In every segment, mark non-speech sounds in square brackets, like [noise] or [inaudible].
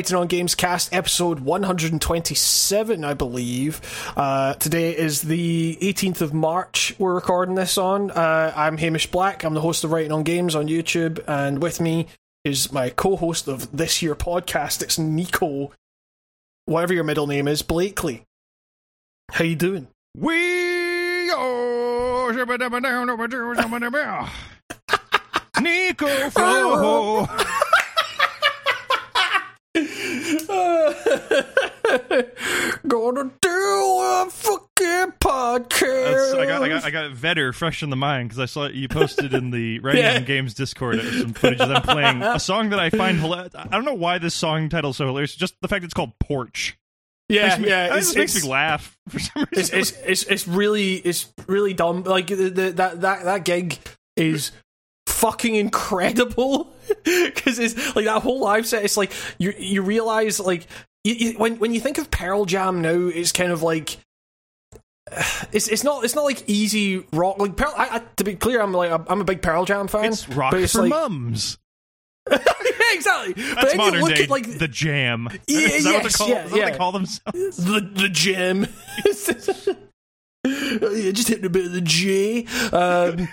Writing on Games cast, episode 127, I believe. Uh, today is the 18th of March, we're recording this on. Uh, I'm Hamish Black, I'm the host of Writing on Games on YouTube, and with me is my co host of this year podcast. It's Nico, whatever your middle name is, Blakely. How you doing? We are [laughs] Nico. [laughs] [laughs] Gonna do a fucking podcast. I got, I got, I got Vedder fresh in the mind because I saw you posted in the [laughs] Writing Yeah. Games Discord some footage of them playing a song that I find hilarious. I don't know why this song title is so hilarious. Just the fact it's called Porch. yeah, Makes me- yeah. it's- just makes me laugh for some it's, reason. it's it's it's really it's really dumb. Like the, the, that that that gig is fucking incredible [laughs] because it's like that whole live set. It's like you you realize like you, you, when when you think of Pearl Jam now, it's kind of like. [sighs] It's it's not it's not like easy rock like Pearl. I, I, to be clear, I'm like I'm a big Pearl Jam fan. It's rock but it's for like, mums. yeah, [laughs] exactly. That's then you modern look day. at like the Jam. [laughs] Yeah, is that what, they call, yeah, what yeah. they call themselves? the the gem. yeah, just hitting a bit of the J. Um,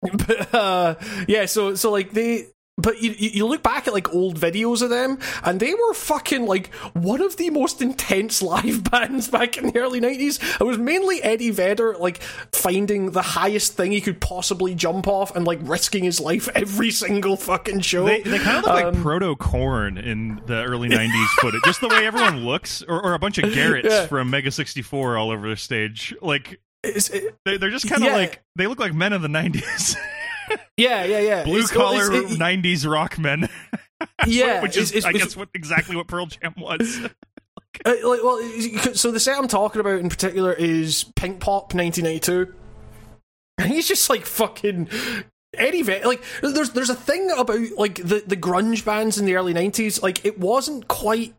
but uh, yeah, so so like they. But you, you look back at like old videos of them, and they were fucking like one of the most intense [laughs] live bands back in the early nineties. It was mainly Eddie Vedder like finding the highest thing he could possibly jump off and like risking his life [laughs] every single fucking show. They, they kind of look like Um, proto Korn in the early 90s [laughs] footage. Just the way everyone looks, or, or a bunch of Garretts Yeah. from Mega 64 all over the stage. Like, it- they, they're just kind of Yeah. like, they look like men of the 90s. Yeah, yeah, yeah. Blue It's- collar it's- it- 90s rock men. [laughs] yeah, Which is, I guess, what exactly what Pearl Jam was. [laughs] Uh, like, well, so the set I'm talking about in particular is Pinkpop 1992, and he's just like fucking Eddie Vedder. Like, there's there's a thing about like the the grunge bands in the early 90s. Like, it wasn't quite.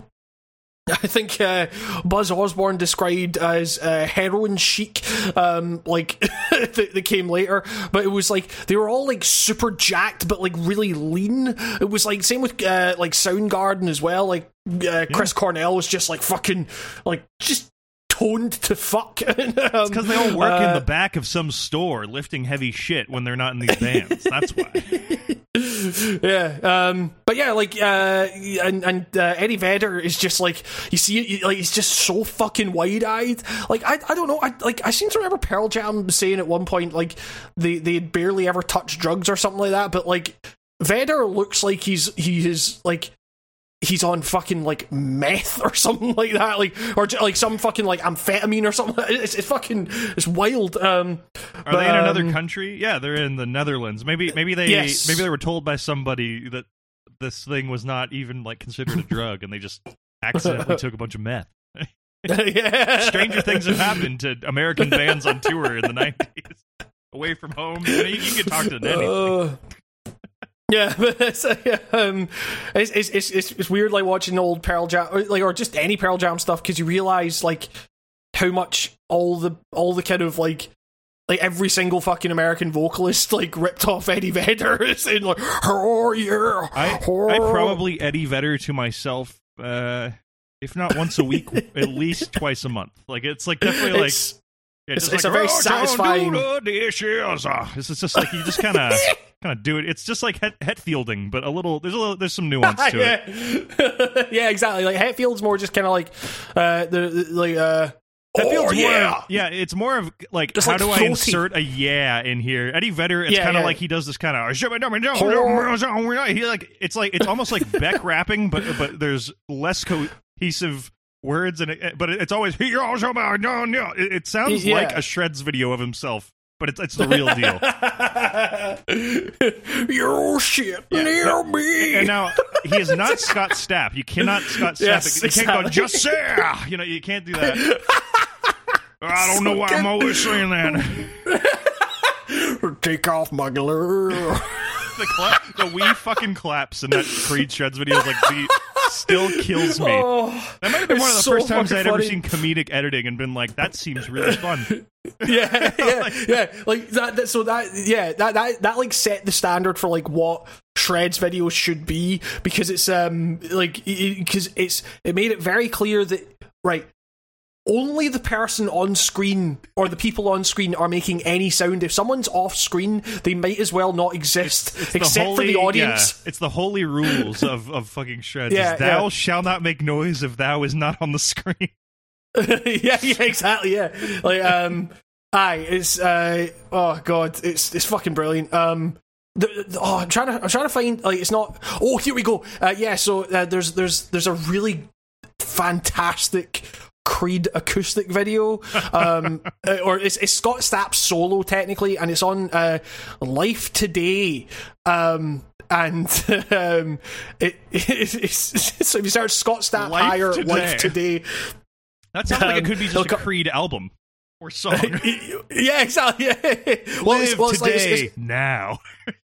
[laughs] I think uh, Buzz Osborne described as uh, heroin chic, um, like [laughs] that, that came later. But it was like they were all like super jacked, but like really lean. It was like same with uh, like Soundgarden as well. Like uh, Chris Cornell was just like fucking like just toned to fuck. [laughs] Because Because they all work Uh, in the back of some store lifting heavy shit when they're not in these bands. That's why. [laughs] yeah, um, but yeah, like, uh, and and uh, Eddie Vedder is just like you see, like he's just so fucking wide eyed. Like I, I don't know, I like I seem to remember Pearl Jam saying at one point like they they had barely ever touched drugs or something like that. But like Vedder looks like he's he is like he's on fucking like meth or [laughs] something like that, like or like some fucking like amphetamine or something. [laughs] It's, it's fucking it's wild. Um, Are they in but, another um, country? Yeah, they're in the Netherlands. Maybe maybe they Yes. maybe they were told by somebody that this thing was not even like considered a [laughs] drug, and they just accidentally took a bunch of meth. yeah, Stranger things have happened to American bands on tour in the nineties, away from home. You, know, you, you can talk to anything. Uh, yeah, [laughs] but it's, uh, um, it's, it's it's it's weird like watching old Pearl Jam, or, like or just any Pearl Jam stuff because you realize like how much all the all the kind of like like every single fucking American vocalist like ripped off Eddie Vedder [laughs] saying like oh yeah I oh. I probably Eddie Vedder to myself, uh, if not once a week, [laughs] at least twice a month. Like it's like definitely like It's- Yeah, It's- it's like, a very "Oh, satisfying- do the dishes." Ah, This is just like you just kind of [laughs] kind of do it. It's just like het, Hetfielding, but a little. There's a little. There's some nuance to [laughs] it. yeah. [laughs] yeah, exactly. Like Hetfield's more just kind of like uh the, the like uh Hetfield's oh, more yeah. of- yeah. It's more of like Just how like do I insert a yeah in here? Eddie Vedder. It's Yeah, kind of yeah. like he does this kind of. He like it's like it's almost like Beck rapping, but but there's less cohesive words and it, eh, but it's always he also no no. It, it sounds Yeah. like a shreds video of himself, but it's it's the real deal. [laughs] you shit near me. And now he is not Scott Stapp. You cannot Scott Stapp. Yes. You can't go just say. Ah. You know, you can't do that. [laughs] I don't know why I'm always saying that. [laughs] Take off my glove. The, cla- the wee fucking claps in that Creed Shreds video is like the still kills me. Oh, that might have been one of the so first times I'd ever seen comedic editing and been like, that seems really fun. [laughs] yeah, [laughs] yeah, yeah. Like that, that. So that, yeah, that, that, that like set the standard for like what shreds videos should be because it's um like because it's it made it very clear that right only the person on screen or the people on screen are making any sound. If someone's off screen, they might as well not exist, It's the except for holy- the audience. yeah, it's the holy rules of, of fucking shreds. Yeah, thou yeah. shall not make noise if thou is not on the screen. [laughs] [laughs] yeah, yeah, exactly. Yeah, like um, aye, it's uh, oh god, it's it's fucking brilliant. Um, the, the- oh, I'm trying to I'm trying to find like it's not. Oh, here we go. Uh, yeah, so uh, there's there's there's a really fantastic. Creed acoustic video, um, [laughs] uh, or it's, it's Scott Stapp solo technically, and it's on uh, Life Today. Um, and [laughs] um, it, [laughs] it's, it's, so if you search Scott Stapp Life higher Today. Life Today, That sounds like it Um, could be just a Creed album or song. yeah, exactly. Yeah. well, it's, Live well, it's like, today, it's, it's, now.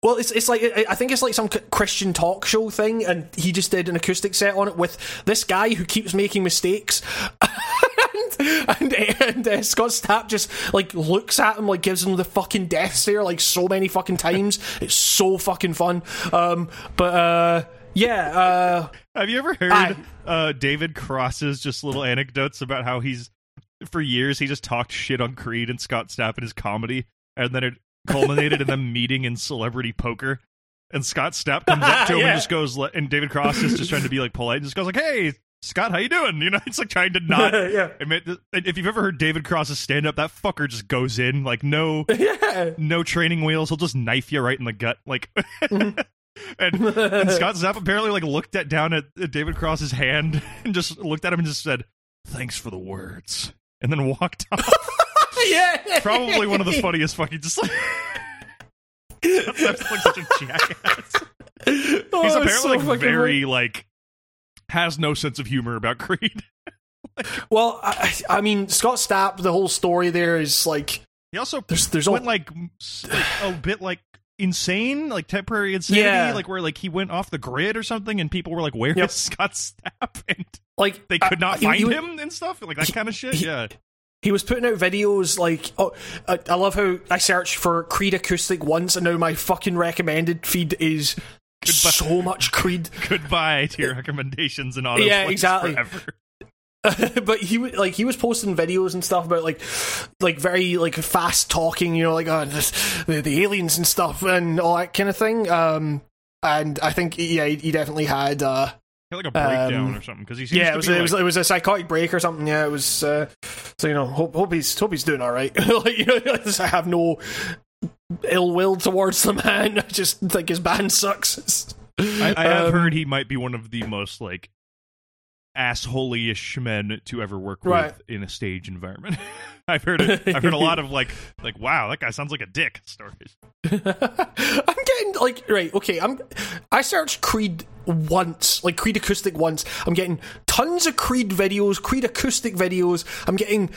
Well, it's, it's like I think it's like some Christian talk show thing, and he just did an acoustic set on it with this guy who keeps making mistakes. [laughs] and and, and uh, Scott Stapp just like looks at him, like gives him the fucking death stare, like so many fucking times. [laughs] It's so fucking fun. Um, but uh, yeah, uh, Have you ever heard I- uh, David Cross's just little anecdotes about how he's for years he just talked shit on Creed and Scott Stapp in his comedy, and then it culminated in them meeting in celebrity poker. And Scott Stapp comes up to [laughs] him Yeah. and just goes, and David Cross is just trying to be like polite, and just goes like, "Hey, Scott, how you doing?" You know, [laughs] it's like trying to not. [laughs] yeah, if you've ever heard David Cross's stand up, that fucker just goes in like no yeah. no training wheels. He'll just knife you right in the gut, like. Mm-hmm. and, and Scott Stapp apparently like looked at down at, at David Cross's hand and just looked at him and just said, "Thanks for the words," and then walked off. [laughs] yeah. Probably one of the funniest fucking just like. [laughs] That's like such a jackass. Oh, He's apparently so like very like has no sense of humor about Creed. [laughs] Well, I, I mean, Scott Stapp, the whole story there is like He also there's there's went all, like, like a bit like insane, like temporary insanity, Yeah. like where like he went off the grid or something, and people were like, "Where is Yep. Scott Stapp?" And like they could not he- find he, him and stuff, like that kind of shit. he- yeah, He was putting out videos like oh, I, I love how I searched for Creed acoustic once, and now my fucking recommended feed is Goodbye. so much Creed. [laughs] goodbye to your recommendations and auto. Yeah, exactly. [laughs] [laughs] But he was like he was posting videos and stuff about like like very like fast talking, you know, like oh, this, the, the aliens and stuff and all that kind of thing. Um, and I think yeah, he, he definitely had. uh had, like a breakdown Um, or something because he Yeah, it was, it was it was a psychotic break or something. Yeah, it was. Uh, so you know, hope hope he's hope he's doing all right. [laughs] like you know, [laughs] I have no ill will towards the man. [laughs] I just think his band sucks. I, I have Um, heard he might be one of the most like assholey-ish men to ever work with in a stage environment. [laughs] I've heard it, I've heard a lot of like like wow that guy sounds like a dick stories. [laughs] I'm getting like right, okay. I'm I searched Creed once, like Creed acoustic once. I'm getting tons of Creed videos, Creed acoustic videos. I'm getting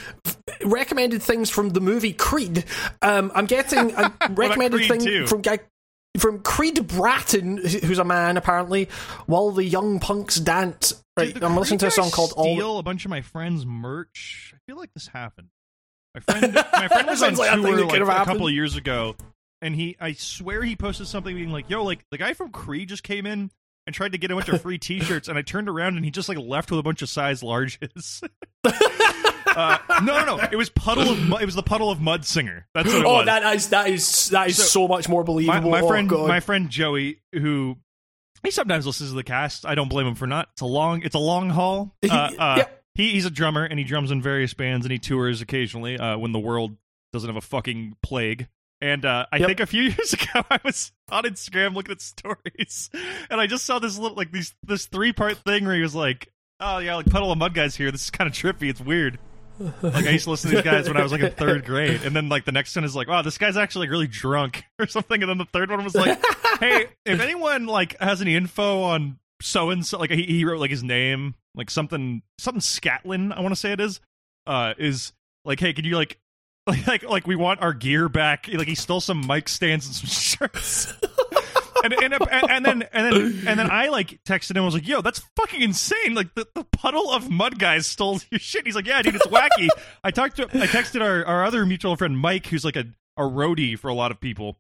recommended things from the movie Creed. Um, I'm getting [laughs] recommended thing two? from guy from Creed Bratton, who's a man apparently, while the young punks dance. Right, Did I'm listening to a song called All. Steal a bunch of my friends' merch. I feel like this happened. My [laughs] friend, my friend was on like tour like a happened. couple of years ago, and he, I swear, he posted something being like, "Yo, like the guy from Creed just came in and tried to get a bunch of free [laughs] T-shirts, and I turned around and he just like left with a bunch of size larges." [laughs] uh, no, no, no! It was puddle of Mu- it was the Puddle of Mudd singer. That's what it Oh, was. that is that is that is So, so, much more believable. my Oh, friend, God. my friend Joey, who he sometimes listens to the cast. I don't blame him for not. It's a long, it's a long haul. Uh, uh, he, he's a drummer and he drums in various bands and he tours occasionally uh, when the world doesn't have a fucking plague. And uh, I Yep. think a few [laughs] years ago, I was on Instagram looking at stories, and I just saw this little like these this three part thing where he was like, "Oh yeah, like Puddle of Mudd guys here. This is kind of trippy. It's weird." Like I used to listen to these guys when I was like in third grade, and then like the next one is like, "Wow, this guy's actually like really drunk" [laughs] or something, and then the third one was like, [laughs] "Hey, if anyone like has any info on so and so, like he, he wrote like his name, like something something Scantlin, I want to say it is, uh, is like, hey, could you like." Like, [laughs] like, like, we want our gear back. Like, he stole some mic stands and some shirts. And, and, and then and then and then I like texted him. I was like, "Yo, that's fucking insane! Like the, the Puddle of Mudd guys stole your shit." He's like, "Yeah, dude, it's wacky." I talked to I texted our our other mutual friend Mike, who's like a a roadie for a lot of people,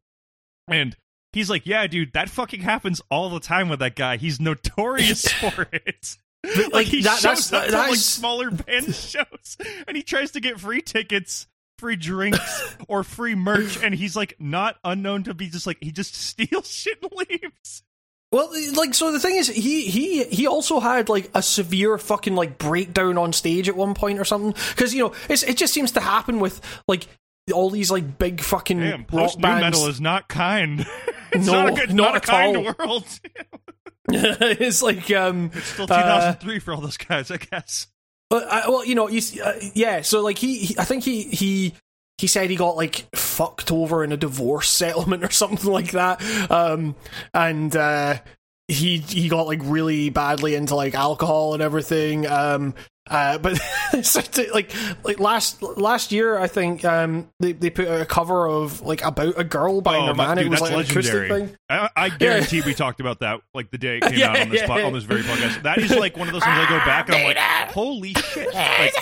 and he's like, "Yeah, dude, that fucking happens all the time with that guy. He's notorious [laughs] for it." like, like, he that, shows that's, up that, like smaller band [laughs] shows, and he tries to get free tickets free drinks [laughs] or free merch, and he's like not unknown to be just like he just [laughs] steals shit and leaves. Well, like so the thing is he he he also had like a severe fucking like breakdown on stage at one point or something because you know it's, it just seems to happen with like all these like big fucking Damn, rock bands. metal is not kind. [laughs] it's no, not a, good, not, not a kind all. world. it's like um it's still 2003 uh, for all those guys, I guess. But uh, well, you know, you, uh, yeah. So like he, he, I think he he he said he got like fucked over in a divorce [laughs] settlement or something like that. Um, and uh, he he got like really badly into like alcohol and everything. Um, uh, but [laughs] like like last last year, I think um, they they put a cover of like about a girl by oh, Nirvana. Dude, it was like legendary. acoustic thing. I, I guarantee yeah. we talked about that like the day it came [laughs] yeah, out on this yeah, on this very podcast. That is like one of those things I go back and I'm like, holy shit! Like,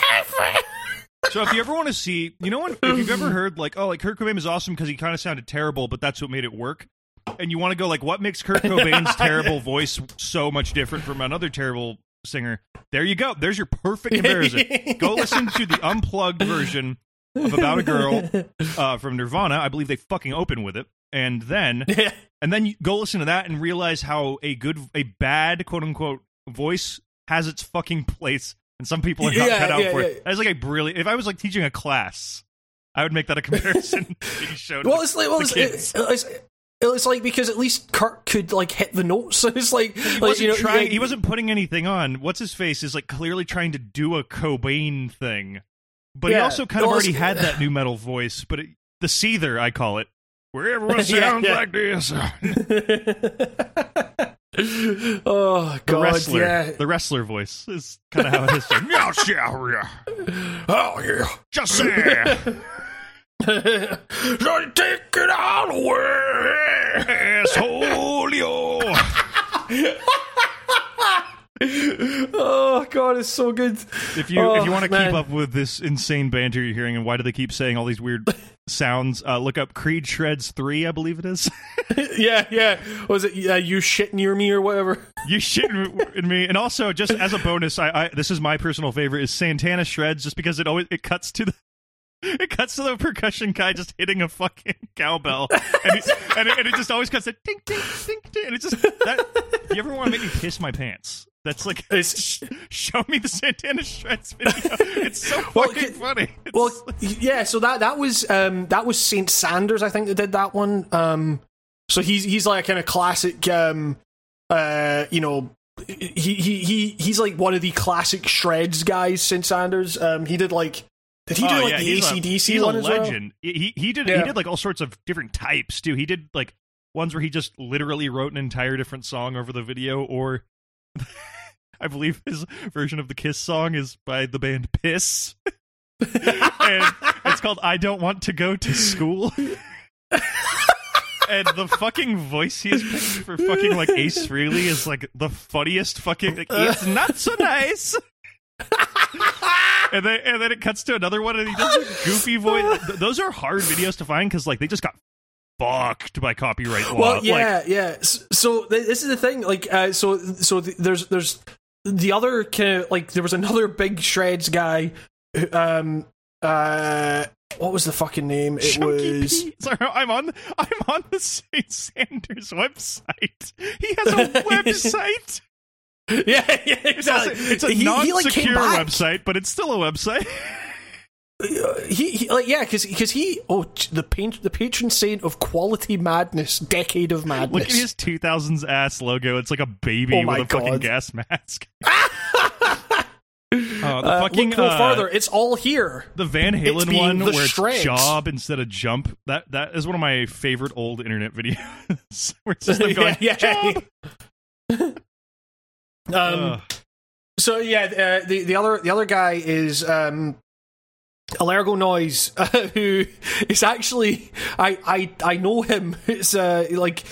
so if you ever want to see, you know, when, if you've ever heard like, oh, like Kurt Cobain is awesome because he kind of sounded terrible, but that's what made it work. And you want to go like, what makes Kurt [laughs] Cobain's terrible voice so much different from another terrible singer. There you go. There's your perfect comparison. go [laughs] listen to the unplugged version of About a Girl uh, from Nirvana. I believe they fucking open with it. And then [laughs] and then you go listen to that and realize how a good a bad quote unquote voice has its fucking place and some people are not yeah, cut out yeah, for yeah. it. That's like a brilliant if I was like teaching a class, I would make that a comparison. [laughs] well, it's like well, it's, it's, it's, it's like because at least Kurt could like hit the notes. [laughs] So it's like, he like, wasn't you know, trying. Like, he wasn't putting anything on. What's his face is like clearly trying to do a Cobain thing, but yeah, he also kind of already had that nu metal voice. But it, the Seether, I call it, where everyone [laughs] sounds yeah, yeah. like this. [laughs] oh god, the wrestler, yeah. the wrestler voice is kind of how it is. yeah, oh yeah, just say. so take it all away, asshole, oh god, it's so good. If you oh, if you want to keep up with this insane banter you're hearing and why do they keep saying all these weird [laughs] sounds, uh, look up Creed Shreds Three, I believe it is. [laughs] yeah, yeah. Was it uh, you shit near me or whatever? [laughs] You shit in me, and also just as a bonus, I, I this is my personal favorite is Santana Shreds, just because it always it cuts to the [laughs] it cuts to the percussion guy just hitting a fucking [laughs] cowbell, and it, [laughs] and it, and it just always cuts to ding ding ding ding, and it just that. You ever want to make me piss my pants, that's like it's, show me the Santana Shreds video. It's so fucking well, funny. It's, well, yeah. So that that was um that was Saint Sanders, I think, that did that one. Um, so he's he's like a kind of classic, um, uh, you know, he he he he's like one of the classic shreds guys. Saint Sanders. Um, he did like did he do oh, like yeah, the he's ACDC a, he's one a legend. Well? He he did yeah. he did like all sorts of different types too. He did like ones where he just literally wrote an entire different song over the video, or [laughs] I believe his version of the Kiss song is by the band Piss, [laughs] and it's called "I Don't Want to Go to School." and the fucking voice he has picked for fucking like Ace Frehley is like the funniest fucking. Like, it's not so nice. [laughs] and then and then it cuts to another one, and he does a [laughs] goofy voice. Those are hard videos to find because like they just got fucked by copyright law. Well, yeah, like, yeah. So this is the thing. Like, uh, so so there's there's the other kind of like there was another big shreds guy. Um, uh, what was the fucking name? It Chunky was. Pete. Sorry, I'm on. I'm on the St. Sanders website. He has a [laughs] website. [laughs] yeah, yeah, exactly. It's, a he, non-secure he, like, website, but it's still a website. [laughs] he, he, like yeah because because he oh the paint the patron saint of quality madness decade of madness look at his 2000s ass logo. It's like a baby oh with a God. fucking gas mask. [laughs] Oh, the uh, fucking look no uh, farther. It's all here. the van halen one where it's job instead of jump. That that is one of my favorite old internet videos. Where it's just them going yeah, yeah. job um, so yeah, uh, the the other the other guy is um, Allergo Noise, [laughs] uh, who is actually I I I know him. [laughs] It's uh, like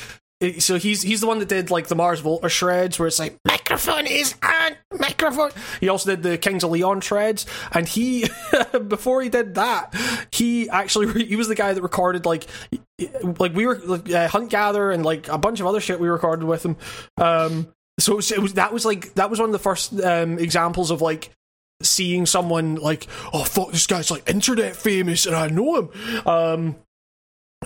so he's he's the one that did like the Mars Volta shreds, where it's like microphone is on microphone. He also did the Kings of Leon shreds, and he [laughs] before he did that, he actually he was the guy that recorded like like we were like, uh, Hunt Gather and like a bunch of other shit we recorded with him. Um, so it was, it was that was like that was one of the first um, examples of like seeing someone like oh fuck this guy's like internet famous and I know him. Um,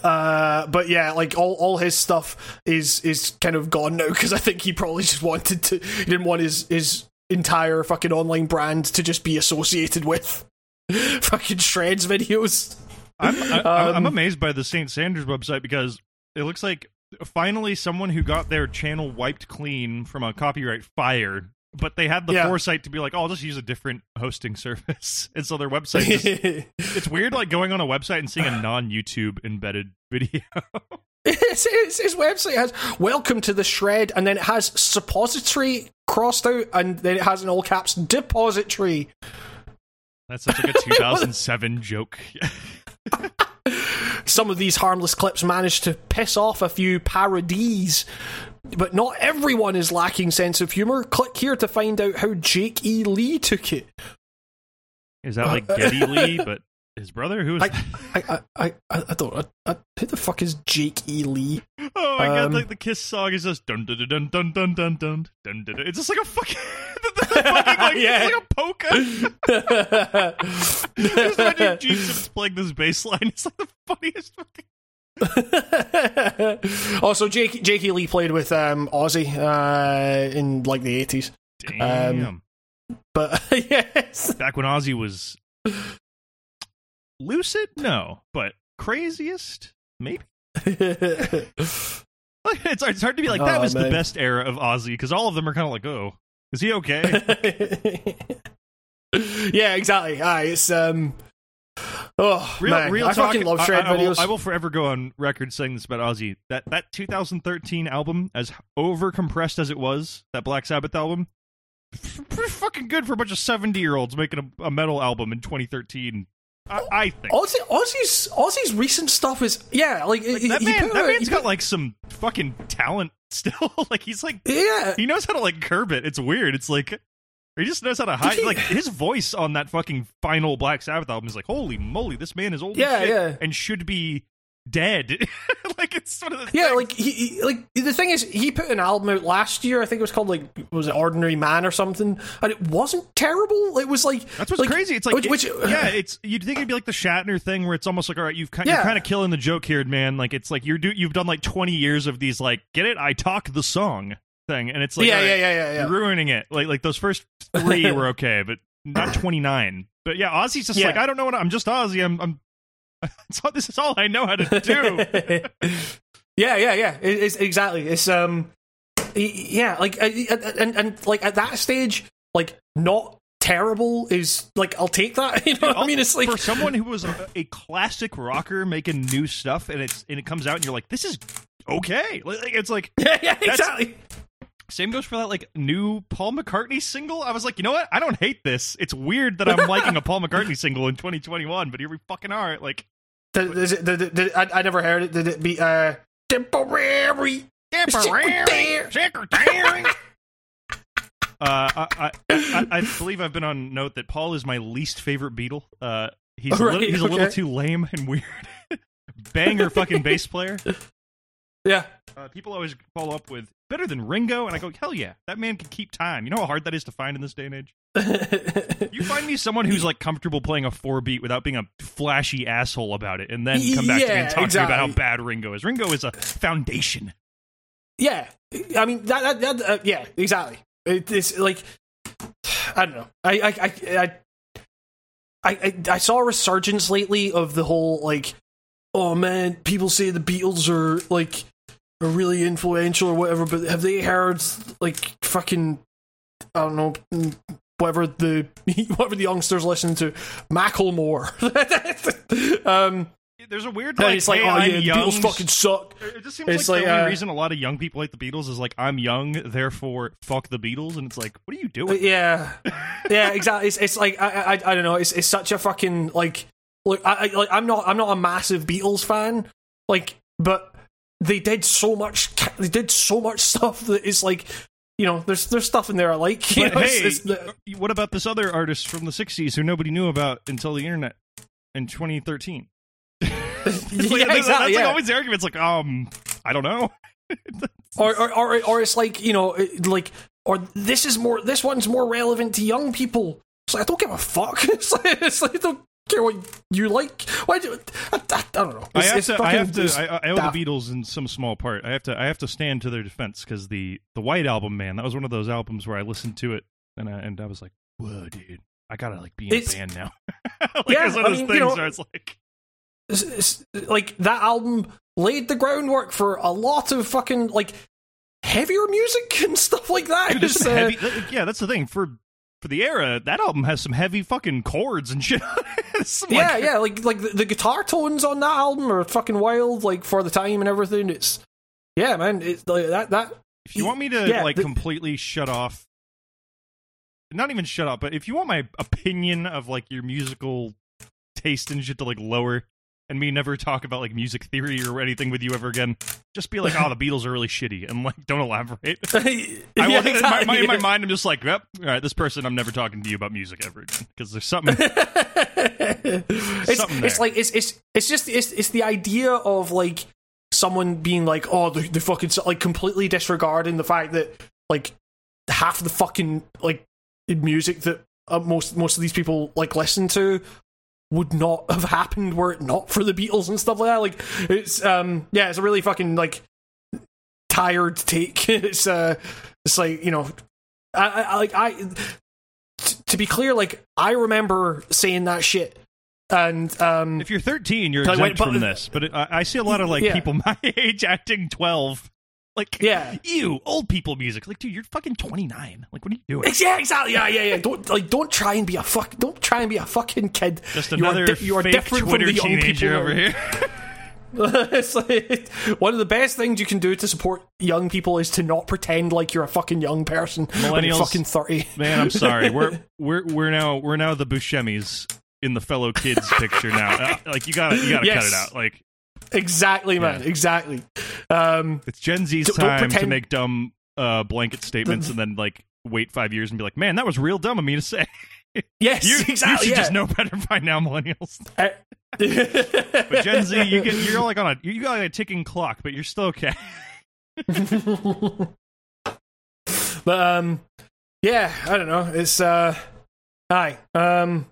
uh, but yeah, like all, all his stuff is is kind of gone now because I think he probably just wanted to. He didn't want his his entire fucking online brand to just be associated with [laughs] fucking shreds videos. I'm I, um, I'm amazed by the St. Sanders website because it looks like finally someone who got their channel wiped clean from a copyright fire but they had the yeah. foresight to be like, "Oh, I'll just use a different hosting [laughs] service." and so their website just, [laughs] it's weird like going on a website and seeing a non-YouTube embedded video. [laughs] his, his, his, website has "Welcome to the Shred," and then it has "suppository" crossed out, and then it has in all caps "depository." That's such like a 2007 joke. Some of these harmless clips managed to piss off a few parodies but not everyone is lacking sense of humor. Click here to find out how Jake E. Lee took it. Is that like Geddy [laughs] Lee, but his brother? Who is? I, I, I, I, I don't. I, who the fuck is Jake E. Lee? Oh my um, god! Like the Kiss song is just dun dun dun dun dun dun dun dun dun. It's just like a fucking. [laughs] fucking like, yeah. It's like a polka. [laughs] just imagine Gene Simmons playing this bass line. It's like the funniest fucking [laughs] also, Jake Jake Lee played with um, Ozzy uh, in like the eighties. Damn. Um, but [laughs] yes, back when Ozzy was lucid, no, but craziest, maybe. it's, it's hard to be like that oh, was man. the best era of Ozzy because all of them are kind of like, oh, is he okay? [laughs] yeah, exactly. Ah, it's um, Oh real, man, real I talk, fucking love I, I, videos. Will, I will forever go on record saying this about Ozzy. That that 2013 album, as over compressed as it was, that Black Sabbath album, pretty fucking good for a bunch of 70 year olds making a, a, metal album in 2013. I, I think Ozzy, Ozzy's Ozzy's recent stuff is yeah, like, like that man. That man's got like some fucking talent still. [laughs] like he's like yeah, he knows how to like curb it. It's weird. It's like he just knows how to hide. Like his voice on that fucking final Black Sabbath album is like, holy moly, this man is old yeah, yeah. and should be dead. [laughs] like it's sort of the yeah. Thing. Like he, he, like the thing is, he put an album out last year. I think it was called like was it Ordinary Man or something, and it wasn't terrible. It was like that's what's like, crazy. It's like which, which yeah, it's you'd think it'd be like the Shatner thing where it's almost like all right, you've kind, yeah. you're kind of killing the joke here, man. Like it's like you're do you've done like 20 years of these like get it, I talk the song thing, and it's like yeah, right, yeah, yeah, yeah, yeah, ruining it. Like like those first [laughs] three were okay, but not twenty nine. But yeah, Ozzy's just yeah. like I don't know what I'm just Ozzy. I'm I'm. [laughs] this is all I know how to do. [laughs] yeah, yeah, yeah. It, it's exactly. It's um, yeah, like and and like at that stage, like not terrible is like I'll take that. [laughs] You know I mean? It's like for someone who was a, a, classic rocker making new stuff, and it's and it comes out, and you're like, this is okay. Like, it's like yeah, yeah, exactly. Same goes for that like new Paul McCartney single. I was like, you know what? I don't hate this. It's weird that I'm liking a Paul McCartney single in 2021, but here we fucking are. Like, did, it, did, did, I, I, never heard it. Did it be uh temporary? Temporary secretary. [laughs] Uh, I, I, I, believe I've been on note that Paul is my least favorite Beatle. Uh, he's a little, he's okay. a little too lame and weird. [laughs] Banger fucking bass player. Yeah. Uh, people always follow up with better than Ringo, and I go, hell yeah, that man can keep time. You know how hard that is to find in this day and age. [laughs] you find me someone who's like comfortable playing a four beat without being a flashy asshole about it, and then come back yeah, to me and talk exactly. to me about how bad Ringo is. Ringo is a foundation. Yeah, I mean that. that, that uh, yeah, exactly. It's like I don't know. I I I. I, I, I saw a resurgence lately of the whole like oh man, people say the Beatles are like are really influential or whatever, but have they heard like fucking I don't know whatever the [laughs] whatever the youngsters listen to Macklemore. [laughs] um, there's a weird like, it's like, hey, oh I'm yeah, young. Beatles fucking suck. It just seems it's like, like the only uh, reason a lot of young people like the Beatles is like I'm young, therefore fuck the Beatles, and it's like, what are you doing? Yeah, yeah, exactly. It's, it's like I, I I don't know. It's it's such a fucking like look, I, I like I'm not I'm not a massive Beatles fan, like, but they did so much they did so much stuff that is like you know there's there's stuff in there I like. [laughs] Hey, it's- it's the- what about this other artist from the '60s who nobody knew about until the internet in 2013? [laughs] It's like- yeah, that's, exactly. that's like yeah. always the argument. It's like, um, I don't know. [laughs] or, or or or it's like you know like or this is more this one's more relevant to young people. It's like I don't give a fuck. It's like, it's like don't care what you like. Why do I, I, I don't know. I have to. I have to. I, I owe daft. the Beatles in some small part. I have to. I have to stand to their defense because the the White Album, man, that was one of those albums where I listened to it and I, and I was like, whoa, dude, I gotta like be in It's- a band now. [laughs] like, Yeah, it's one of I those mean, things you know- where it's like, It's- it's- like that album laid the groundwork for a lot of fucking like heavier music and [laughs] stuff like that. dude, It's, uh, heavy. Yeah, that's the thing for. For the era, that album has some heavy fucking chords and [laughs] shit. on it. Like, yeah, yeah, like like the, the guitar tones on that album are fucking wild. Like for the time and everything, it's yeah, man. It's like that that If you want me to Yeah, like the- completely shut off, not even shut up, but if you want my opinion of like your musical taste and shit to like lower, and me never talk about like music theory or anything with you ever again, just be like, oh, the Beatles are really shitty, and like don't elaborate. [laughs] I want- in my, my, in my mind, I'm just like, yep, all right, this person, I'm never talking to you about music ever again because there's something. [laughs] it's, Something it's like it's it's it's just it's it's the idea of like someone being like oh the, they fucking like completely disregarding the fact that like half the fucking like music that uh, most most of these people like listen to would not [laughs] have happened were it not for the Beatles and stuff like that like it's um yeah it's a really fucking like tired take [laughs] it's uh it's like you know I, I like I t- to be clear like I remember saying that shit and um if you're 13, you're exempt wait, but- from this, but it, I, I see a lot of like Yeah. people [laughs] my age acting 12. Like, yeah you old people music. Like, dude, you're fucking 29. Like, what are you doing? Yeah exactly yeah yeah yeah don't like don't try and be a fuck don't try and be a fucking kid Just You are another di- you are different Twitter from the young teenager people over here. [laughs] it's like one of the best things you can do to support young people is to not pretend like you're a fucking young person when you're fucking 30 Man, I'm sorry. We're [laughs] we're we're now we're now the Buscemi's in the fellow kids picture now. Uh, like you gotta you gotta cut it out. Like exactly man Yeah. exactly um it's Gen Z's Don't- don't time to make dumb uh, blanket statements and then like wait five years and be like, man, that was real dumb of me to say. [laughs] yes You, exactly you should yeah. just know better by now, millennials. [laughs] Uh, But Gen Z, you get you're [laughs] like on a you got like a ticking clock, but you're still okay. but um yeah i don't know it's uh aye um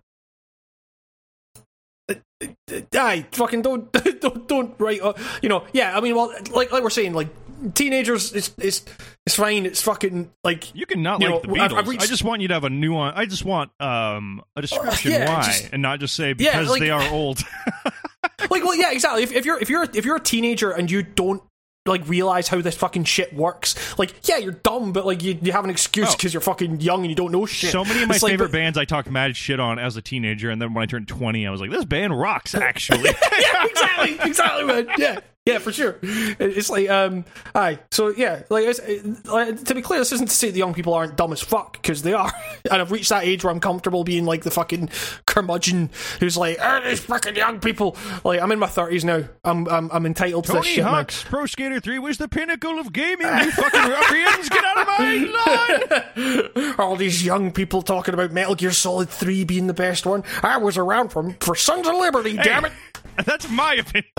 aye fucking [laughs] don't don't don't write uh, you know yeah i mean well like like we're saying like teenagers it's it's it's fine it's fucking like You can not You like know, the I've- Beatles. I've reached- I just want you to have a nuance. I just want um a description yeah, why, just- and not just say Yeah, because like- they are [laughs] old. [laughs] like well yeah exactly if, if you're if you're if you're a teenager and you don't like realize how this fucking shit works like yeah you're dumb but like you, you have an excuse Oh. because you're fucking young and you don't know shit So many of my It's favorite but- bands I talked mad shit on as a teenager, and then when I turned twenty, I was like, "This band rocks." [laughs] Actually, yeah, exactly, exactly, man. Yeah, yeah, for sure. It's like, um, aye. So yeah, like, it's, it, to be clear, this isn't to say the young people aren't dumb as fuck because they are, [laughs] and I've reached that age where I'm comfortable being like the fucking curmudgeon who's like, oh, these fucking young people. Like, I'm in my thirties now. I'm, I'm, I'm entitled to this Tony shit, man. Hawk's Pro Skater Three was the pinnacle of gaming. You fucking ruffians, get out of my line! [laughs] All these young people talking about Metal Gear Solid Three being the best one. I was around for for Sons of Liberty. Damn it! [laughs] That's my opinion.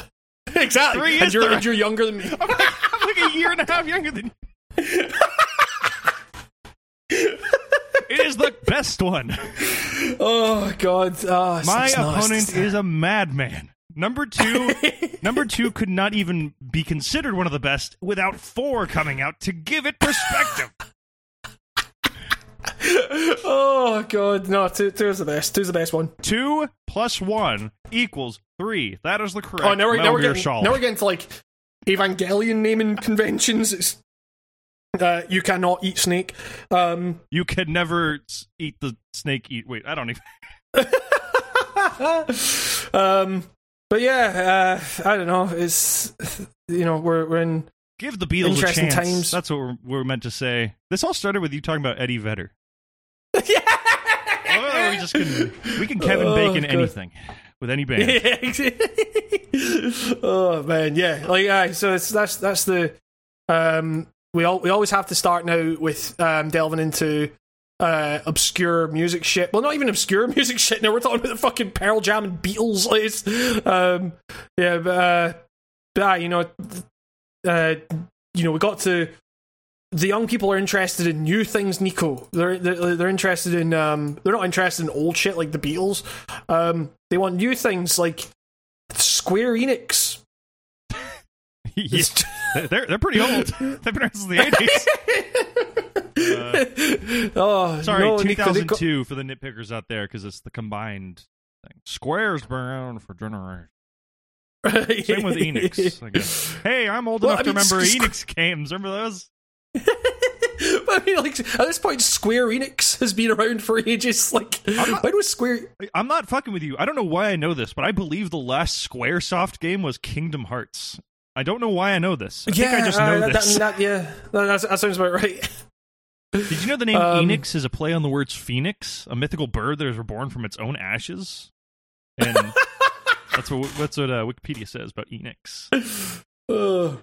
[laughs] exactly. Three and you're, and you're younger than me. [laughs] I'm like I'm like a year and a half younger than you. [laughs] It is the best one. Oh God! Oh, My opponent is a madman. Number two, number two could not even be considered one of the best without four coming out to give it perspective. Oh god, no, two, two is the best. Two is the best one. two plus one equals three. That is the correct. Oh, now we're, now we're getting now we're getting to like Evangelion naming conventions. It's uh, you cannot eat snake. Um, You can never eat the snake. Eat. Wait, I don't even. [laughs] um, but yeah, uh, I don't know. It's you know we're we're in Give the Beatles a Interesting chance. times. That's what we're, we're meant to say. This all started with you talking about Eddie Vedder. [laughs] Oh, we just can we can Kevin Oh, Bacon God. anything with any band. [laughs] oh man, yeah. Like, aye, so it's that's that's the Um, we all we always have to start now with um, delving into uh, obscure music shit. Well, not even obscure [laughs] music shit. Now we're talking about the fucking Pearl Jam and Beatles. Like, it's, um, yeah, but, uh, but uh, you know, uh, you know, we got to the young people are interested in new things, Nico. They're they're, they're interested in um, they're not interested in old shit like the Beatles. Um, they want new things like Square Enix. [laughs] yeah, [laughs] they're they're pretty old. They've been around since the eighties. [laughs] oh, Sorry, no, two thousand two for the nitpickers out there because it's the combined thing. Square's been around for generations. Same with Enix, I guess. Hey, I'm old Well, enough I mean, to remember Enix games. Remember those? [laughs] But I mean, like at this point, Square Enix has been around for ages. [laughs] Like, not- when was Square? I'm not fucking with you. I don't know why I know this, but I believe the last SquareSoft game was Kingdom Hearts. I don't know why I know this. I think I just uh, know that, this. That, that- yeah, that, that sounds about right. [laughs] Did you know the name Um, Enix is a play on the words phoenix, a mythical bird that is reborn from its own ashes? And that's what that's what uh, Wikipedia says about Enix. Uh,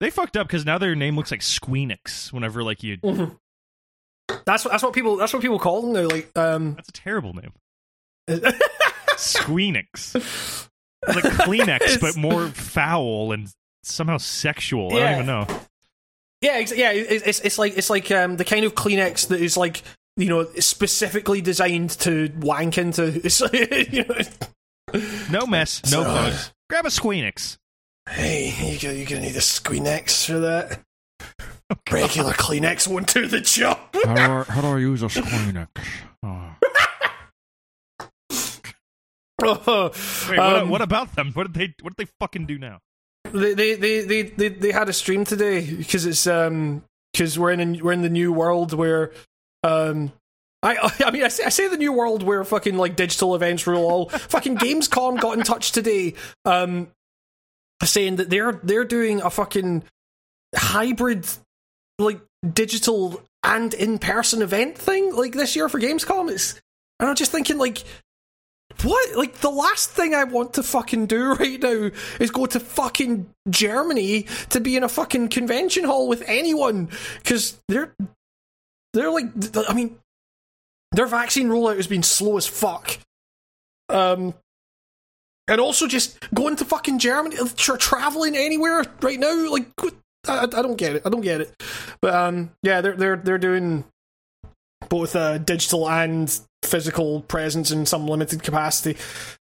They fucked up because now their name looks like Squeenix. Whenever like you, that's what that's what people that's what people call them They're Like, um, that's a terrible name. [laughs] Squeenix. Like [laughs] Kleenex, but more foul and somehow sexual. I don't even know. yeah, ex- yeah. It's, it's it's like it's like um the kind of Kleenex that is like you know specifically designed to wank into. It's [laughs] like, you know. No mess, no So- bugs. Grab a Squeenix. Hey, you gonna, you gonna need a Squeenix for that. [laughs] Regular Kleenex won't do the job. How do I, [laughs] how do I use a Squeenix? Oh. Wait, what, [laughs] Um, what about them? What did they? What did they fucking do now? They they they they they, they had a stream today because it's um because we're in a, we're in the new world where um. I, I mean, I say, I say the new world where fucking like digital events rule all. fucking Gamescom got in touch today, um, saying that they're they're doing a fucking hybrid, like digital and in person event thing like this year for Gamescom. It's and I'm just thinking like what? Like the last thing I want to fucking do [laughs] right now is go to fucking Germany to be in a fucking convention hall with anyone because they're they're like I mean their vaccine rollout has been slow as fuck. Um, and also just going to fucking Germany, tra- traveling anywhere right now, like I, I don't get it. I don't get it. But um, yeah, they're they're they're doing both uh, digital and physical presence in some limited capacity.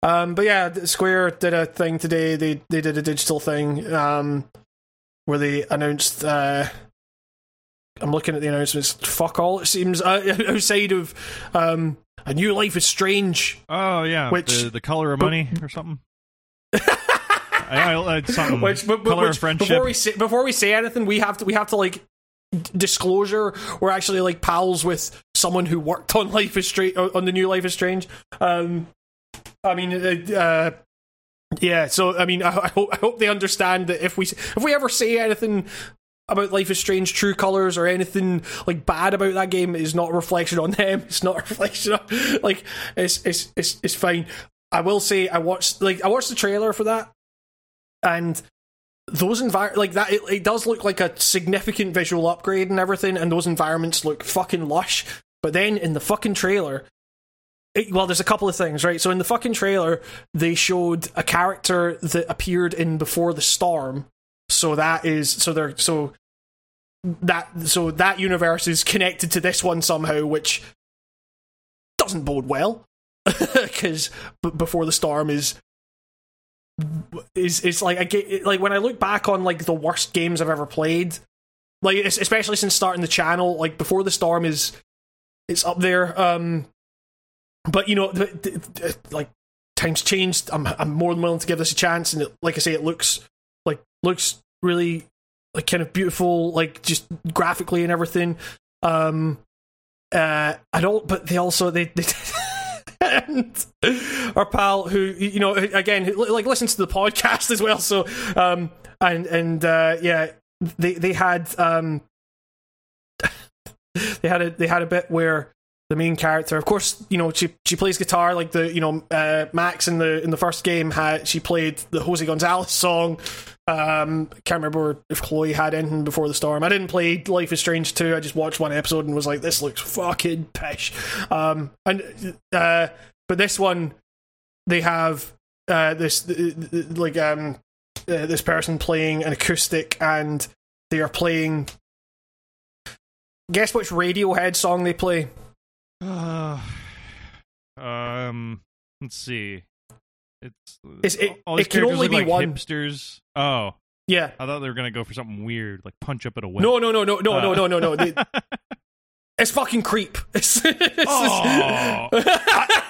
Um, but yeah, Square did a thing today. They they did a digital thing um, where they announced. Uh, I'm looking at the announcements. Fuck all. It seems uh, [laughs] outside of um, a new life is strange. Oh yeah, Which- the, the color of money or something. [laughs] I, I, I, something. Which, but, but- color which- of friendship. Before we say before we say anything, we have to we have to like d- disclosure. We're actually like pals with someone who worked on Life is Strange on the new Life is Strange. Um, I mean, uh, uh, yeah. So I mean, I, I hope I hope they understand that if we if we ever say anything about Life is Strange True Colors or anything like bad about that game is not a reflection on [laughs] them. It's not a reflection on like it's it's it's it's fine. I will say I watched like I watched the trailer for that and those envir like that it, it does look like a significant visual upgrade and everything and those environments look fucking lush but then in the fucking trailer it, well there's a couple of things right so in the fucking trailer they showed a character that appeared in before the storm so that is so they're so that so that universe is connected to this one somehow which doesn't bode well [laughs] because b- before the storm is is is like I like when I look back on like the worst games I've ever played, like especially since starting the channel, like before the storm is it's up there. Um, but you know, th- th- th- like times changed. I'm I'm more than willing to give this a chance, and it, like I say, it looks like looks really like kind of beautiful, like just graphically and everything. Um, uh, I don't, but they also they. they [laughs] and our pal who you know again like listens to the podcast [laughs] as well so um and and uh yeah they they had um [laughs] they had a they had a bit where the main character. Of course, you know she she plays guitar like the you know uh, Max in the in the first game had she played the Jose Gonzalez song. Um, can't remember if Chloe had anything before the storm. I didn't play Life is Strange 2. I just watched one episode and was like, this looks fucking pish. Um, and uh, but this one, they have uh, this like um uh, this person playing an acoustic and they are playing. Guess which Radiohead song they play? [sighs] Uh, um, let's see. It's, It's- it- all these it can only be like one. hipsters. Oh, Yeah. I thought they were gonna go for something weird, like punch up at a wedding. No, no, no, no, no, no, Uh. no, no, no. They- [laughs] It's fucking creep. [laughs] It's, it's [laughs] Oh.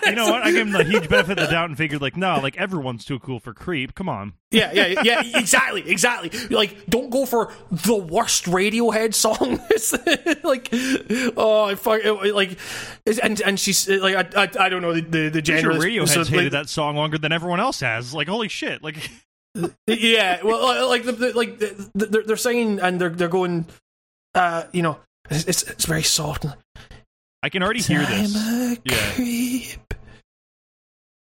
you know what? I gave him the huge benefit of the doubt and figured, like, no, like everyone's too cool for creep. Come on. yeah, yeah, yeah, [laughs] exactly, exactly. Like, don't go for the worst Radiohead song. It's like, oh, I fuck, it- like, and and she's like, I, I, I don't know the the, the genre. sure Radiohead's so, hated like, that song longer than everyone else has. Like, holy shit! Like, yeah well like the, the, like the, the, they're, they're singing and they're they're going uh you know it's it's, it's very soft I can already hear this. I'm a Yeah. creep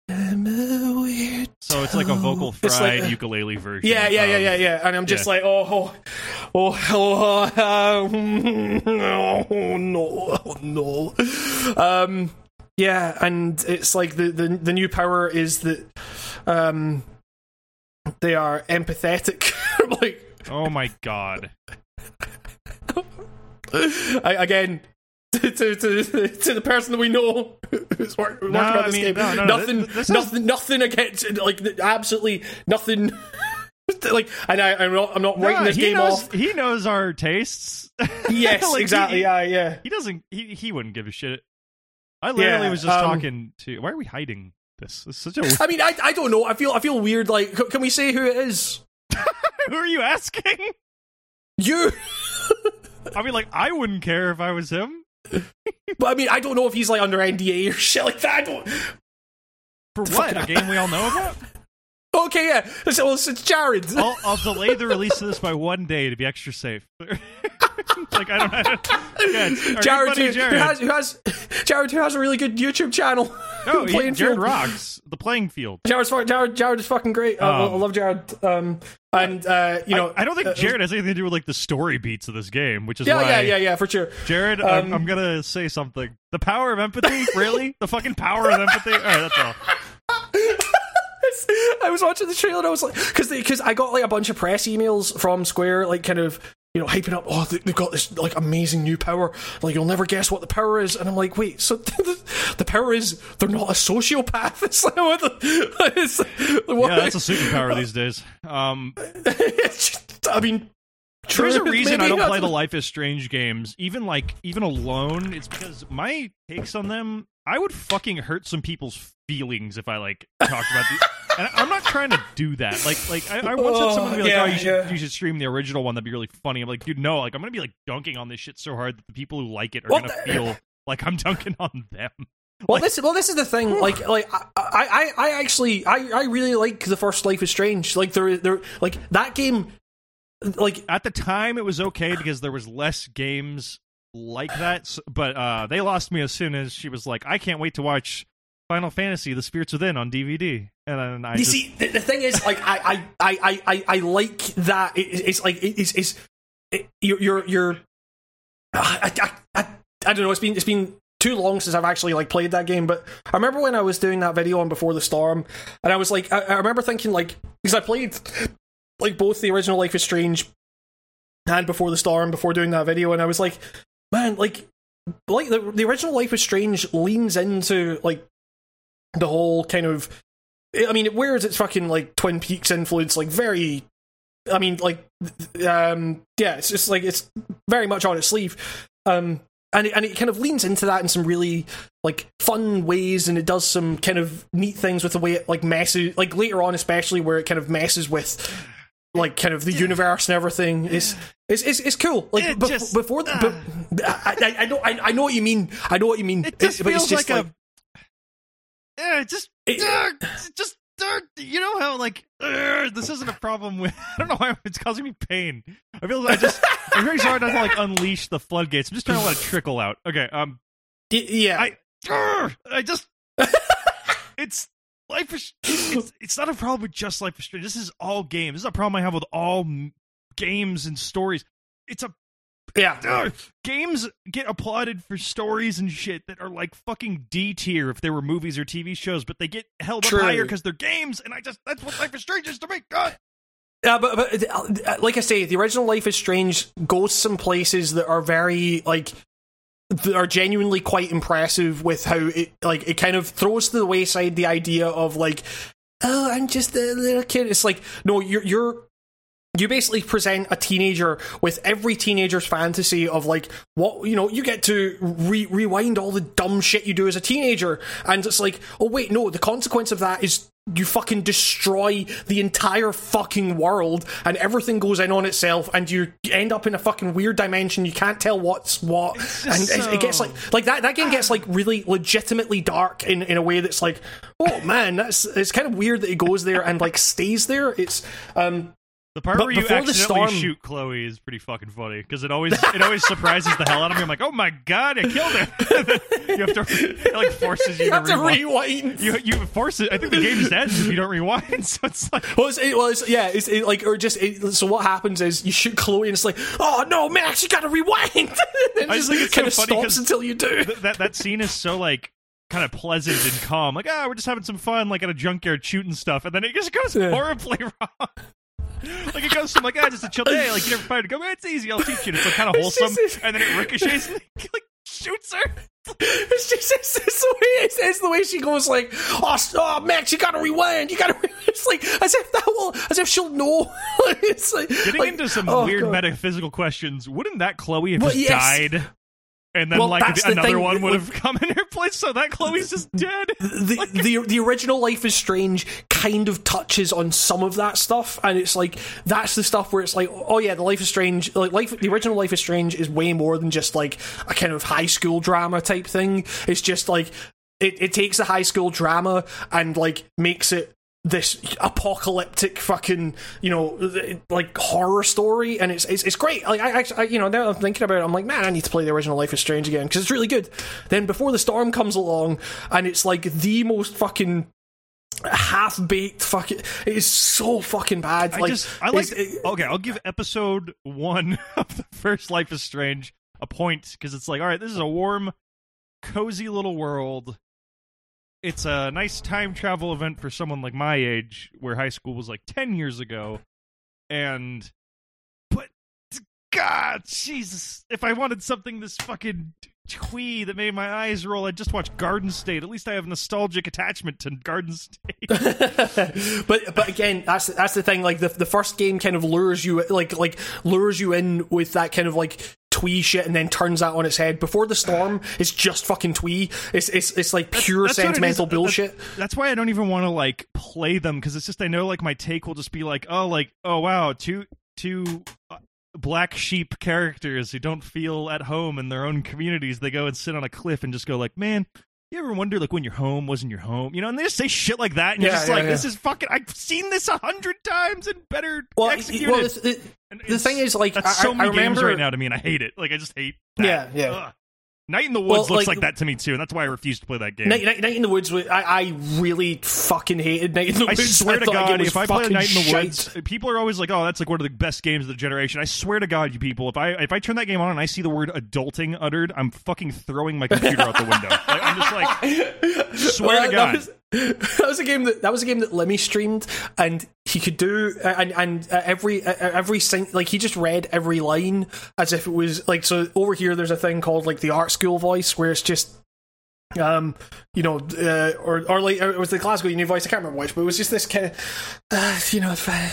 I'm a weird So it's like a vocal. Fried like- ukulele version. yeah yeah yeah um, yeah yeah and i'm just yeah. like oh oh oh oh, oh, oh no [laughs] oh no um yeah and it's like the the, the new power is that um they are empathetic [laughs] like Oh my god. [laughs] [laughs] I, again, [laughs] to, to, to, to the person that we know [laughs] who's work, working No, on I this mean, game, no, no, no, nothing, this- this is- nothing, nothing against, like, absolutely nothing. like, and I, I'm not, I'm not writing No, this he game knows, off. He knows our tastes. Yes, Like, exactly. He, yeah, yeah. he doesn't. He he wouldn't give a shit. I literally Yeah, was just um, talking to. Why are we hiding this? It's such a. I mean, I, I don't know. I feel, I feel weird. Like, c- can we say who it is? Who are you asking? You. I mean, like, I wouldn't care if I was him. But I mean, I don't know if he's like under NDA or shit like that. I don't. For what? A game we all know about? [laughs] Okay, yeah. So, well, it's Jared. I'll, I'll delay the release of this by one day to be extra safe. [laughs] [laughs] like I don't. I don't yeah, Jared, who, Jared. who has, who has, Jared, who has a really good YouTube channel. he- [laughs] playing Jared field. rocks the playing field. Jared's Jared, Jared is fucking great. I- I, Um, love Jared. Um, and uh, you know, I, I don't think uh, Jared has anything to do with like the story beats of this game, which is Yeah, why. yeah, yeah, yeah, for sure. Jared, Um, I'm, I'm gonna say something. The power of empathy, [laughs] really? The fucking power of empathy. All right, that's all. I was watching the trailer and I was like, because because I got like a bunch of press emails from Square, like kind of you know hyping up. Oh, they- they've got this like amazing new power. Like you'll never guess what the power is. And I'm like, wait, so [laughs] the, the power is they're not a sociopath. [laughs] It's like what the, [laughs] it's, what, Yeah, that's a superpower these days. Um, it's just- I mean, There's a true, reason I don't play the Life is Strange games, even like even alone. It's because my takes on them, I would fucking hurt some people's feelings if I like talked about these. And I'm not trying to do that. Like, like I, I once had someone be like, yeah, "Oh, you should, yeah. you should stream the original one. That'd be really funny." I'm like, "Dude, no! Like, I'm gonna be like dunking on this shit so hard that the people who like it are Well, gonna the- feel like I'm dunking on them." Well, Like- this well, this is the thing. Like, like I, I, I actually, I, I really like the first Life is Strange. Like, there, there, like that game. Like, At the time, it was okay because there was less games like that. But uh, they lost me as soon as she was like, "I can't wait to watch Final Fantasy: The Spirits Within on DVD." And then I you just, see, the, the thing is, like, I, I, I, I, I, like that. It, it's like it, it's, it's it, you're, you're, you're. [sighs] I, I, I, I don't know. It's been, it's been too long since I've actually like played that game. But I remember when I was doing that video on Before the Storm, and I was like, I, I remember thinking like, because I played like both the original Life is Strange and Before the Storm before doing that video, and I was like, man, like, like the the original Life is Strange leans into like the whole kind of. I mean, it wears its fucking like Twin Peaks influence, like very. I mean, like, um, yeah, it's just like it's very much on its sleeve, um, and it, and it kind of leans into that in some really like fun ways, and it does some kind of neat things with the way it like messes, like later on, especially where it kind of messes with like kind of the universe and everything. Is it's, it's it's cool. Like It bef- just- before, the, but I, I I know I, I know what you mean. I know what you mean. it just but feels it's just like, a. Yeah, just, It- uh, just, uh, you know how like uh, this isn't a problem with. [laughs] I don't know why [laughs] it's causing me pain. I feel like I just. I'm very sorry not to like unleash the floodgates. I'm just trying to let it trickle out. Okay, um, Y- yeah, I, I just, [laughs] it's life is. It's, it's not a problem with just Life is Strange. This is all games. This is a problem I have with all m- games and stories. It's a yeah. [laughs] Ugh. games get applauded for stories and shit that are like fucking D tier if they were movies or TV shows, but they get held True. up higher because they're games. And I just that's what Life is Strange is to me. God. Yeah, but, but uh, like I say, the original Life is Strange goes some places that are very like that are genuinely quite impressive with how it like it kind of throws to the wayside the idea of like oh I'm just a little kid. It's like no, you're you're you basically present a teenager with every teenager's fantasy of like what you know you get to re- rewind all the dumb shit you do as a teenager and it's like oh wait no the consequence of that is you fucking destroy the entire fucking world and everything goes in on itself and you end up in a fucking weird dimension you can't tell what's what and it- it gets like like that that game gets like really legitimately dark in in a way that's like oh man that's it's kind of weird that it goes there and like stays there. It's um The part But where you before accidentally storm- shoot Chloe is pretty fucking funny because it always it always surprises the hell out of me. I'm like, oh my god, I killed her. [laughs] you have to it like forces you, you have to rewind. rewind You you force it. I think the game's ends if you don't rewind. [laughs] So it's like Well, it's, it, well, it's, yeah, it's it, like, or just, it, so what happens is you shoot Chloe and it's like, oh no, Max, you gotta rewind! [laughs] and it I just think it's kind so of funny stops 'cause until you do. th- that that scene is so like kind of pleasant and calm. Like, ah, we're just having some fun, like at a junkyard shooting stuff, and then it just goes Yeah. horribly wrong. [laughs] like it goes from like ah, just a chill day, like you never fired go, it's easy, I'll teach you. And it's like kind of wholesome, and then it ricochets [laughs] and like shoots her. It's just, it's, it's the way, it's, it's the way she goes like, oh, oh, Max, you gotta rewind, you gotta, re-" [laughs] it's like, as if that will, as if she'll know. it's like, Getting like, into some oh, weird God. metaphysical questions, wouldn't that Chloe have Well, just yes. died? And then Well, like the- the another thing, one would have [laughs] come in her place, so that Chloe's just dead. the, [laughs] the the original Life is Strange kind of touches on some of that stuff, and it's like that's the stuff where it's like, oh yeah, the Life is Strange, like life, the original Life is Strange is way more than just like a kind of high school drama type thing. It's just like it, it takes the high school drama and like makes it this apocalyptic fucking you know like horror story and it's it's, it's great. Like I, I you know now I'm thinking about it I'm like man I need to play the original Life is Strange again because it's really good. Then before the storm comes along and it's like the most fucking half baked fucking it is so fucking bad. I like just I like it- okay, I'll give episode one [laughs] of the first Life is Strange a point because it's like, all right, this is a warm, cozy little world. It's a nice time travel event for someone like my age, where high school was like ten years ago, and but God, Jesus, if I wanted something this fucking twee that made my eyes roll, I'd just watch Garden State. At least I have nostalgic attachment to Garden State. [laughs] [laughs] but but again, that's that's the thing. Like the the first game kind of lures you like like lures you in with that kind of like twee shit, and then turns that on its head. Before the storm, it's just fucking twee. It's it's it's like pure That's is. sentimental bullshit. That's why I don't even want to like play them because it's just I know like my take will just be like, oh, like oh wow, two two uh, black sheep characters who don't feel at home in their own communities. They go and sit on a cliff and just go like, man. You ever wonder like when your home wasn't your home? You know, and they just say shit like that, and you're just yeah, like, yeah. "This is fucking." I've seen this a hundred times and better Well, executed. well, the, the, thing is, like, I, so I many remember games right now to me, and I hate it. Like, I just hate. That. Yeah, yeah. Ugh. Night in the Well, Woods looks like- like that to me too, and that's why I refuse to play that game. Night, Night, Night in the Woods. I, I really fucking hated Night in the Woods. [laughs] I swear to that game God, if I play Night in the shite. Woods, people are always like, "Oh, that's like one of the best games of the generation." I swear to God, you people, if I if I turn that game on and I see the word "adulting" uttered, I'm fucking throwing my computer out the window. [laughs] Like, I'm just like, swear Well, to that God. was, [laughs] that was a game that that was a game that Lemmy streamed, and he could do and and uh, every uh, every sing, like he just read every line as if it was like so. Over here, there's a thing called like the art school voice, where it's just. Um, you know, uh, or or like or it was the Glasgow Uni voice. I can't remember which, but it was just this kind of, uh, you know, I,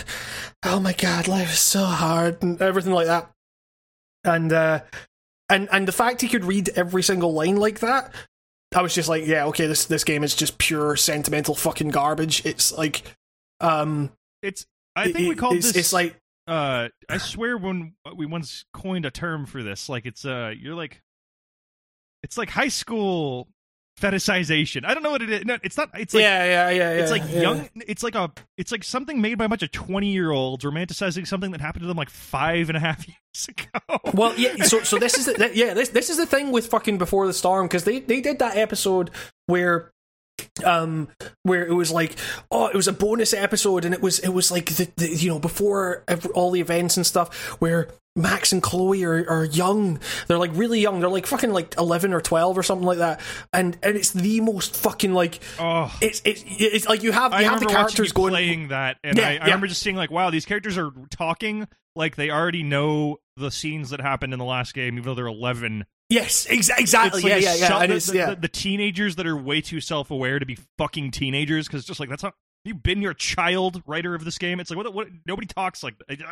oh my god, life is so hard and everything like that. And uh, and and the fact he could read every single line like that I was just like, yeah, okay, this this game is just pure sentimental fucking garbage. It's like, um, it's. I think we it- called it's, this. It's like, uh, I swear when we once coined a term for this, like it's uh, you're like, it's like high school fetishization. I don't know what it is. No, it's not. It's like yeah, yeah, yeah, yeah. it's like yeah. young. It's like a. It's like something made by a bunch of twenty year olds romanticizing something that happened to them like five and a half [laughs] years ago. Well, yeah. So, so this is the, yeah. This this is the thing with fucking Before the Storm because they they did that episode where um where it was like oh it was a bonus episode and it was it was like the, the you know before ev- all the events and stuff where Max and Chloe are, are young they're like really young they're like fucking like 11 or 12 or something like that and and it's the most fucking like Oh. it's it's it's like you have you I have the remember characters going playing that, and Yeah, I, I yeah. remember just seeing like, wow, these characters are talking like they already know the scenes that happened in the last game, even though they're eleven. yes ex- exactly like yeah yeah yeah self- and the, it's the- yeah the, the teenagers that are way too self aware to be fucking teenagers because just like that's not. You've been your child writer of this game. It's like what? What? Nobody talks like. [laughs]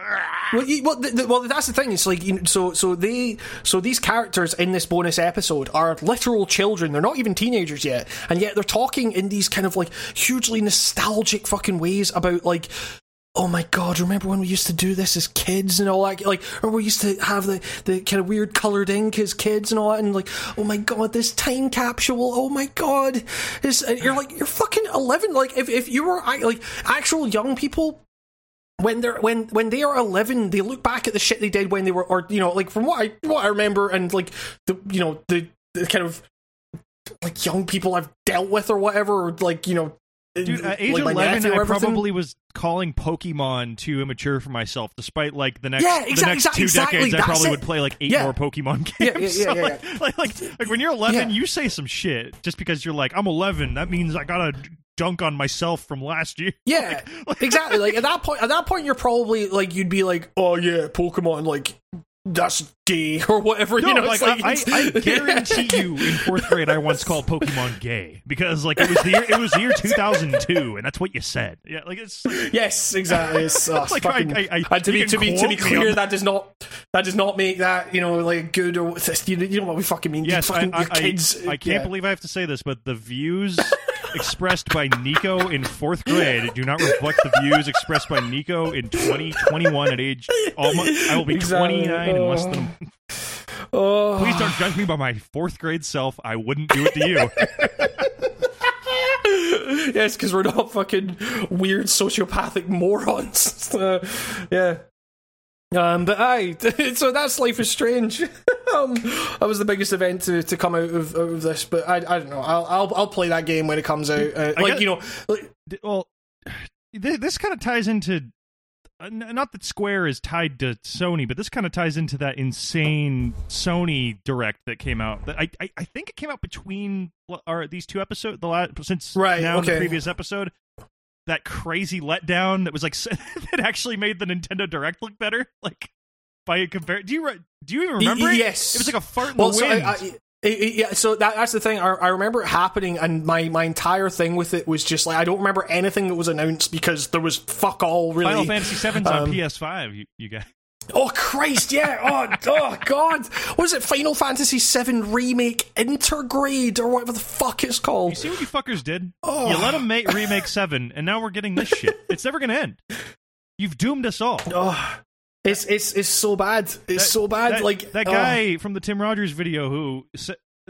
Well, you, well, the, the, well, that's the thing. It's like you so, so they, so these characters in this bonus episode are literal children. They're not even teenagers yet, and yet they're talking in these kind of like hugely nostalgic fucking ways about like. Oh my god! Remember when we used to do this as kids and all that? Like, or we used to have the, the kind of weird colored ink as kids and all that. And like, oh my god, this time capsule! Oh my god! And you're like, you're fucking eleven. Like, if if you were like actual young people when they're when when they are 11 they look back at the shit they did when they were or you know like from what i what i remember and like the you know the, the kind of like young people i've dealt with or whatever or like you know Dude, uh, at age like 11, I everything. probably was calling Pokemon too immature for myself, despite like the next, Yeah, the exact- next exact- two exactly, decades, I probably it. would play like eight Yeah. more Pokemon [laughs] games. Yeah, yeah, So, [laughs] yeah, like, like, like, like when you're 11, Yeah. you say some shit just because you're like, I'm 11. That means I gotta dunk on myself from last year. [laughs] yeah exactly like at that point at that point you're probably like you'd be like oh yeah pokemon like gay [laughs] or whatever No, you know like, like I, I, I [laughs] guarantee you, in fourth grade, I once called Pokemon gay because like it was the year, it was the year 2002, and that's what you said. Yeah, like it's like, [laughs] Yes, exactly. It's, uh, Like, fucking, I- I- and to be to be to be clear, that does not that does not make that you know like good or you know, what we fucking mean. Yes, fucking, I, I, kids. I, I can't yeah. believe I have to say this, but the views expressed by Nico in fourth grade do not reflect the views expressed by Nico in 2021 at age almost. I will be Exactly. 29 in less than. Oh. Please don't judge me by my fourth grade self. I wouldn't do it to you. [laughs] yes, because we're not fucking weird sociopathic morons. Uh, [laughs] yeah. Um, but aye, [laughs] so that's Life is Strange. [laughs] um, that was the biggest event to, to come out of, out of this. But I, I don't know. I'll, I'll I'll play that game when it comes out. Uh, like get- you know, like, well, this kind of ties into. uh, Not that Square is tied to Sony, but this kind of ties into that insane Sony direct that came out. That I, I, I think it came out between or these two episodes. The last since Right, now in the previous episode, that crazy letdown that was like [laughs] that actually made the Nintendo Direct look better. Like by compare, do you do you even remember? it? yes. it was like a fart in well, the so wind. I, I, I- I- yeah, so that, that's the thing. I, I remember it happening, and my, my entire thing with it was just like I don't remember anything that was announced because there was fuck all really. Final Fantasy VII's on um, PS5. You, you guys. Oh Christ, yeah. Oh, [laughs] oh God. What was it? Final Fantasy VII remake intergrade or whatever the fuck it's called? You see what you fuckers did? Oh. You let them make remake seven, and now we're getting this shit. It's never gonna end. You've doomed us all. Oh, it's it's it's so bad. It's That- so bad. That, like that oh. guy from the Tim Rogers video, who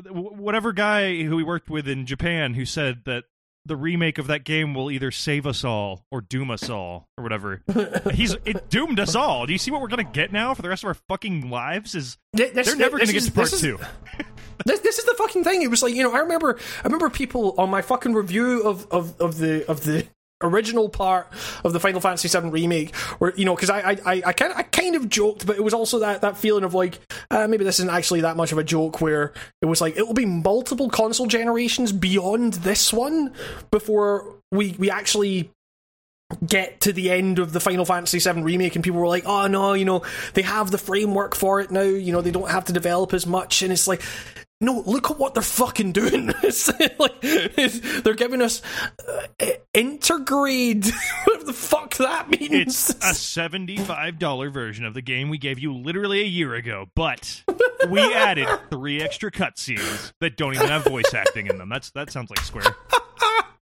whatever guy who he worked with in Japan, who said that the remake of that game will either save us all or doom us all or whatever. [laughs] He's it doomed us all. Do you see what we're gonna get now for the rest of our fucking lives? Is this- they're never this gonna get to part this is- two. [laughs] This, this is the fucking thing. It was like you know I remember I remember people on my fucking review of of, of the of the original part of the Final Fantasy VII remake, where you know because I I I, kind I kind of joked, but it was also that that feeling of like uh, maybe this isn't actually that much of a joke, where it was like it will be multiple console generations beyond this one before we we actually get to the end of the Final Fantasy VII remake, and people were like, "Oh no, you know they have the framework for it now. You know they don't have to develop as much." And it's like, no, look at what they're fucking doing. [laughs] Like they're giving us uh, intergrade. [laughs] what the fuck that means? It's a seventy-five dollar version of the game we gave you literally a year ago, but [laughs] we added three extra cutscenes that don't even have voice acting in them. That's that sounds like Square. [laughs]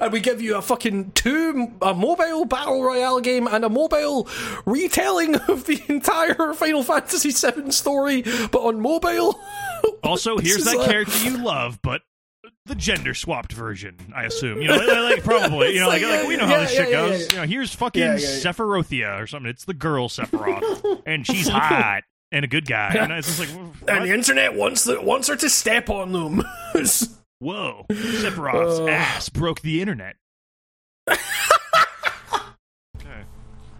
and we give you a fucking two a mobile battle royale game and a mobile retelling of the entire Final Fantasy VII story, but on mobile. [laughs] Also, here's that a- character you love, but the gender swapped version. I assume, you know, like, probably, you know, like, like we know how Yeah, this shit yeah, goes. yeah. You know, here's fucking. Sephirothia or something. It's the girl Sephiroth, [laughs] and she's hot and a good guy. And it's just like, [laughs] what? And the internet wants the, wants her to step on them. [laughs] whoa, Sephiroth's Ugh. ass broke the internet. Okay.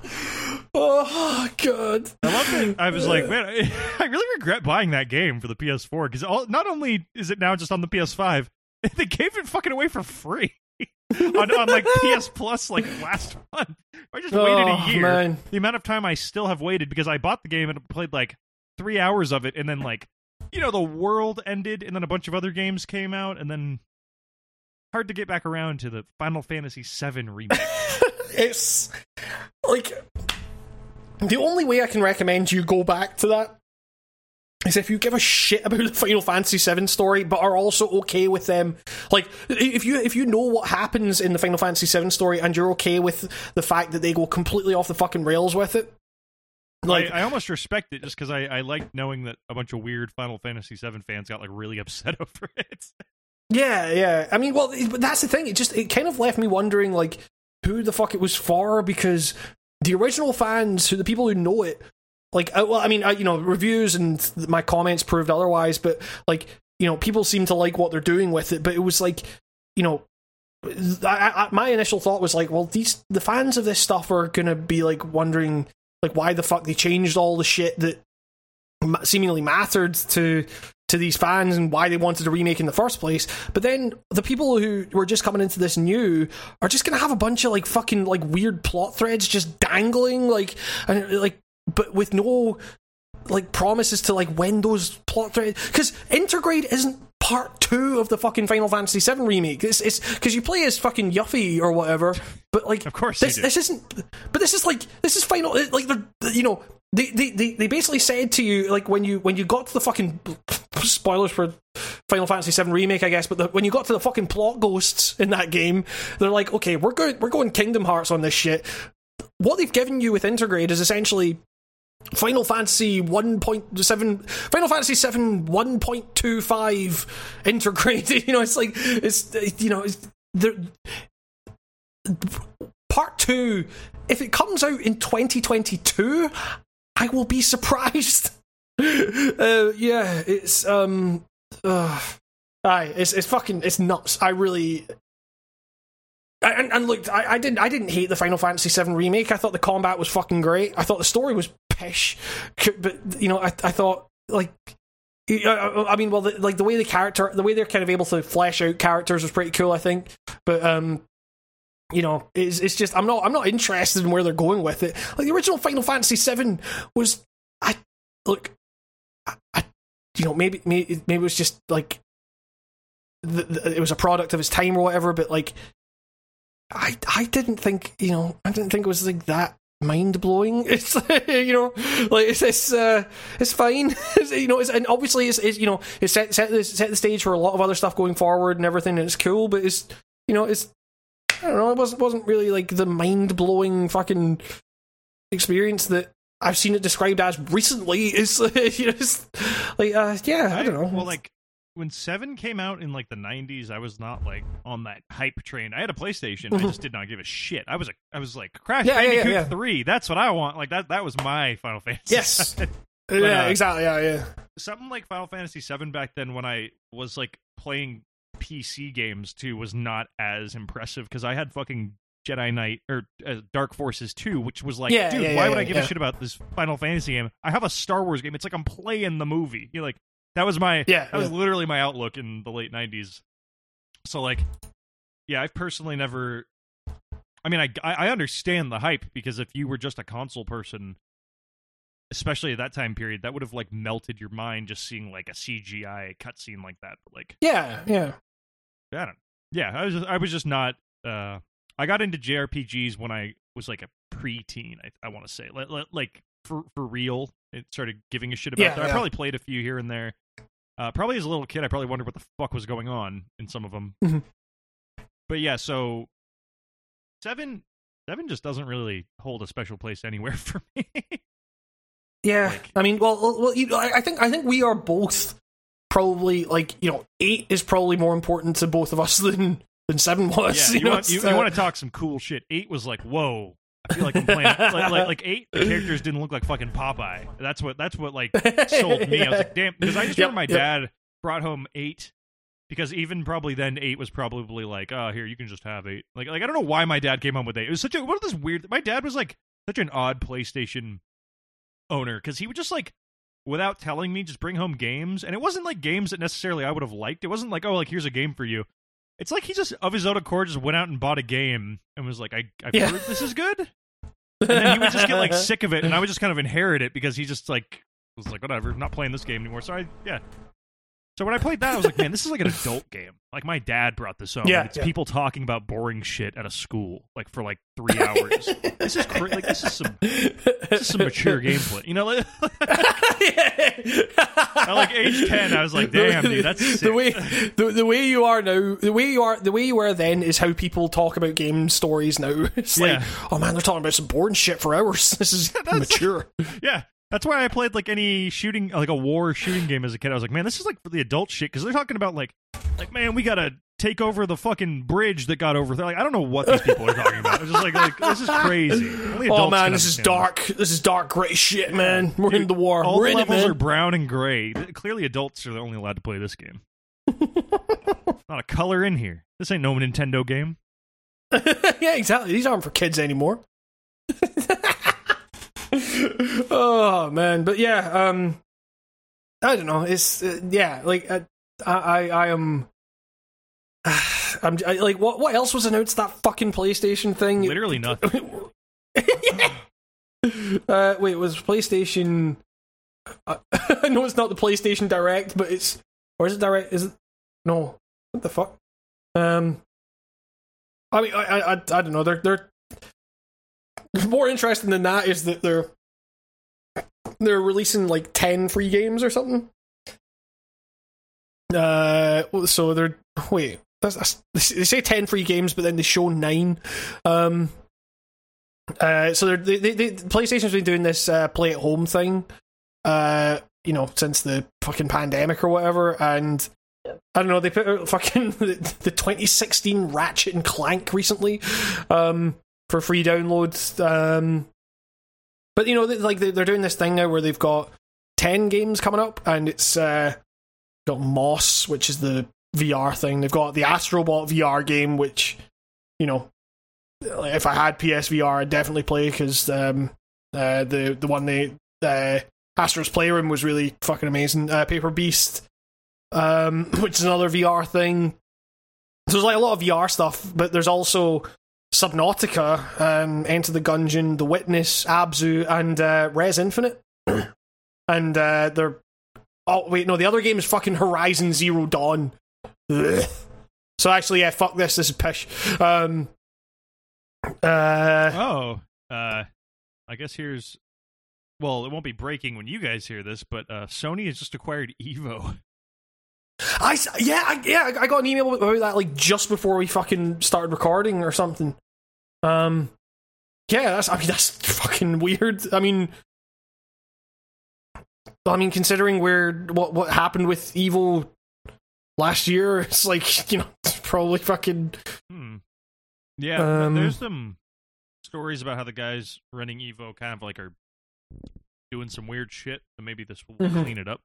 [laughs] oh god. I love that. I was like, man, I, I really regret buying that game for the PS4 because not only is it now just on the PS5, they gave it fucking away for free [laughs] on, on like PS Plus like last [laughs] month. I just waited Oh, a year. man. The amount of time I still have waited because I bought the game and played like three hours of it, and then like you know the world ended, and then a bunch of other games came out, and then hard to get back around to the Final Fantasy VII remake. [laughs] It's like the only way I can recommend you go back to that is if you give a shit about the Final Fantasy VII story, but are also okay with them. Like, if you if you know what happens in the Final Fantasy VII story and you're okay with the fact that they go completely off the fucking rails with it, like, I, I almost respect it just because I, I like knowing that a bunch of weird Final Fantasy VII fans got like really [laughs] upset over it. Yeah, yeah. I mean, well, but that's the thing. It just it kind of left me wondering, like, who the fuck it was for because the original fans, who the people who know it, like, uh, well, I mean, uh, you know, reviews and my comments proved otherwise, but like, you know, people seem to like what they're doing with it, but it was like, you know. I, I, my initial thought was like, well, these the fans of this stuff are gonna be like wondering, like, why the fuck they changed all the shit that seemingly mattered to to these fans and why they wanted a remake in the first place. But then the people who were just coming into this new are just gonna have a bunch of like fucking like weird plot threads just dangling, like and like, but with no like promises to like when those plot threads because Intergrade isn't part two of the fucking Final Fantasy VII remake. It's it's because you play as fucking Yuffie or whatever, but like Of course this this isn't. But this is like this is final. Like they're you know they, they they they basically said to you like when you when you got to the fucking spoilers for Final Fantasy VII remake, I guess. But the, when you got to the fucking plot ghosts in that game, they're like, okay, we're going we're going Kingdom Hearts on this shit. What they've given you with Intergrade is essentially Final Fantasy 1.7 Final Fantasy 7 1.25 integrated [laughs] you know it's like it's you know it's the part 2 if it comes out in 2022 I will be surprised [laughs] uh, yeah it's um uh, aye it's it's fucking it's nuts I really and, and look, I, I didn't. I didn't hate the Final Fantasy VII remake. I thought the combat was fucking great. I thought the story was but you know, I, I thought like, I, I I mean, well, the, like the way the character, the way they're kind of able to flesh out characters was pretty cool. I think, but um, you know, it's it's just I'm not I'm not interested in where they're going with it. Like the original Final Fantasy VII was, I look, I, I you know, maybe maybe maybe it was just like. The, the, it was a product of its time or whatever, but like I I didn't think you know I didn't think it was like that mind blowing. [laughs] It's you know like it's it's uh, it's fine. [laughs] It's, you know it's and obviously it's, it's you know it's set set the, set the stage for a lot of other stuff going forward and everything and it's cool. But it's you know it's I don't know it wasn't wasn't really like the mind blowing fucking experience that. I've seen it described as recently. [laughs] It's, you know, it's like, uh, yeah, I don't know. Well, like when Seven came out in like the '90s, I was not like on that hype train. I had a PlayStation. I [laughs] just did not give a shit. I was a, I was like Crash Yeah, yeah, yeah, Bandicoot yeah. Three. That's what I want. Like that. That was my Final [laughs] Fantasy. yes, VII. [laughs] yeah, uh, exactly, yeah, yeah. Something like Final Fantasy Seven back then, when I was like playing PC games too, was not as impressive because I had fucking Jedi Knight or uh, Dark Forces 2, which was like, Yeah, dude, yeah, why yeah, would I give a shit about this Final Fantasy game? I have a Star Wars game. It's like I'm playing the movie. You're like, that was my, Yeah, that was literally my outlook in the late 90s. So like, yeah, I've personally never. I mean, I I understand the hype because if you were just a console person, especially at that time period, that would have like melted your mind just seeing like a CGI cutscene like that. But like, Yeah, yeah. I don't. Yeah, I was just, I was just not. uh I got into JRPGs when I was like a preteen. I I want to say like- like for for real. It started giving a shit about Yeah, that. I probably played a few here and there. Uh, probably as a little kid, I probably wondered what the fuck was going on in some of them. Mhm. But yeah, so seven seven just doesn't really hold a special place anywhere [laughs] for me. Yeah, Like- I mean, well, well, you know, I I think I think we are both probably like you know eight is probably more important to both of us [laughs] than than seven was. Yeah, you, know, want, you, you uh, want to talk some cool shit. Eight was like, whoa. I feel like I'm playing like, like, like eight. The characters didn't look like fucking Popeye. That's what that's what like sold me. I was like, damn, because I just Yep, remember my yep. dad brought home eight. Because even probably then eight was probably like, oh, here you can just have eight. Like, like I don't know why my dad came home with eight. It was such a what is this weird. My dad was like such an odd PlayStation owner because he would just like without telling me just bring home games, and it wasn't like games that necessarily I would have liked. It wasn't like, oh, like here's a game for you. It's like he just of his own accord just went out and bought a game and was like, I I've Yeah. heard this is good. And then he would just get like sick of it, and I would just kind of inherit it because he just like was like, whatever, I'm not playing this game anymore. So I yeah. So when I played that, I was like, man, this is like an [laughs] adult game. Like my dad brought this home. Yeah, it's yeah. people talking about boring shit at a school, like for like three hours. this is cra- like this is some this is some mature gameplay. You know, like, [laughs] at like age ten, I was like, damn, dude, that's sick. the way [laughs] the, the way you are now. The way you are, the way you were then is how people talk about game stories now. It's like, oh man, they're talking about some boring shit for hours. This is mature. Yeah. That's why I played like any shooting, like a war shooting game as a kid. I was like, man, this is like for the adult shit because they're talking about like, like man, we gotta take over the fucking bridge that got over. there. Like, I don't know what these people are talking about. It's just like, like this is crazy. Only Oh man, this is dark. This is dark, gray shit, man. We're in the war. All We're the in it, levels man. are brown and gray. Clearly, adults are the only allowed to play this game. [laughs] Not a color in here. This ain't no Nintendo game. [laughs] yeah, exactly. These aren't for kids anymore. [laughs] [laughs] oh man, but yeah, um, I don't know. It's uh, yeah, like uh, I, I, I am. [sighs] I'm I, like, what? What else was announced? That fucking PlayStation thing. Literally [laughs] nothing. uh, wait, it was PlayStation? Uh, [laughs] I know it's not the PlayStation Direct, but it's or is it Direct? Is it no? What the fuck? Um, I mean, I, I, I, I don't know. They're they're more interesting than that is that they're they're releasing like ten free games or something. Uh, so they're wait. That's, that's, they say ten free games, but then they show nine. Um, uh, so they, they, they, PlayStation's been doing this uh, play at home thing, uh, you know, since the fucking pandemic or whatever, and I don't know. They put out fucking [laughs] the, the 2016 Ratchet and Clank recently, um, for free downloads. Um, but you know, they, like they- they're doing this thing now where they've got ten games coming up, and it's uh, got Moss, which is the VR thing. They've got the Astrobot VR game, which you know, if I had PSVR, I'd definitely play because um, uh, the the one they uh, Astro's Playroom was really fucking amazing. Uh, Paper Beast, um, [laughs] which is another VR thing. So there's like a lot of VR stuff, but there's also Subnautica, um, Enter the Gungeon, The Witness, Abzu, and uh, Rez Infinite. [clears throat] and uh, they're oh wait no, the other game is fucking Horizon Zero Dawn. Ugh. [sniffs] So actually, yeah, fuck this. This is pish. Um, uh, Oh, uh, I guess here's. Well, it won't be breaking when you guys hear this, but uh, Sony has just acquired Evo. [laughs] I yeah I, yeah I got an email about that like just before we fucking started recording or something. Um, yeah, that's I mean that's fucking weird. I mean, I mean considering where what what happened with Evo last year, [laughs] it's like you know it's probably fucking Hmm. Yeah, Um, there's some stories about how the guys running Evo kind of like are doing some weird shit. So maybe this will Mhm. clean it up.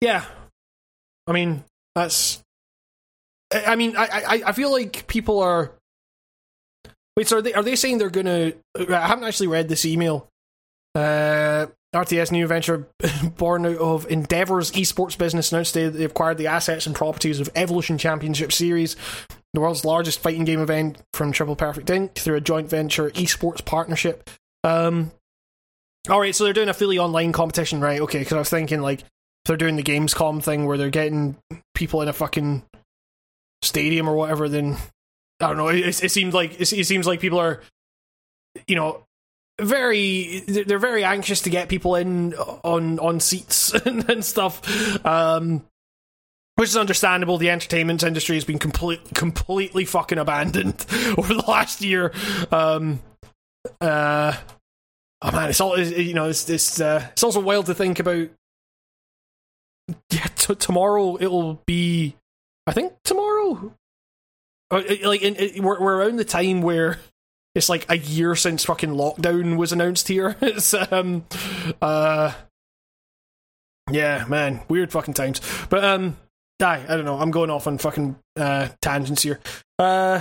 yeah. I mean that's. I mean, I, I I feel like people are. Wait, so are they are they saying they're gonna? I haven't actually read this email. Uh, RTS new venture [laughs] born out of Endeavor's esports business announced today they acquired the assets and properties of Evolution Championship Series, the world's largest fighting game event from Triple Perfect Inc. through a joint venture esports partnership. Um, all right, so they're doing a fully online competition, right? Okay, because I was thinking like they're doing the Gamescom thing where they're getting people in a fucking stadium or whatever, then I don't know. It, it seems like it, seems like people are, you know, very they're they're very anxious to get people in on on seats [laughs] and, and stuff. Um, which is understandable. The entertainment industry has been complete, completely fucking abandoned [laughs] over the last year. Um, uh, oh man, it's all you know. It's it's uh, it's also wild to think about. T- tomorrow it'll be. I think tomorrow. Uh, like in, it, we're we're around the time where it's like a year since fucking lockdown was announced here. [laughs] It's um, uh, yeah, man, weird fucking times. But um, I I don't know. I'm going off on fucking uh tangents here. Uh,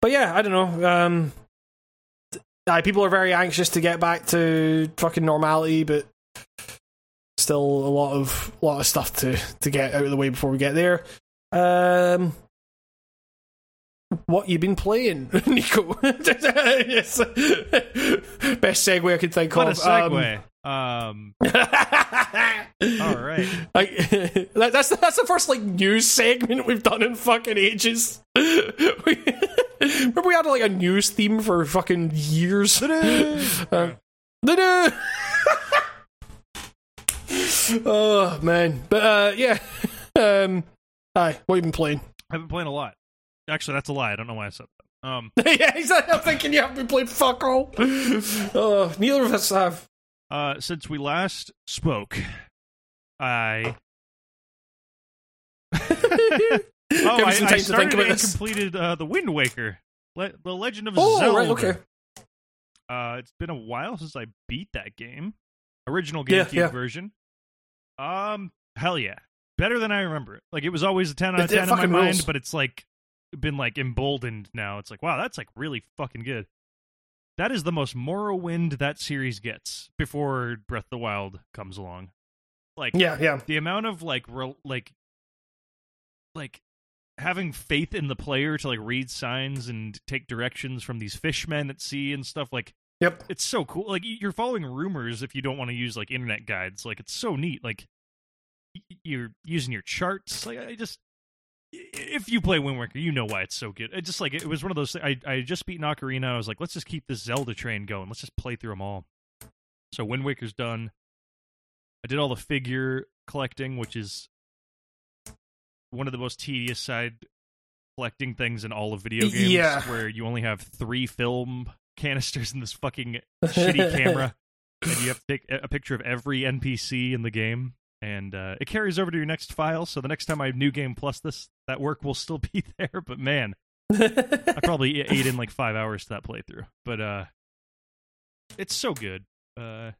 but yeah, I don't know. Um, aye, people are very anxious to get back to fucking normality, but still a lot of lot of stuff to to get out of the way before we get there. Um, what you been playing, [laughs] Nico? [laughs] yes, best segue I could think What a of. segue. Um, Um, [laughs] all right. That, that's that's the first like news segment we've done in fucking ages. we, remember we had like a news theme for fucking years. Uh! Oh man, but uh, yeah. [laughs] Um, hi, what have you been playing? I've been playing a lot. Actually, that's a lie. I don't know why I said that. Um, [laughs] yeah, exactly. I'm thinking you haven't been playing fuck all. Oh, neither of us have. uh, since we last spoke, I oh, [laughs] Give I, I time to started think about and this. completed uh, the Wind Waker, Le- the Legend of Oh, Zelda. right, okay. Uh, it's been a while since I beat that game. Original Yeah, GameCube yeah. version. Um, hell yeah, better than I remember it. Like it was always a ten out of It- ten in my mind, rules. but it's like been like emboldened now. It's like wow, that's like really fucking good. That is the most Morrowind that series gets before Breath of the Wild comes along. Like Yeah, yeah. the amount of like re- like like having faith in the player to like read signs and take directions from these fishmen at sea and stuff like Yep. it's so cool like you're following rumors if you don't want to use like internet guides like it's so neat like you're using your charts like i just if you play Wind Waker, you know why it's so good. It just like it was one of those. I I just beat Ocarina. I was like, let's just keep this Zelda train going. Let's just play through them all. So Wind Waker's done. I did all the figure collecting, which is one of the most tedious side collecting things in all of video games. Yeah. Where you only have three film canisters in this fucking [laughs] shitty camera, and you have to take a picture of every NPC in the game, and uh, it carries over to your next file. So the next time I have new game plus this, that work will still [laughs] be there. But man, I [laughs] probably ate in like five hours to that playthrough. But uh, it's so good. Uh,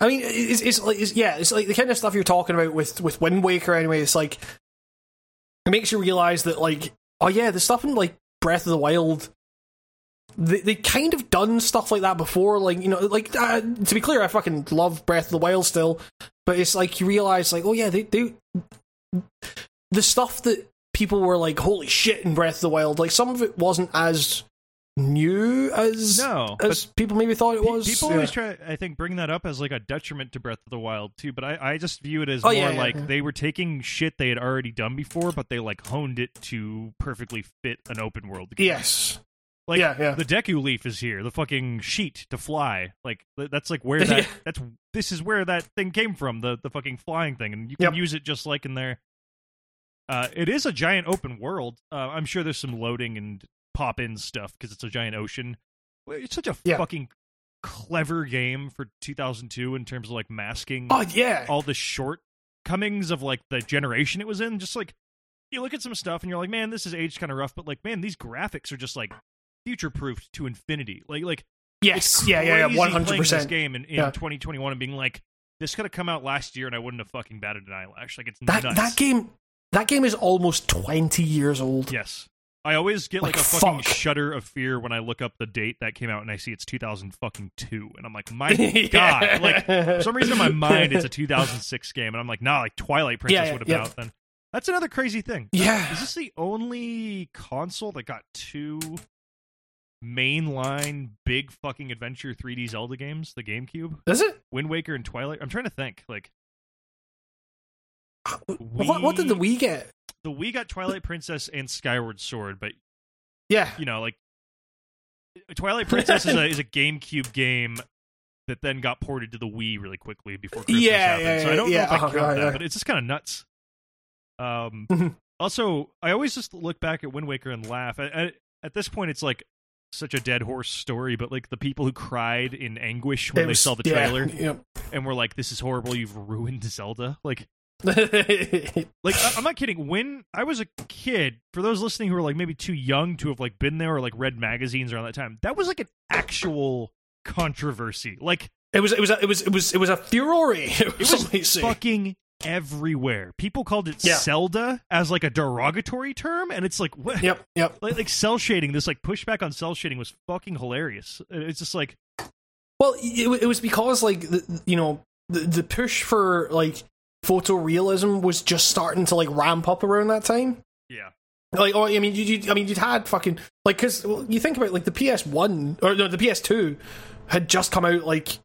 I mean, it's, it's like it's, yeah, it's like the kind of stuff you're talking about with with Wind Waker. Anyway, it's like it makes you realize that like oh yeah, the stuff in like Breath of the Wild. They they kind of done stuff like that before, like you know, like uh, to be clear, I fucking love Breath of the Wild still, but it's like you realize, like, oh yeah, they they the stuff that people were like, holy shit, in Breath of the Wild, like some of it wasn't as new as no, as people maybe thought it was. People Yeah. always try, I think, bring that up as like a detriment to Breath of the Wild too. But I, I just view it as Oh, more yeah, yeah, like yeah. they were taking shit they had already done before, but they like honed it to perfectly fit an open world. game. Yes. Like yeah, yeah. the Deku leaf is here, the fucking sheet to fly. Like that's like where [laughs] that that's this is where that thing came from, the the fucking flying thing, and you can Yep. use it just like in there. Uh, it is a giant open world. Uh, I'm sure there's some loading and pop in stuff because it's a giant ocean. It's such a Yeah. fucking clever game for 2002 in terms of like masking Oh yeah. all the shortcomings of like the generation it was in. Just like you look at some stuff and you're like, man, this is aged kind of rough, but like, man, these graphics are just like future proofed to infinity. Like, like yes. Yeah, yeah, yeah. one hundred percent. game in, in Yeah. 2021 and being like, this could have come out last year and I wouldn't have fucking batted an eyelash. Like, it's That nuts. that game that game is almost twenty years old. Yes. I always get like, Like, a fucking fuck. shudder of fear when I look up the date that came out and I see it's 2000 fucking two, and I'm like, my [laughs] Yeah. god! Like for some reason in my [laughs] mind it's a 2006 game, and I'm like, nah, like Twilight Princess yeah, would have yeah. been out then. That's another crazy thing. Yeah. Is this the only console that got two mainline big fucking adventure 3D Zelda games? The GameCube, Is it? Wind Waker, and Twilight. I'm trying to think. Like What what did the Wii get? the Wii got Twilight Princess and Skyward Sword, but Yeah. you know, like Twilight Princess is a is a GameCube game that then got ported to the Wii really quickly before Christmas Yeah, happened. yeah, so I don't yeah, know if I [laughs] count right, that, right. but it's just kind of nuts. Um, Mhm. also, I always just look back at Wind Waker and laugh. At, at this point, it's like such a dead horse story, but like the people who cried in anguish when It they was- saw the trailer [laughs] yeah. and were like, "This is horrible! You've ruined Zelda." Like [laughs] Like I- I'm not kidding. When I was a kid, for those listening who are like maybe too young to have like been there or like read magazines around that time, that was like an actual controversy. Like it was it was a, it was it was it was a furore. [laughs] It was, was might say. fucking everywhere. People called it Yeah. Celda as like a derogatory term, and it's like [laughs] what? Yep, yep. Like, like cel shading. This like pushback on cel shading was fucking hilarious. It's just like Well, it, it was because like the, you know the the push for like photorealism was just starting to like ramp up around that time. yeah. Like, oh, I mean, you, you I mean, you'd had fucking like because well, you think about like the PS One or no, the PS Two had just come out like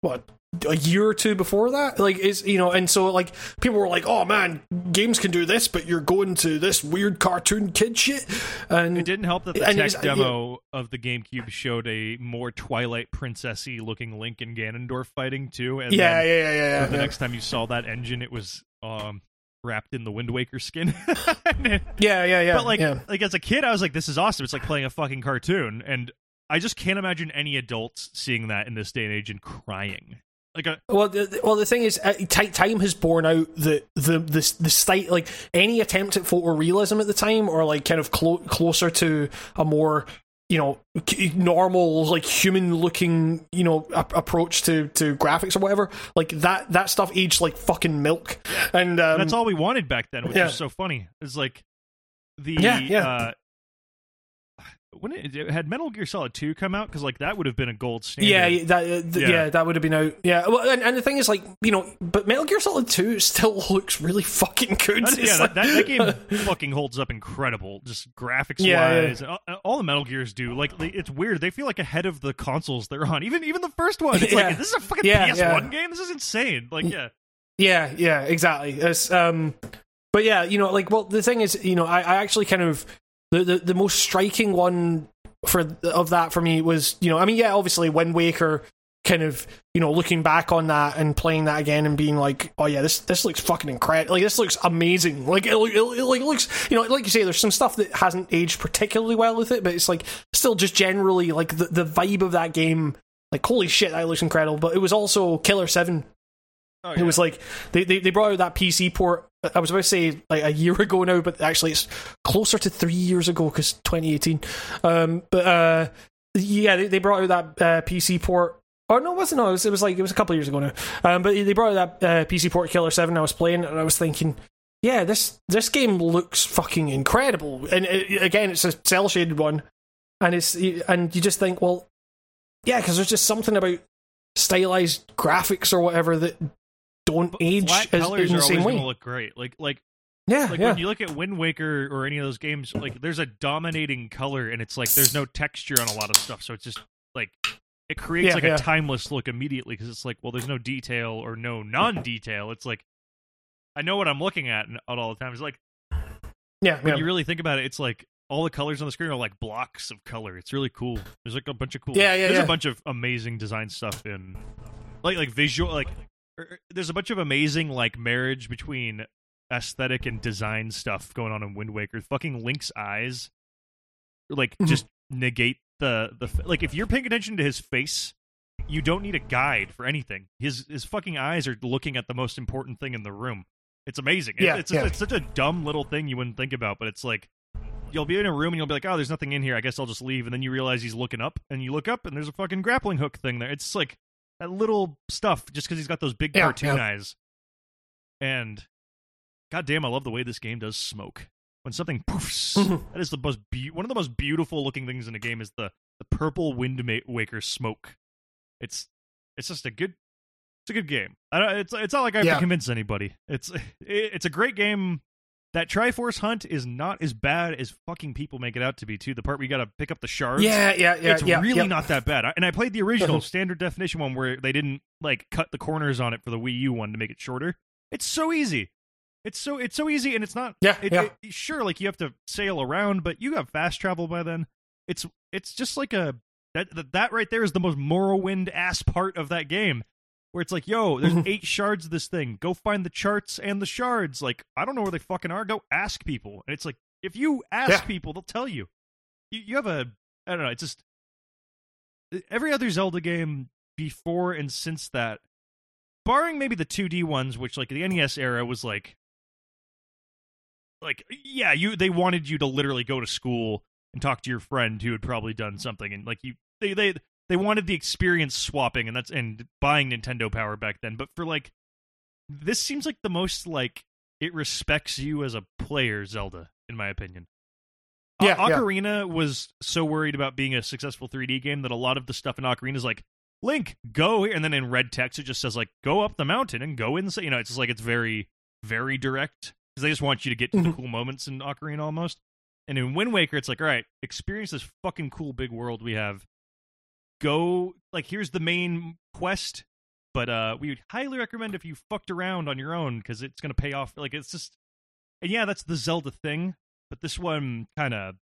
what a year or two before that. Like, is you know, and so like people were like, oh man, games can do this, but you're going to this weird cartoon kid shit, and It didn't help that the tech it's- demo of the GameCube showed a more Twilight Princessy looking Link and Ganondorf fighting too. And yeah, then yeah, yeah, yeah, the yeah. next time you saw that engine, it was um wrapped in the Wind Waker skin. [laughs] yeah, yeah, yeah. but like, yeah. like as a kid, I was like, "This is awesome!" It's like playing a fucking cartoon, and I just can't imagine any adults seeing that in this day and age and crying. Like a Well, the, well, the thing is, uh, ti- time has borne out the the the the state like any attempt at photorealism at the time, or like kind of clo- closer to a more you know normal like human looking you know a- approach to to graphics or whatever. Like that that stuff aged like fucking milk, and um, that's all we wanted back then, which yeah. was so funny. It's like the Yeah, yeah. Uh, when it, had Metal Gear Solid Two come out, because like that would have been a gold standard. Yeah, yeah, that, uh, th- Yeah. yeah. that would have been out. Yeah, well, and, and the thing is, like, you know, but Metal Gear Solid Two still [laughs] looks really fucking good. That- yeah, like- that, that, game [laughs] fucking holds up incredible, just graphics Yeah, yeah. wise. All, all the Metal Gears do. Like they, it's weird. They feel like ahead of the consoles they're on. Even even the first one. It's like [laughs] this is a fucking PS1 yeah. game. This is insane. Like yeah, Yeah, yeah, exactly. It's, um, but yeah, you know, like, well, the thing is, you know, I, I actually kind of the, the the most striking one for of that for me was, you know, I mean, yeah, obviously Wind Waker, kind of, you know, looking back on that and playing that again and being like, oh yeah, this this looks fucking incredible. Like this looks amazing. Like it, it, it, like, looks, you know, like you say, there's some stuff that hasn't aged particularly well with it, but it's like still just generally like the the vibe of that game. Like holy shit, that looks incredible. But it was also Killer Seven oh, it was like they, they, they brought out that PC port. I was about to say like a year ago now, but actually it's closer to three years ago because 2018. Um, but uh, yeah, they, they brought out that uh, PC port. Oh no, it wasn't. No, it was, it was like it was a couple of years ago now. Um, but they brought out that uh, PC port Killer Seven. I was playing and I was thinking, yeah, this this game looks fucking incredible. And it, again, it's a cel shaded one, and it's and you just think, well, yeah, because there's just something about stylized graphics or whatever that don't age flat as, colors in the same going way. to look great. Like like yeah, like yeah. when you look at Wind Waker or any of those games, like there's a dominating color, and it's like there's no texture on a lot of stuff, so it's just like it creates Yeah, like yeah. a timeless look immediately because it's like, well, there's no detail or no non-detail. It's like I know what I'm looking at and- all the time. It's like yeah, when you really think about it, it's like all the colors on the screen are like blocks of color. It's really cool. There's like a bunch of cool. Yeah, yeah, There's a bunch of amazing design stuff in, like like visual like. Er, er, There's a bunch of amazing like marriage between aesthetic and design stuff going on in Wind Waker. Fucking Link's eyes, like Mhm. just negate the the like if you're paying attention to his face. You don't need a guide for anything. His his fucking eyes are looking at the most important thing in the room. It's amazing. Yeah, it's, yeah. it's such a dumb little thing you wouldn't think about, but it's like you'll be in a room and you'll be like, "Oh, there's nothing in here. I guess I'll just leave." And then you realize he's looking up, and you look up, and there's a fucking grappling hook thing there. It's like that little stuff, just because he's got those big Yeah, cartoon yeah. eyes. And goddamn, I love the way this game does smoke. When something poofs, [laughs] that is the most be- one of the most beautiful looking things in a game is the the purple Wind Waker smoke. It's it's just a good it's a good game. I don't, it's it's not like I have Yeah. to convince anybody. It's [laughs] it, it's a great game. That Triforce Hunt is not as bad as fucking people make it out to be. Too the part where you got to pick up the shards. yeah, yeah, yeah, it's yeah, really yeah. not that bad. And I played the original [laughs] standard definition one where they didn't like cut the corners on it for the Wii U one to make it shorter. It's so easy. It's so it's so easy, and it's not. Yeah, it, yeah. it- sure, like you have to sail around, but you have fast travel by then. It's it's just like a that that, that right there is the most Morrowind ass part of that game, where it's like, yo, there's [laughs] eight shards of this thing. Go find the charts and the shards. Like I don't know where they fucking are. Go ask people. And it's like if you ask Yeah. people, they'll tell you. You you have a I don't know. It's just every other Zelda game before and since that barring maybe the 2D ones, which like the NES era was like, like yeah, you they wanted you to literally go to school and talk to your friend who had probably done something, and like you they they they wanted the experience swapping, and that's and buying Nintendo Power back then. But for like, this seems like the most like it respects you as a player, Zelda, in my opinion. O- Yeah, yeah. Ocarina was so worried about being a successful 3D game that a lot of the stuff in Ocarina is like, Link, go here, and then in red text it just says like, go up the mountain and go inside. You know, it's just like it's very, very direct because they just want you to get to the Mhm. cool moments in Ocarina almost. And in Wind Waker, it's like, all right, experience this fucking cool big world we have. Go like here's the main quest, but uh, we would highly recommend if you fucked around on your own because it's gonna pay off. Like it's just, and yeah, that's the Zelda thing, but this one kind of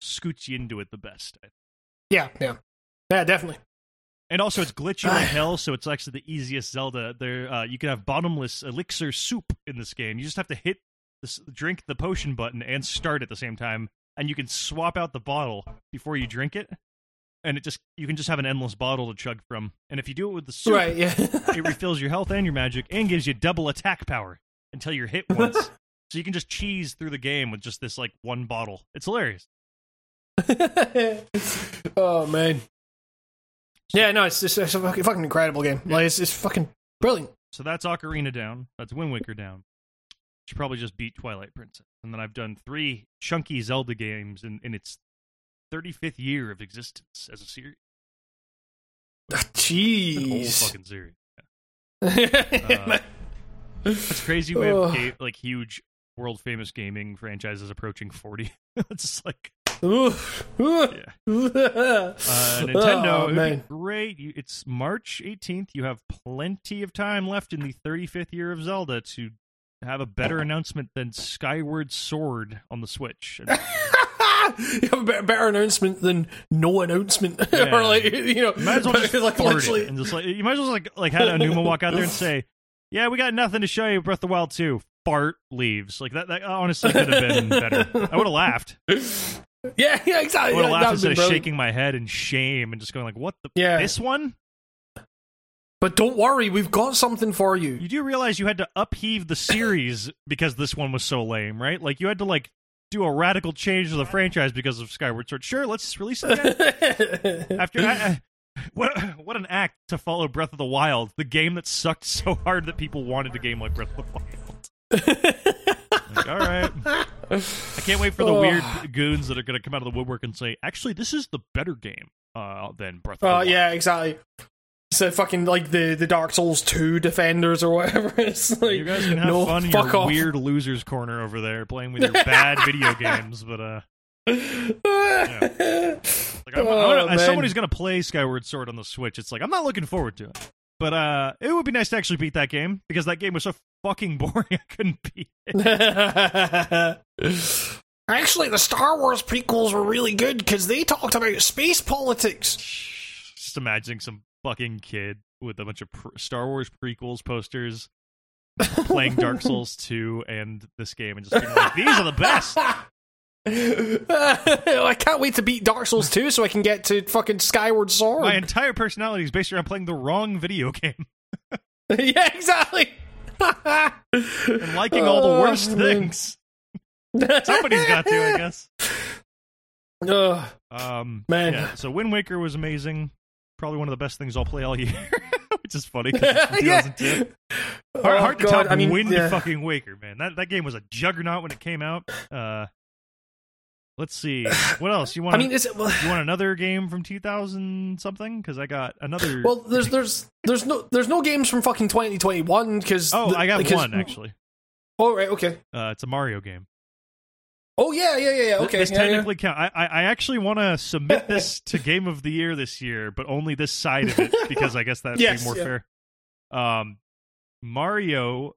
scoots you into it the best. Yeah, yeah, yeah, definitely. And also, it's glitchy like [sighs] hell, so it's actually the easiest Zelda. There, uh, you can have bottomless elixir soup in this game. You just have to hit this, drink the potion button and start at the same time, and you can swap out the bottle before you drink it. And it just you can just have an endless bottle to chug from. And if you do it with the soup, Right, yeah. [laughs] it refills your health and your magic, and gives you double attack power until you're hit once. [laughs] so you can just cheese through the game with just this like one bottle. It's hilarious. [laughs] oh man. Yeah, no, it's just it's a fucking, incredible game. Like it's, it's fucking brilliant. So that's Ocarina down. That's Wind Waker down. Should probably just beat Twilight Princess. And then I've done three chunky Zelda games in, in its 35th year of existence as a series. Ah, Jeez. fucking series. [laughs] Uh, It's crazy. We have like huge world famous gaming franchises approaching 40. [laughs] it's just like. Yeah. [laughs] uh, Nintendo. Oh, man. great. You, it's March 18th. You have plenty of time left in the 35th year of Zelda to have a better announcement than Skyward Sword on the Switch. You have a better, better announcement than no announcement, [laughs] Yeah. or like you know, You might as well just like literally. and just like you might as well like like had Aonuma walk out there and say, "Yeah, we got nothing to show you." Breath of the Wild 2. Fart leaves like that. That honestly could have been better. I would have laughed. [laughs] Yeah, yeah, exactly. I would have laughed instead of shaking my head in shame and just going like, "What the? Yeah. This one? But don't worry, we've got something for you. You do realize you had to upheave the series because this one was so lame, right? Like you had to like do a radical change to the franchise because of Skyward Sword. Sure, let's release it again. [laughs] After I, I, [laughs] what what an act to follow Breath of the Wild, the game that sucked so hard that people wanted a game like Breath of the Wild. [laughs] Like, all right, I can't wait for the Oh. weird goons that are going to come out of the woodwork and say, "Actually, this is the better game uh, than Breath of the Oh Wild." yeah, exactly. So fucking like the the Dark Souls two defenders or whatever. [laughs] It's like You guys can have no, fun in your off. weird losers corner over there, playing with your [laughs] bad video games. But uh, [laughs] like I'm, Oh, I'm gonna- as man. someone who's gonna play Skyward Sword on the Switch, it's like I'm not looking forward to it. But uh, it would be nice to actually beat that game because that game was so fucking boring. I couldn't beat it. Actually, the Star Wars prequels were really good because they talked about space politics. Just imagining some fucking kid with a bunch of pr- Star Wars prequels posters playing Dark [laughs] Souls 2 and this game and just being like, these are the best. [laughs] I can't wait to beat Dark Souls 2 so I can get to fucking Skyward Sword. My entire personality is based around playing the wrong video game [laughs] yeah, exactly. and liking all the Oh, worst man. things. Somebody's got to, I guess. Ugh. Um, Man. yeah. So Wind Waker was amazing. Probably one of the best things I'll play all year, [laughs] which is funny because [laughs] it's from Yeah. 2002. Oh, Hard, hard to top I mean, Wind yeah. fucking Waker, man. That that game was a juggernaut when it came out. Uh, let's see what else you want. [sighs] I mean, is it? Well, you want [sighs] another game from 2000 something? Because I got another. well, there's there's there's no there's no games from fucking 2021 because oh, I got one actually. Oh right, okay. Uh, it's a Mario game. Oh yeah, yeah, yeah, yeah. Okay, this yeah, yeah. technically count. I, I I actually want to submit this [laughs] to Game of the Year this year, but only this side of it because I guess that'd Yes, be more yeah. fair. Um, Mario,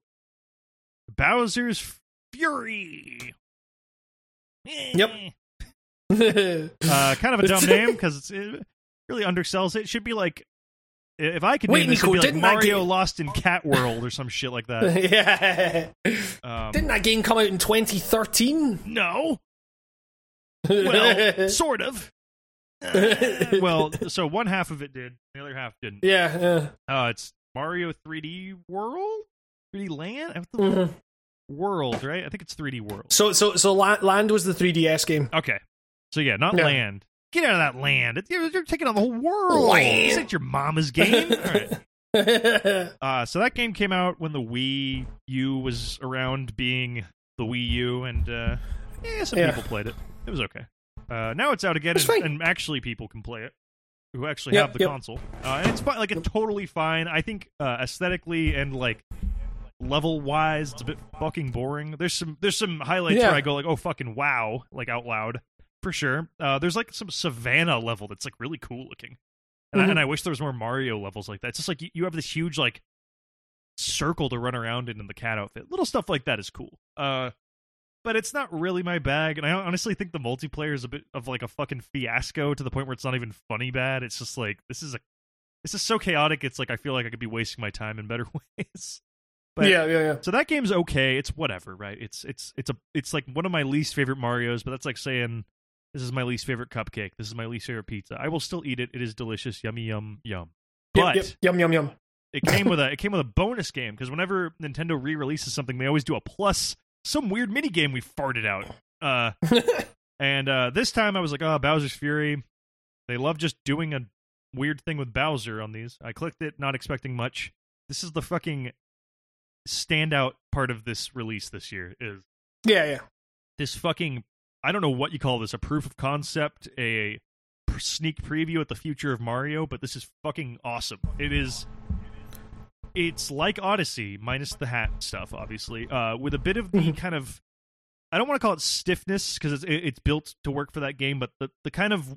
Bowser's Fury. Yep. Uh, kind of a dumb name because it really undersells it. It should be like if I could Wait, name this, it'd be like Mario Lost in Cat World or some shit like that. [laughs] yeah. Um, Didn't that game come out in 2013? no, [laughs] well, sort of. Uh, well, so one half of it did, the other half didn't. yeah, yeah. Uh, it's Mario 3D World, 3D Land, I have to- Mhm. World, right? I think it's 3D World. So so so La- Land was the 3DS game. Okay, so yeah, not Yeah. Land. Get out of that land. It's- You're, you're taking on the whole world. Land. This ain't your mama's game. [laughs] Right. [laughs] Uh, so that game came out when the Wii U was around being the Wii U, and uh, yeah, some Yeah. people played it. It was okay. Uh, now it's out again, It's and, and actually people can play it who actually Yep, have the yep. console, uh, and it's fine. Like it's totally fine. I think uh, aesthetically and like level wise, it's a bit fucking boring. There's some there's some highlights Yeah. where I go like, oh fucking wow, like out loud for sure. Uh, there's like some savannah level that's like really cool looking. And, I, Mhm. and I wish there was more Mario levels like that. It's just like you, you have this huge like circle to run around in in the cat outfit. Little stuff like that is cool. Uh, but it's not really my bag. And I honestly think the multiplayer is a bit of like a fucking fiasco to the point where it's not even funny bad. It's just like this is a this is so chaotic. It's like I feel like I could be wasting my time in better [laughs] ways. But yeah, yeah, yeah. so that game's okay. It's whatever, right? It's it's it's a it's like one of my least favorite Mario's, but that's like saying this is my least favorite cupcake. This is my least favorite pizza. I will still eat it. It is delicious. Yummy yum yum. But yep, yum yum yum. it came with a it came with a bonus game because whenever Nintendo re-releases something, they always do a plus some weird mini game we farted out. Uh, [laughs] and uh, this time I was like, oh, Bowser's Fury. They love just doing a weird thing with Bowser on these. I clicked it, not expecting much. This is the fucking standout part of this release this year is yeah, yeah. this fucking I don't know what you call this a proof of concept a sneak preview at the future of Mario but this is fucking awesome it is it's like Odyssey minus the hat stuff obviously uh with a bit of the Mhm. kind of I don't want to call it stiffness because it's it's built to work for that game but the the kind of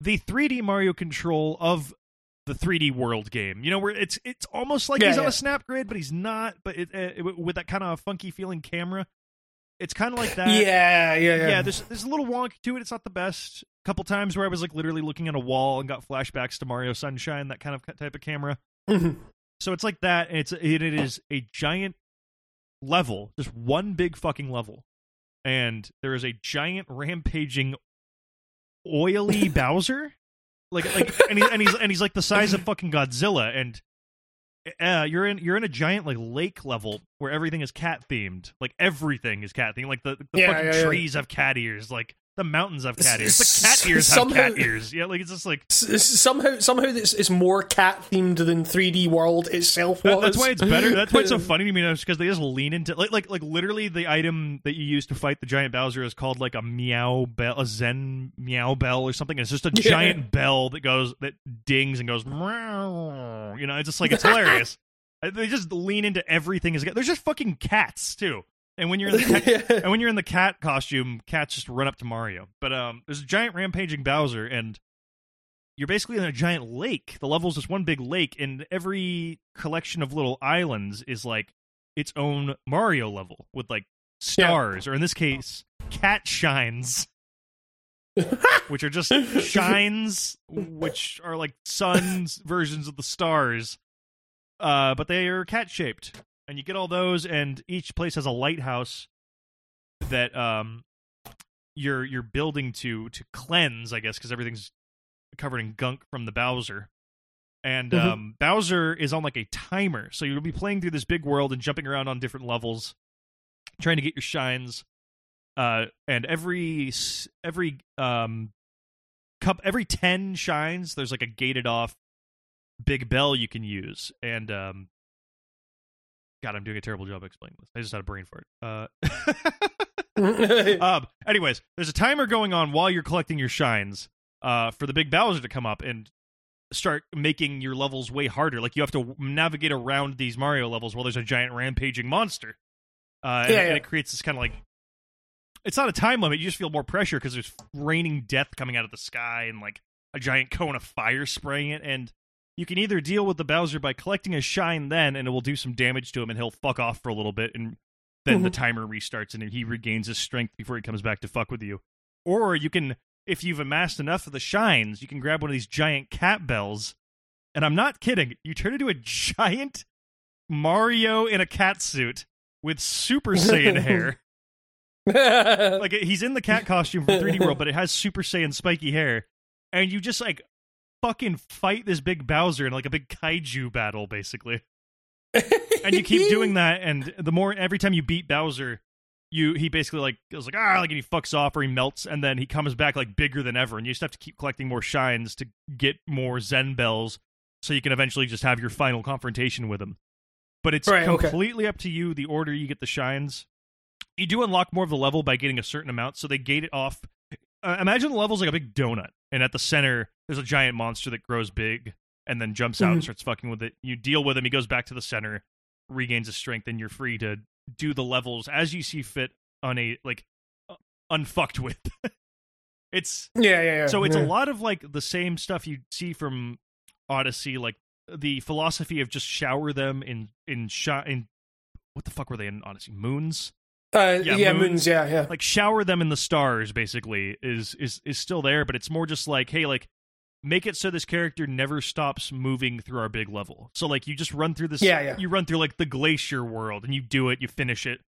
the 3D Mario control of the 3D World game. You know, where it's it's almost like Yeah, he's on a snap grid, but he's not. But it, it- with that kind of funky feeling camera, it's kind of like [laughs] that. yeah, yeah, yeah. yeah. There's there's a little wonk to it. It's not the best. A couple times where I was like literally looking at a wall and got flashbacks to Mario Sunshine, that kind of type of camera. Mhm. So it's like that. And it's it, it is a giant level, just one big fucking level, and there is a giant rampaging, oily [laughs] Bowser, like like, and, he, and he's and he's like the size of [laughs] fucking Godzilla, and uh, you're in you're in a giant like lake level where everything is cat themed, like everything is cat themed, like the the Yeah, fucking yeah, yeah. trees have cat ears, like the mountains have cat ears, the cat ears have somehow- cat ears, yeah, like it's just like somehow somehow it's, it's more cat themed than 3D World itself That- was. that's why it's better. That's why it's so [laughs] funny to me because they just lean into like like like literally the item that you use to fight the giant Bowser is called like a meow bell, a Zen meow bell or something. And it's just a Yeah. giant bell that goes that dings and goes. Meow. You know, it's just like it's hilarious. [laughs] They just lean into everything. There's just fucking cats too. And when you're in the [laughs] cat, and when you're in the cat costume, cats just run up to Mario. But um, there's a giant rampaging Bowser, and you're basically in a giant lake. The level's just one big lake, and every collection of little islands is like its own Mario level with like stars, or in this case, cat shines, [laughs] which are just shines, which are like suns versions of the stars, uh, but they are cat shaped. And you get all those, and each place has a lighthouse that um you're you're building to to cleanse, I guess, because everything's covered in gunk from the Bowser. And Mhm. um, Bowser is on like a timer, so you'll be playing through this big world and jumping around on different levels, trying to get your shines. Uh, and every every um cup every ten shines, there's like a gated off big bell you can use. And um, God, I'm doing a terrible job explaining this. I just had a brain fart. Uh, [laughs] [laughs] um, anyways, there's a timer going on while you're collecting your shines uh, for the big Bowser to come up and start making your levels way harder. Like you have to navigate around these Mario levels while there's a giant rampaging monster. Uh, and, Yeah, and it creates this kind of like it's not a time limit. You just feel more pressure because there's raining death coming out of the sky and like a giant cone of fire spraying it. And you can either deal with the Bowser by collecting a shine then, and it will do some damage to him, and he'll fuck off for a little bit, and then the mm-hmm. timer restarts, and he regains his strength before he comes back to fuck with you. Or you can, if you've amassed enough of the shines, you can grab one of these giant cat bells, and I'm not kidding. You turn into a giant Mario in a cat suit with Super Saiyan hair [laughs] like he's in the cat costume from 3D World, but it has Super Saiyan spiky hair, and you just like fucking fight this big Bowser in like a big kaiju battle, basically. [laughs] and you keep doing that, and the more every time you beat Bowser, you he basically like goes like ah like and he fucks off or he melts, and then he comes back like bigger than ever, and you just have to keep collecting more shines to get more Zen bells, so you can eventually just have your final confrontation with him. But it's Right, okay. completely up to you the order you get the shines. You do unlock more of the level by getting a certain amount, so they gate it off. Uh, imagine the level's like a big donut, and at the center there's a giant monster that grows big and then jumps out and Mhm. starts fucking with it. You deal with him, he goes back to the center, regains his strength, and you're free to do the levels as you see fit on a like uh, unfucked with. [laughs] it's Yeah, yeah, yeah. so it's yeah. a lot of like the same stuff you see from Odyssey, like the philosophy of just shower them in in shot in what the fuck were they in Odyssey? Moons? Uh, yeah, yeah, moons. moons. Yeah, yeah. Like shower them in the stars basically is is is still there, but it's more just like, hey, like make it so this character never stops moving through our big level. So like you just run through this Yeah, yeah. you run through like the glacier world and you do it, you finish it,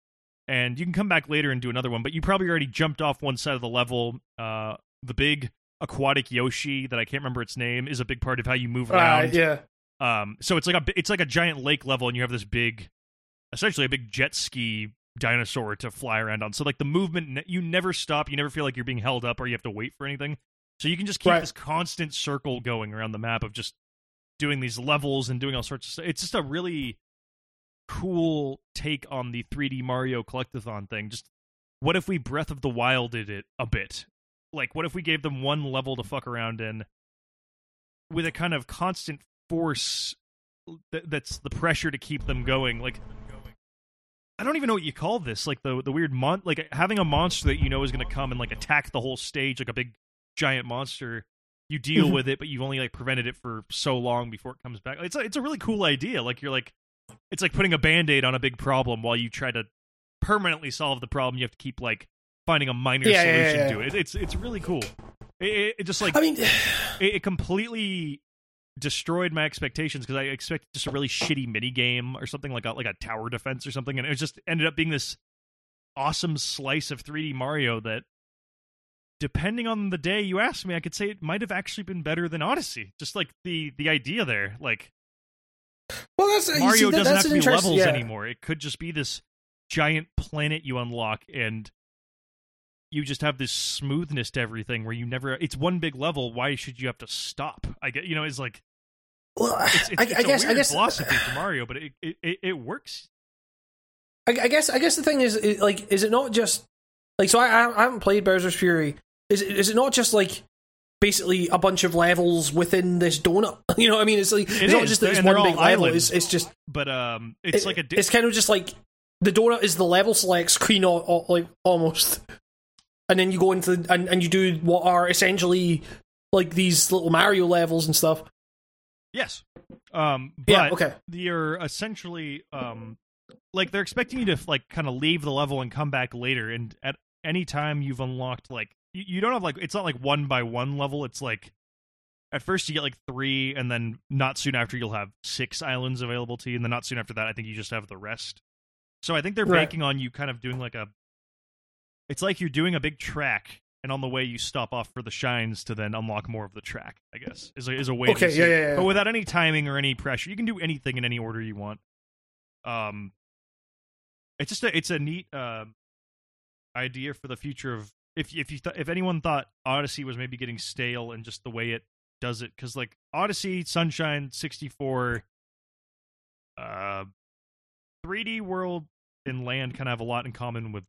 and you can come back later and do another one, but you probably already jumped off one side of the level. Uh the big aquatic Yoshi that I can't remember its name is a big part of how you move Uh, around. yeah. Um, so it's like a it's like a giant lake level, and you have this big, essentially a big jet ski dinosaur to fly around on. So like the movement, you never stop. You never feel like you're being held up or you have to wait for anything. So you can just keep Right. this constant circle going around the map of just doing these levels and doing all sorts of stuff. It's just a really cool take on the 3D Mario collectathon thing. Just what if we Breath of the Wild did it a bit? Like what if we gave them one level to fuck around in with a kind of constant force th- that's the pressure to keep them going like I don't even know what you call this like the the weird mon like having a monster that you know is going to come and like attack the whole stage like a big giant monster you deal Mhm. with it but you've only like prevented it for so long before it comes back. It's a, it's a really cool idea. Like you're like it's like putting a band-aid on a big problem while you try to permanently solve the problem. You have to keep like finding a minor Yeah, solution yeah, yeah. to it. It's it's really cool. It, it, it just like I mean, [sighs] it, it completely destroyed my expectations because I expected just a really shitty mini game or something like a like a tower defense or something, and it just ended up being this awesome slice of 3D Mario that, depending on the day you ask me, I could say it might have actually been better than Odyssey. Just like the the idea there, like well, that's Mario see, that, doesn't that's have to be levels yeah. anymore. It could just be this giant planet you unlock and you just have this smoothness to everything where you never it's one big level why should you have to stop i get you know it's like Well, it's, it's, I, it's I guess I guess philosophy for mario but it it, it, it works I, I guess I guess the thing is, is, like, is it not just like so? I I haven't played Bowser's Fury. Is it, is it not just like basically a bunch of levels within this donut? [laughs] You know what I mean? It's like It it's not just that it's one big level. It's, it's just but um it's it- like a di- it's kind of just like the donut is the level select screen, al- like almost, and then you go into the, and and you do what are essentially like these little Mario levels and stuff. yes um but Yeah. Okay. you're essentially um like they're expecting you to like kind of leave the level and come back later and at any time you've unlocked like you, you don't have like it's not like one by one level it's like at first you get like three and then not soon after you'll have six islands available to you and then not soon after that i think you just have the rest so i think they're Right. banking on you kind of doing like a it's like you're doing a big track and on the way you stop off for the shines to then unlock more of the track i guess is a, is a way Okay, yeah, yeah, yeah. but without any timing or any pressure you can do anything in any order you want um it's just a it's a neat uh, idea for the future of if if you th- if anyone thought Odyssey was maybe getting stale and just the way it does it because like Odyssey, Sunshine, sixty four, uh, 3D World and Land kind of have a lot in common with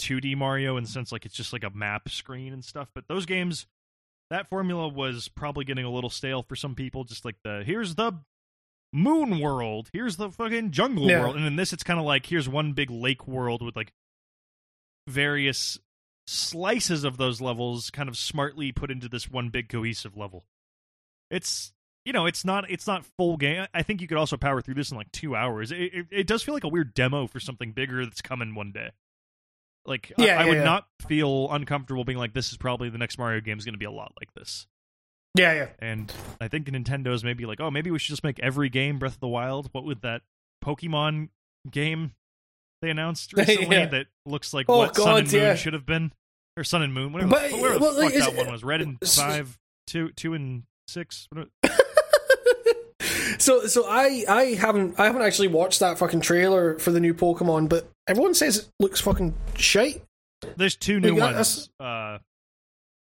2D Mario in the sense like it's just like a map screen and stuff. But those games, that formula was probably getting a little stale for some people. Just like the here's the moon world, here's the fucking jungle Yeah. world, and in this it's kind of like here's one big lake world with like various slices of those levels kind of smartly put into this one big cohesive level. It's you know it's not it's not full game. I think you could also power through this in like two hours. It it, it does feel like a weird demo for something bigger that's coming one day. Like I- Yeah, I, would yeah. not feel uncomfortable being like this is probably the next Mario game is going to be a lot like this. Yeah, yeah. And I think Nintendo's maybe like, oh, maybe we should just make every game Breath of the Wild. What would that Pokemon game they announced [laughs] recently Yeah. that looks like Oh, what Sun and Moon yeah. should have been, or Sun and Moon, whatever, But, the, whatever well, the like, fuck that it- one was. Red and five, two, two and six. [laughs] so so I I haven't I haven't actually watched that fucking trailer for the new Pokemon, but everyone says it looks fucking shite. There's two new Like, ones. Uh,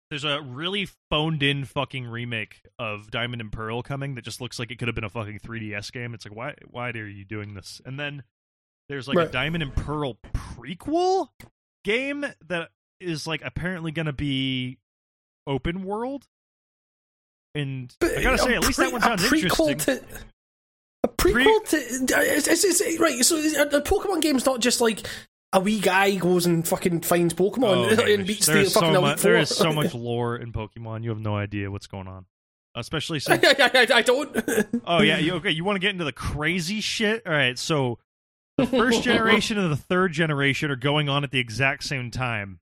there's a really phoned in fucking remake of Diamond and Pearl coming that just looks like it could have been a fucking 3DS game. It's like why why are you doing this? And then there's like a Diamond and Pearl prequel game that is like apparently going to be open world. And But I gotta say, at least that one a sounds prequel interesting. To, a prequel to uh, it's, it's, it's, right. So is- a, a Pokemon game's not just like a wee guy goes and fucking finds Pokemon Oh, [laughs] and beats the fucking so Elite much, there is so much lore in Pokemon. You have no idea what's going on, especially [laughs] since I, I, I don't. Oh yeah, you, okay. You want to get into the crazy shit? All right. So the first [laughs] generation and the third generation are going on at the exact same time.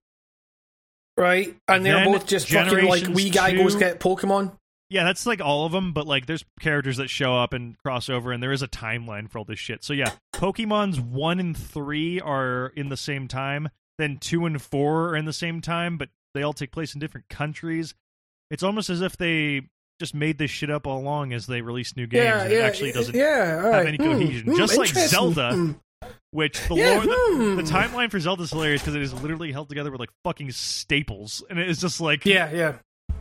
right, and they're Then both just fucking like generations wee guy goes two- get Pokemon. Yeah, that's like all of them, but like there's characters that show up and cross over, and there is a timeline for all this shit. So yeah, Pokemon's one and three are in the same time. Then two and four are in the same time, but they all take place in different countries. It's almost as if they just made this shit up all along as they release new games, yeah, and yeah, it actually doesn't yeah, right. any Hmm, cohesion. hmm, Just like. Zelda, Hmm. Which the Yeah, lore, the, hmm. the timeline for Zelda is hilarious because it is literally held together with like fucking staples, and it is just like Yeah, yeah.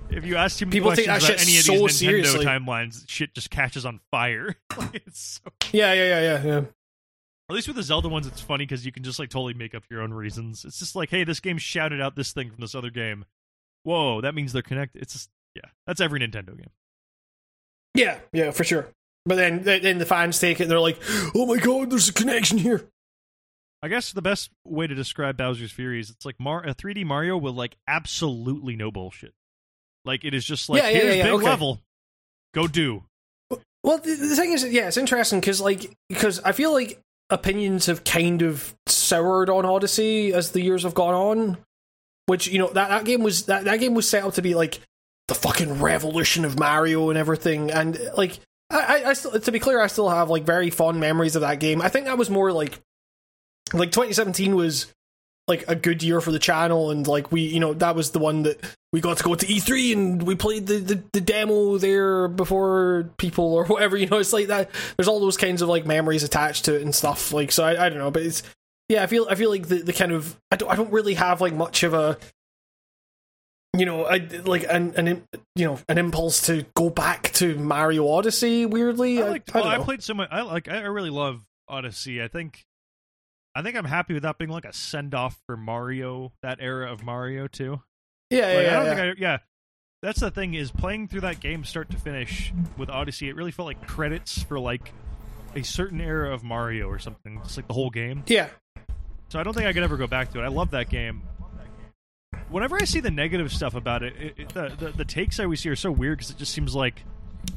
if you ask too many People take questions that shit any of these Nintendo seriously. timelines, shit just catches on fire. [laughs] like it's so, Yeah, yeah, yeah, yeah, yeah. at least with the Zelda ones, it's funny because you can just like totally make up your own reasons. It's just like, hey, this game shouted out this thing from this other game. Whoa, that means they're connected. It's just yeah, that's every Nintendo game. Yeah, yeah, for sure. But then, then the fans take it and they're like, "Oh my god, there's a connection here." I guess the best way to describe Bowser's Fury is it's like Mar- a 3D Mario with like absolutely no bullshit. Like it is just like Yeah, yeah, here's yeah, big okay. level, go do. Well, the, the thing is, yeah, it's interesting because, like, because I feel like opinions have kind of soured on Odyssey as the years have gone on. Which you know that that game was that that game was set up to be like the fucking revolution of Mario and everything, and like I, I, still to be clear, I still have like very fond memories of that game. I think that was more like like 2017 was like a good year for the channel. And like we you know that was the one that we got to go to E3 and we played the, the, the demo there before people or whatever you know it's like that. There's all those kinds of like memories attached to it and stuff. Like so I, I don't know but it's yeah I feel I feel like the, the kind of I don't I don't really have like much of a you know I like an, an you know an impulse to go back to Mario Odyssey weirdly I, I, liked, I well, I played so much. I like. I really love Odyssey. I think. I think I'm happy with that being like a send off for Mario, that era of Mario too. yeah yeah Like, yeah, I don't yeah. think I. Yeah, that's the thing is playing through that game start to finish with Odyssey. It really felt like credits for like a certain era of Mario or something. Just like the whole game. yeah So I don't think I could ever go back to it. I love that game. Whenever I see the negative stuff about it, it, it the, the the takes I always see are so weird because it just seems like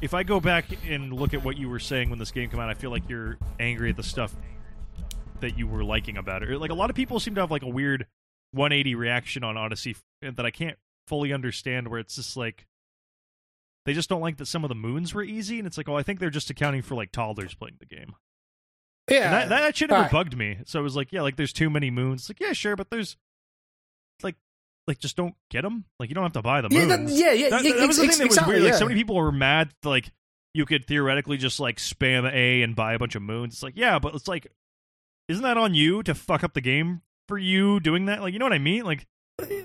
if I go back and look at what you were saying when this game came out, I feel like you're angry at the stuff that you were liking about it. Like a lot of people seem to have like a weird 180 reaction on Odyssey that I can't fully understand. Where it's just like they just don't like that some of the moons were easy, and it's like, oh, I think they're just accounting for like toddlers playing the game. yeah And that, that, shit never bugged me. So it was like, yeah, like there's too many moons. It's like, yeah, sure, but there's like, like just don't get them. Like you don't have to buy the yeah, moons. that, yeah, yeah, That, that was the thing that was exactly, weird. Like yeah. so many people were mad. Like you could theoretically just like spam A and buy a bunch of moons. It's like, yeah, but it's like, isn't that on you to fuck up the game for you doing that? Like, you know what I mean? Like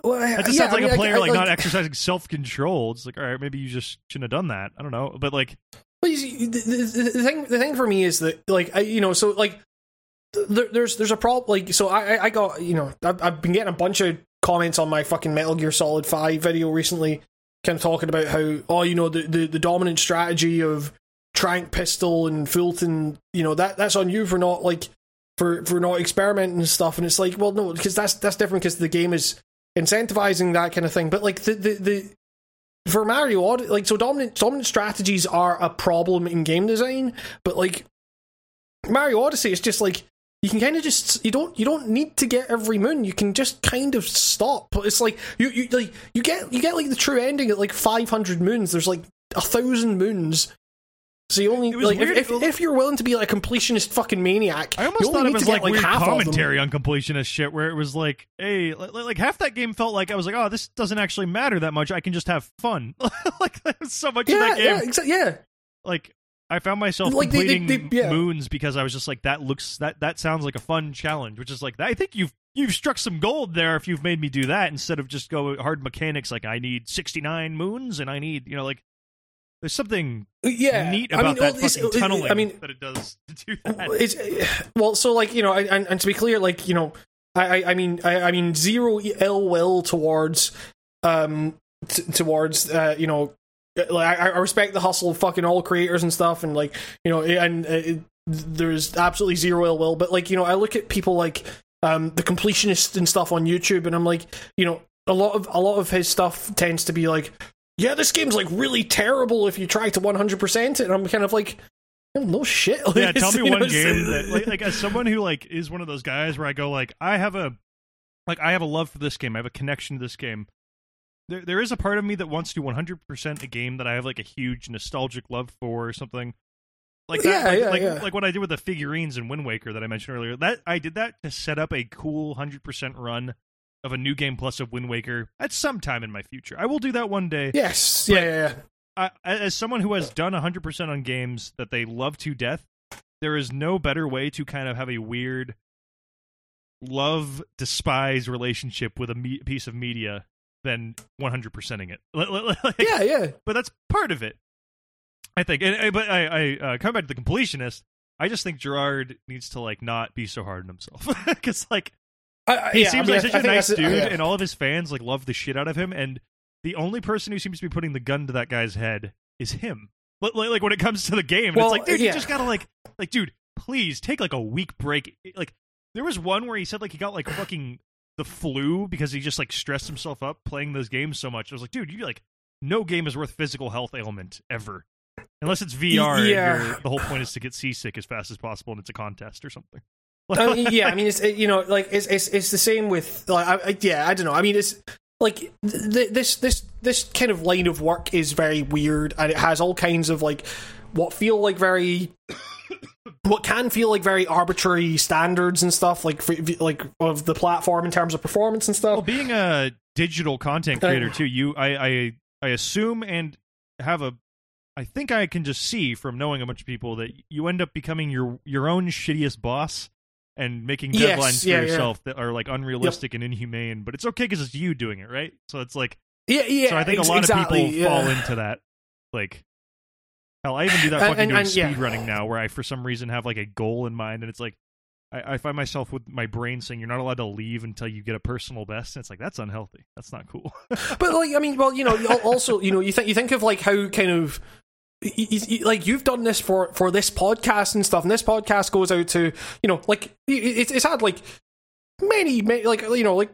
Well, that just yeah, sounds like I mean, a I- player I- like, not exercising self control. It's like, all right, maybe you just shouldn't have done that. I don't know, but like, Well, see, the, the, the thing, the thing for me is that, like, I, you know, so like, there, there's there's a problem. Like, so I, I- I got, you know, I've, I've been getting a bunch of comments on my fucking Metal Gear Solid Five video recently, kind of talking about how, oh, you know, the the, the dominant strategy of Tranq Pistol and Fulton, you know, that that's on you for not like for for not experimenting and stuff. And it's like, well, no, because that's that's different because the game is incentivizing that kind of thing. But like the the, the for Mario, Od- like so, dominant dominant strategies are a problem in game design, but like Mario Odyssey is just like you can kind of just you don't you don't need to get every moon. You can just kind of stop. It's like you you like you get you get like the true ending at like five hundred moons. There's like a thousand moons. So you only like if, if, if you're willing to be like a completionist fucking maniac, I almost thought it was like, get, weird of commentary on completionist shit, where it was like, hey, like, like half that game felt like I was like, oh, this doesn't actually matter that much. I can just have fun. [laughs] like [laughs] so much of Yeah, that game. yeah, exa- yeah. Like I found myself Like, they- they- completing they- yeah. moons because I was just like, that looks that that sounds like a fun challenge. Which is like, I think you've you've struck some gold there if you've made me do that instead of just go hard mechanics. Like I need sixty nine moons and I need you know like. There's something Yeah, neat I about mean, that well, fucking tunneling I mean, that it does [laughs] to do that. well, so like you know, and, and to be clear, like you know, I, I, I mean, I, I mean, zero ill will towards, um, t- towards, uh, you know, like I, I respect the hustle, of fucking all creators and stuff, and like you know, and uh, it, there's absolutely zero ill will, but like you know, I look at people like um the completionist and stuff on YouTube, and I'm like, you know, a lot of a lot of his stuff tends to be like. Yeah, this game's like really terrible if you try to 100% it. And I'm kind of like, no shit. Like, [laughs] yeah, tell me one know, game that like, like as someone who like is one of those guys where I go like I have a like I have a love for this game. I have a connection to this game. There there is a part of me that wants to 100% a game that I have like a huge nostalgic love for or something. Like that, Yeah, like, yeah, like, yeah. like what I did with the figurines in Wind Waker that I mentioned earlier. That I did that to set up a cool 100% run of a new game plus of Wind Waker at some time in my future. I will do that one day. Yes, yeah, yeah. I, as someone who has done 100% on games that they love to death, there is no better way to kind of have a weird love despise relationship with a me- piece of media than 100%ing it. [laughs] Like- yeah, yeah. But that's part of it. I think. And, but I, I uh, come back to the completionist. I just think Jirard needs to like not be so hard on himself [laughs] because like I, he yeah, seems I mean, like such a nice dude, yeah. and all of his fans like love the shit out of him. And the only person who seems to be putting the gun to that guy's head is him. Like, like when it comes to the game, Well, it's like, dude, yeah. you just gotta like, like, dude, please take like a week break. Like, there was one where he said like he got like fucking the flu because he just like stressed himself up playing those games so much. I was like, dude, you like, no game is worth physical health ailment ever. Unless it's VR, Yeah. the whole point is to get seasick as fast as possible, and it's a contest or something. I mean, yeah, I mean, it's you know, like it's it's, it's the same with like, I, I, yeah, I don't know. I mean, it's like th- this this this kind of line of work is very weird, and it has all kinds of like what feel like very what can feel like very arbitrary standards and stuff, like for, like of the platform in terms of performance and Well, stuff. being a digital content creator too, you I, I I assume and have a I think I can just see from knowing a bunch of people that you end up becoming your your own shittiest boss and making Yes, deadlines yeah, for yeah. yourself that are like unrealistic and inhumane. But it's okay because it's you doing it, right? So it's like Yeah, yeah. so I think a lot exactly, of people yeah. fall into that. Like hell, I even do that fucking and- doing and, yeah. speed running now, where I for some reason have like a goal in mind, and it's like. I, I find myself with my brain saying you're not allowed to leave until you get a personal best. And it's like that's unhealthy. That's not cool. [laughs] but like i mean well you know also you know you think you think of like how kind of like you've done this for for this podcast and stuff and this podcast goes out to you know like it, it's it's had like many, many like you know like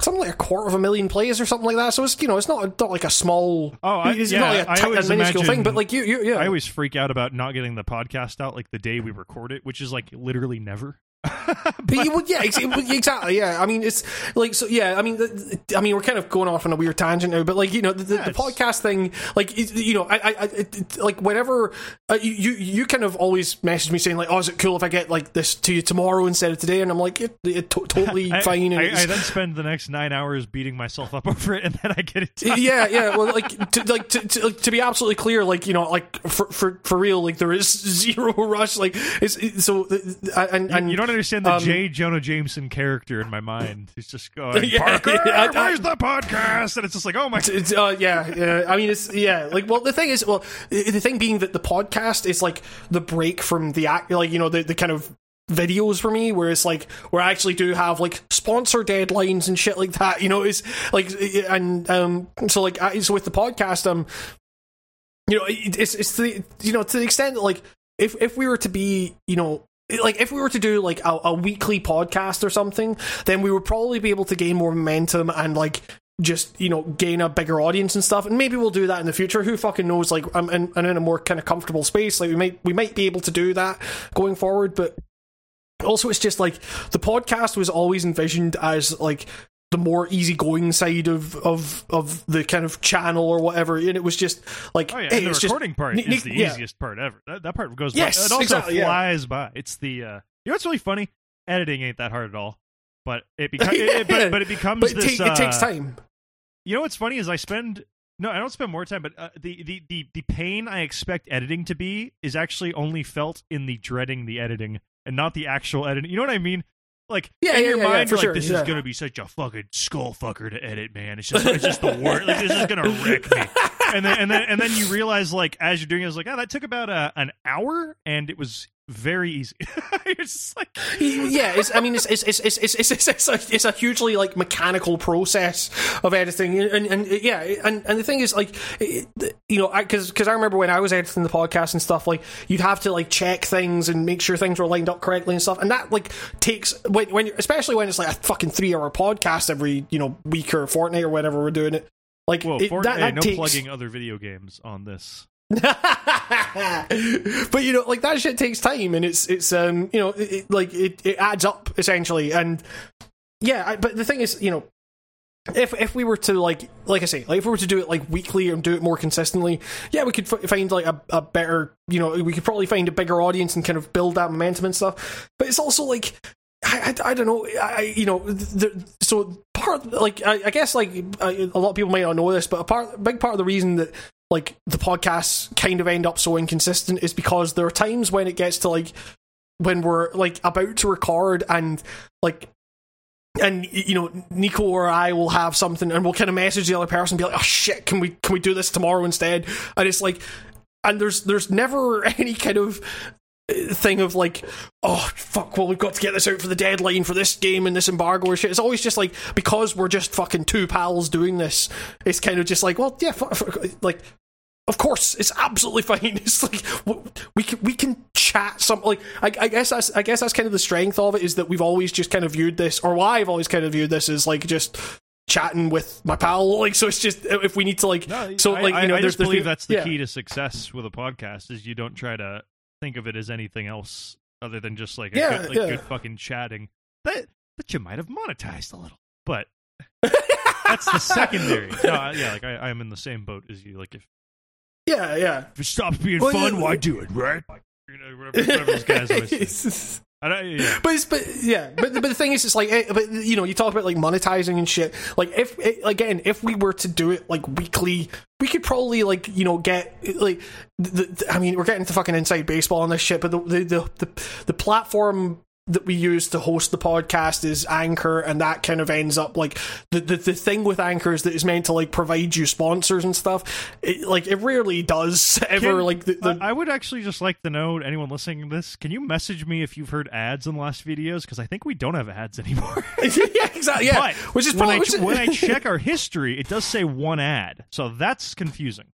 something like a quarter of a million plays or something like that so it's you know it's not not like a small Oh, I- it's yeah, not like a I tight always imagine- thing but like you, you yeah I always freak out about not getting the podcast out like the day we record it, which is like literally never. But you would, yeah, ex- exactly. Yeah, I mean, it's like so. Yeah, I mean, the, I mean, we're kind of going off on a weird tangent now, but like you know, the, the, Yeah, the podcast thing, like it- you know, I, I, it, like whenever uh, you, you, you kind of always message me saying like, oh, is it cool if I get like this to you tomorrow instead of today? And I'm like, it, it to- totally [laughs] I, fine. And I, I then spend the next nine hours beating myself up [laughs] over it, and then I get it. Done. yeah, yeah. Well, like, to, like to, to, like, to be absolutely clear, like you know, like for for, for real, like there is [laughs] zero rush. Like it's, so, uh, and and you don't understand the um, J. Jonah Jameson character in my mind. He's just going, [laughs] Yeah, Parker, I- I- where's the podcast? And it's just like, oh my. It's, uh, yeah, yeah. I mean, it's yeah. Like, well, the thing is, well, the thing being that the podcast is like the break from the act, like you know, the the kind of videos for me, where it's like where I actually do have like sponsor deadlines and shit like that. You know, it's like and um, so like I, so with the podcast, um, you know, it's it's the you know to the extent that like if if we were to be you know like if we were to do like a, a weekly podcast or something, then we would probably be able to gain more momentum and like just you know gain a bigger audience and stuff. And maybe we'll do that in the future. Who fucking knows? Like I'm in, I'm in a more kind of comfortable space. Like we might we might be able to do that going forward, but also it's just like the podcast was always envisioned as like the more easygoing side of of of the kind of channel or whatever, and it was just like Oh yeah, hey, the it's just- recording part Nick- is the yeah. easiest part ever. That, that part goes Yes, by. It also exactly, yeah. flies by. It's the uh, you know what's really funny? Editing ain't that hard at all, but it becomes [laughs] it, it- but, but it [laughs] becomes but it, this. ta- it takes uh, time. You know what's funny is I spend no, I don't spend more time, but uh, the, the the the pain I expect editing to be is actually only felt in the dreading the editing and not the actual editing. You know what I mean? Like Yeah, in yeah, your yeah, yeah, mind, for you're sure, like, this yeah. is gonna be such a fucking skull fucker to edit, man. It's just it's just the worst. Like this is gonna wreck me. And then and then and then you realize like as you're doing it, it's like, oh, that took about a, an hour, and it was very easy. [laughs] you're just like, yeah, it's, I mean, it's it's it's it's it's it's, it's, a, it's a hugely like mechanical process of editing, and and, and yeah, and and the thing is like, it- you know, because because I remember when I was editing the podcast and stuff, like you'd have to like check things and make sure things were lined up correctly and stuff, and that like takes when when especially when it's like a fucking three hour podcast every you know week or fortnight or whenever we're doing it. Like whoa, it, for, that, that no takes, plugging other video games on this. [laughs] but you know, like that shit takes time, and it's it's um you know it, it- like it, it adds up essentially, and yeah. I, but the thing is, you know, if if we were to like like I say, like if we were to do it like weekly and do it more consistently, yeah, we could f- find like a, a better you know we could probably find a bigger audience and kind of build that momentum and stuff. But it's also like. I, I, I don't know. I you know the, so part like I, I guess like I, a lot of people might not know this, but a part big part of the reason that like the podcasts kind of end up so inconsistent is because there are times when it gets to like when we're like about to record and like and you know Nico or I will have something and we'll kind of message the other person be like oh shit can we can we do this tomorrow instead? And it's like and there's there's never [laughs] any kind of uh, thing of like oh fuck well we've got to get this out for the deadline for this game and this embargo or shit. It's always just like because we're just fucking two pals doing this it's kind of just like well yeah like of course, it's absolutely fine. [laughs] It's like we can we can chat some like I, I guess that's I guess that's kind of the strength of it is that we've always just kind of viewed this, or why I've always kind of viewed this as like just chatting with my pal. [laughs] Like so, it's just if we need to like No, so I, like I, you know I there's just there's believe been- that's the yeah. key to success with a podcast is you don't try to think of it as anything else other than just like a Yeah, good, like yeah. good fucking chatting that that you might have monetized a little, but [laughs] that's the secondary. No, yeah, like I, I'm in the same boat as you. Like if, yeah yeah. if it stops being Well, fun, yeah. why do it, right? You know, whatever, whatever those guys always say. [laughs] I yeah. but it's but yeah but but the thing is it's like eh, but you know you talk about like monetizing and shit like if eh, again if we were to do it like weekly we could probably like you know get like the, the, i mean we're getting to fucking inside baseball on this shit but the the the, the, the platform that we use to host the podcast is Anchor, and that kind of ends up like the, the the thing with Anchor is that it's meant to like provide you sponsors and stuff. It, like it rarely does [laughs] ever. Can- like the, the I would actually just like to know anyone listening to this. Can you message me if you've heard ads in the last videos? Because I think we don't have ads anymore. [laughs] yeah exactly yeah, But which is when probably I, which when I check our history, it does say one ad, so that's confusing.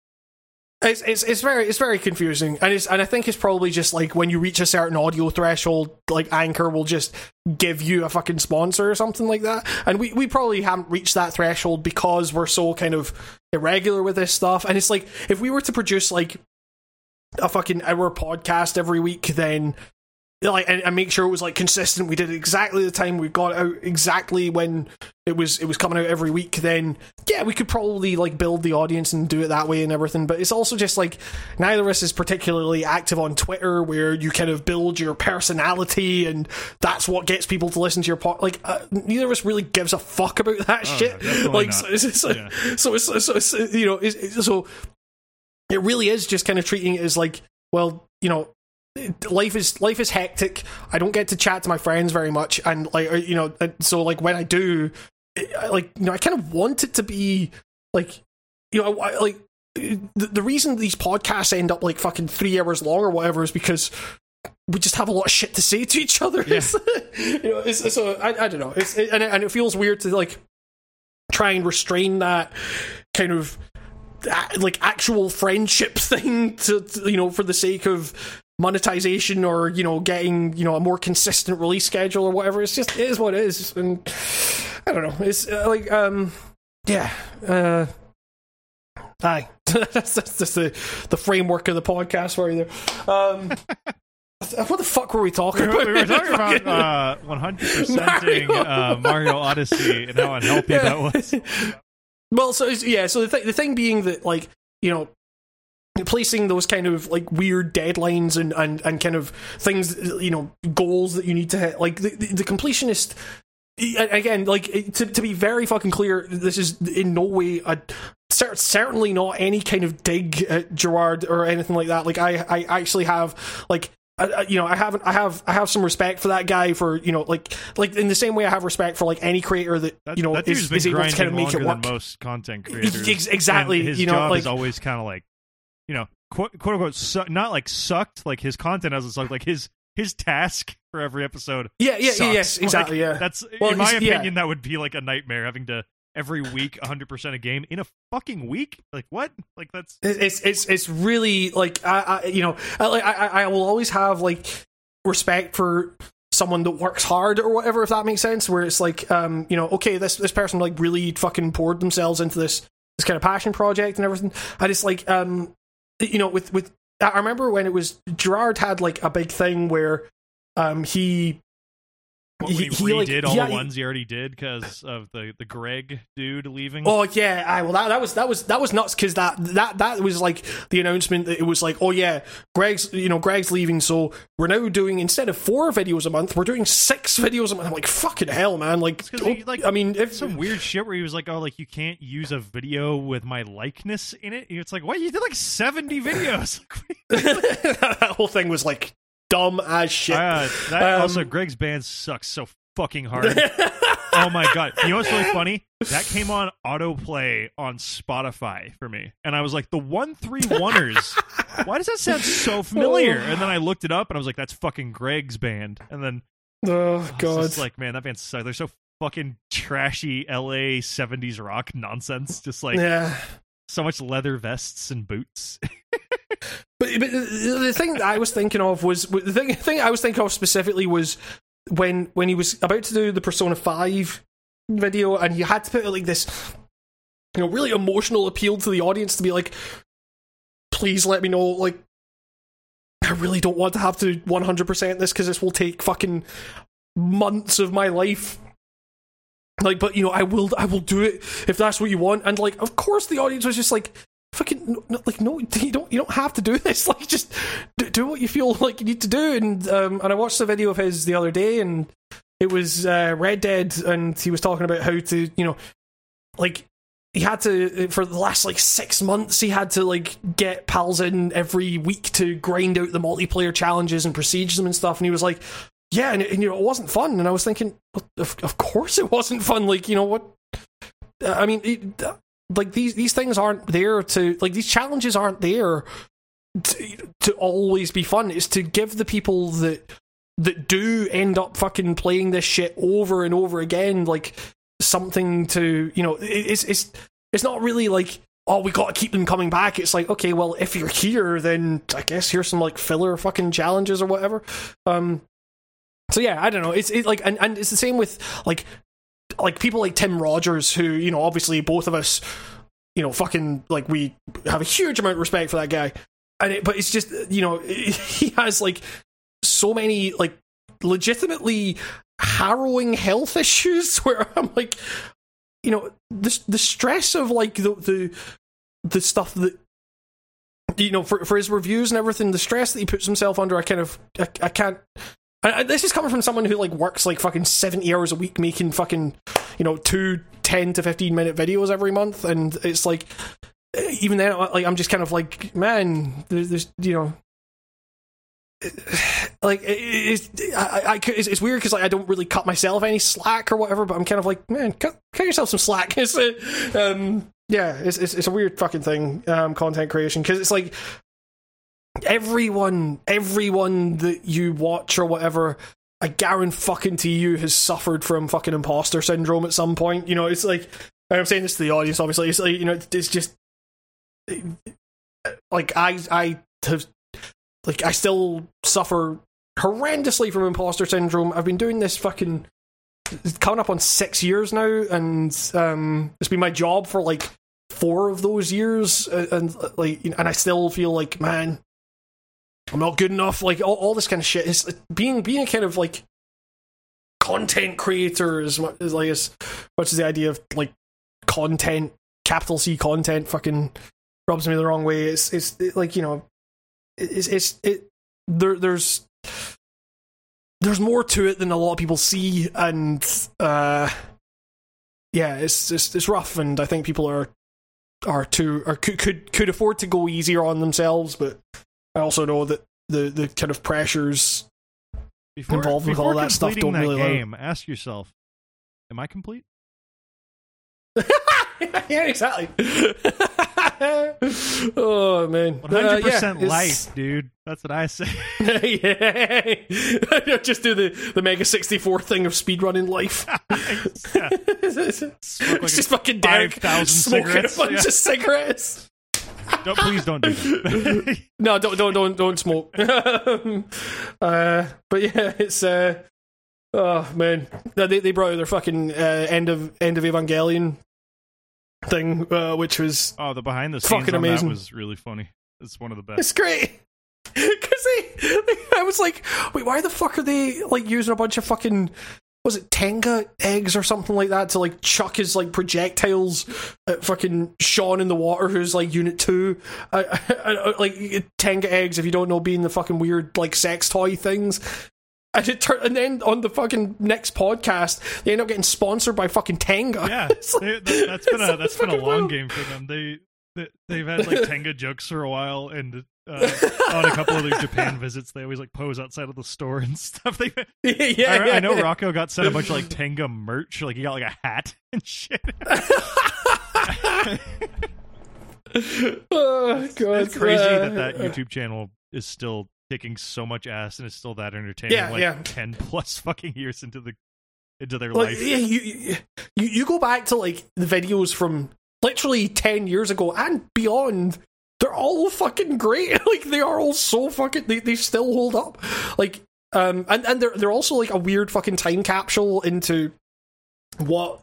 It's, it's it's very it's very confusing, and it's and I think it's probably just like when you reach a certain audio threshold, like Anchor will just give you a fucking sponsor or something like that. And we, we probably haven't reached that threshold because we're so kind of irregular with this stuff. And it's like if we were to produce like a fucking hour podcast every week, then like and, and make sure it was like consistent. We did it exactly the time we got it out, exactly when it was it was coming out every week. Then yeah, we could probably like build the audience and do it that way and everything. But it's also just like neither of us is particularly active on Twitter, where you kind of build your personality and that's what gets people to listen to your pod. Like uh, neither of us really gives a fuck about that Oh, shit. Like so, it's, so, Yeah. so, it's, so, it's, you know so it really is just kind of treating it as like well you know life is life is hectic. I don't get to chat to my friends very much. And like uh, you know so like when i do I, like you know i kind of want it to be like you know I, I- like the, the reason these podcasts end up like fucking three hours long or whatever is because we just have a lot of shit to say to each other. Yeah. [laughs] you know it's, so I, I don't know. It's it, and, it, and it feels weird to like try and restrain that kind of like actual friendship [laughs] thing to, to you know for the sake of monetization or you know getting you know a more consistent release schedule or whatever. It's just it is what it is. And i don't know. It's uh, like um yeah uh aye. [laughs] That's, that's just the the framework of the podcast for you there. Um [laughs] what the fuck were we talking We about? were, we were talking about [laughs] uh, 100%ing uh, Mario Odyssey and how unhealthy that was. well, so yeah, so the th- the thing being that like you know placing those kind of like weird deadlines and and and kind of things you know goals that you need to hit like the, the, completionist again like to to be very fucking clear this is in no way a certainly not any kind of dig at Jirard or anything like that like I I actually have like I, you know, I haven't. I have. I have some respect for that guy. For you know, like, like in the same way I have respect for like any creator that That, you know that is, is able to kind of make it work. most content creators. Exactly, And his you know, job like- is always kind of like, you know, quote, quote unquote, su- not like sucked. Like his content hasn't sucked. Like his his task for every episode. Yeah, yeah, yes, exactly. Like, yeah, That's Well, in my it's- yeah. opinion, that would be like a nightmare having to every week 100% a game in a fucking week. Like what? Like that's it's it's it's really like I, I you know I, I I will always have like respect for someone that works hard or whatever if that makes sense where it's like um you know okay this this person like really fucking poured themselves into this this kind of passion project and everything I just like um you know with with I remember when it was Jirard had like a big thing where um he what, he, He- he, like- redid all yeah, the ones he already did because of the the Greg dude leaving. Oh yeah, I, well that, that was that was that was nuts because that that that was like the announcement that it was like oh yeah, Greg's you know Greg's leaving, so we're now doing instead of four videos a month, we're doing six videos a month. I'm like fucking hell, man. Like, he, oh, like, I mean, if some weird shit where he was like, "Oh, like you can't use a video with my likeness in it." It's like, what? You did like seventy videos. [laughs] [laughs] that whole thing was like dumb as shit. uh, that Um, also, Greg's band sucks so fucking hard. [laughs] oh my god! You know what's really funny? That came on autoplay on Spotify for me, and I was like, "The one three oneers." [laughs] Why does that sound so familiar? And then I looked it up, and I was like, "That's fucking Greg's band." And then oh was god, just like, man, that band sucks. They're so fucking trashy LA '70s rock nonsense. Just like yeah. so much leather vests and boots. [laughs] But, but the thing that I was thinking of was the thing, the thing I was thinking of specifically was when when he was about to do the Persona Five video, and he had to put like this, you know, really emotional appeal to the audience to be like, please let me know, like, I really don't want to have to 100% this because this will take fucking months of my life. Like, but you know, I will, I will do it if that's what you want. And like, of course, the audience was just like, fucking no, like no [laughs] you don't you don't have to do this. [laughs] Like just do, do what you feel like you need to do. And um and i watched a video of his the other day and it was uh red dead and he was talking about how to you know like he had to for the last like six months he had to like get pals in every week to grind out the multiplayer challenges and procedures and stuff. And he was like yeah and, and you know it wasn't fun. And i was thinking of, of course it wasn't fun. Like you know what i mean it, like these these things aren't there to like these challenges aren't there to, to always be fun. It's to give the people that that do end up fucking playing this shit over and over again like something to you know it- it's it's it's not really like oh we got to keep them coming back. It's like okay well if you're here then i guess here's some like filler fucking challenges or whatever. Um so yeah i don't know. It's it like and, and it's the same with like like people like Tim Rogers, who you know, obviously both of us, you know, fucking like we have a huge amount of respect for that guy, and it, but it's just you know [laughs] he has like so many like legitimately harrowing health [laughs] issues where I'm like, you know, the the stress of like the the the stuff that you know for for his reviews and everything, the stress that he puts himself under, I kind of I, I can't and and this is coming from someone who like works like fucking 70 hours a week making fucking you know two 10 to 15 minute videos every month and it's like even then like i'm just kind of like man there's, there's you know [sighs] like it's, I, I, it's, it's weird because like I don't really cut myself any slack or whatever, but I'm kind of like, man, cut, cut yourself some slack. [laughs] Uh, um, yeah, it's, it's it's a weird fucking thing, um, content creation because it's like everyone, everyone that you watch or whatever, I guarantee fucking to you has suffered from fucking imposter syndrome at some point. You know, it's like I'm saying this to the audience, obviously. It's like you know, it's just like I I have like I still suffer horrendously from imposter syndrome. I've been doing this fucking coming up on six years now, and um, it's been my job for like four of those years, and uh, like, and I still feel like, man, I'm not good enough. Like all, all this kind of shit is being being a kind of like content creator is much is like as much as the idea of like content capital C content fucking rubs me the wrong way. It's it's it, like you know it's it's it there there's there's more to it than a lot of people see and uh yeah it's just it's rough and I think people are are too or could could could afford to go easier on themselves but I also know that the the kind of pressures Before, Involved with all that stuff don't that really game, ask yourself, am I complete? [laughs] yeah exactly [laughs] oh man One hundred percent Uh, life, dude. That's what I say. [laughs] yeah. just do the, the Mega 64 thing of speedrunning life. It's Smoke like just fucking Derrick 5,000 smoking cigarettes, a bunch yeah. of cigarettes. Don't please don't do that. [laughs] No, don't don't don't don't smoke. [laughs] Uh, but yeah, it's uh, oh man, they they brought out their fucking uh, end of end of Evangelion thing, uh, which was oh, the behind the scenes Fucking amazing. that was really funny. It's one of the best. It's great. [laughs] Because they, they, I was like, wait, why the fuck are they like using a bunch of fucking, was it Tenga eggs or something like that to like chuck his like projectiles at fucking Shawn in the water, who's like Unit Two, I, I, I, like Tenga eggs. If you don't know, being the fucking weird like sex toy things. And, it tur- and then on the fucking next podcast, they end up getting sponsored by fucking Tenga. Yeah, [laughs] like- they, that, that's been a that's been a long wild. game for them. They they've had like Tenga [laughs] jokes for a while, and uh, on a couple of their Japan [laughs] visits, they always like pose outside of the store and stuff. [laughs] They, yeah, I, I know yeah. Rocco got sent a bunch of like Tenga merch, like he got like a hat and shit. Oh god, it's crazy Uh, that that YouTube channel is still kicking so much ass and is still that entertaining. Yeah, like yeah. ten plus fucking years into the into their like life. yeah, you you you go back to like the videos from literally 10 years ago and beyond they're all fucking great [laughs] like they are all so fucking they, they still hold up like um and and they're they're also like a weird fucking time capsule into what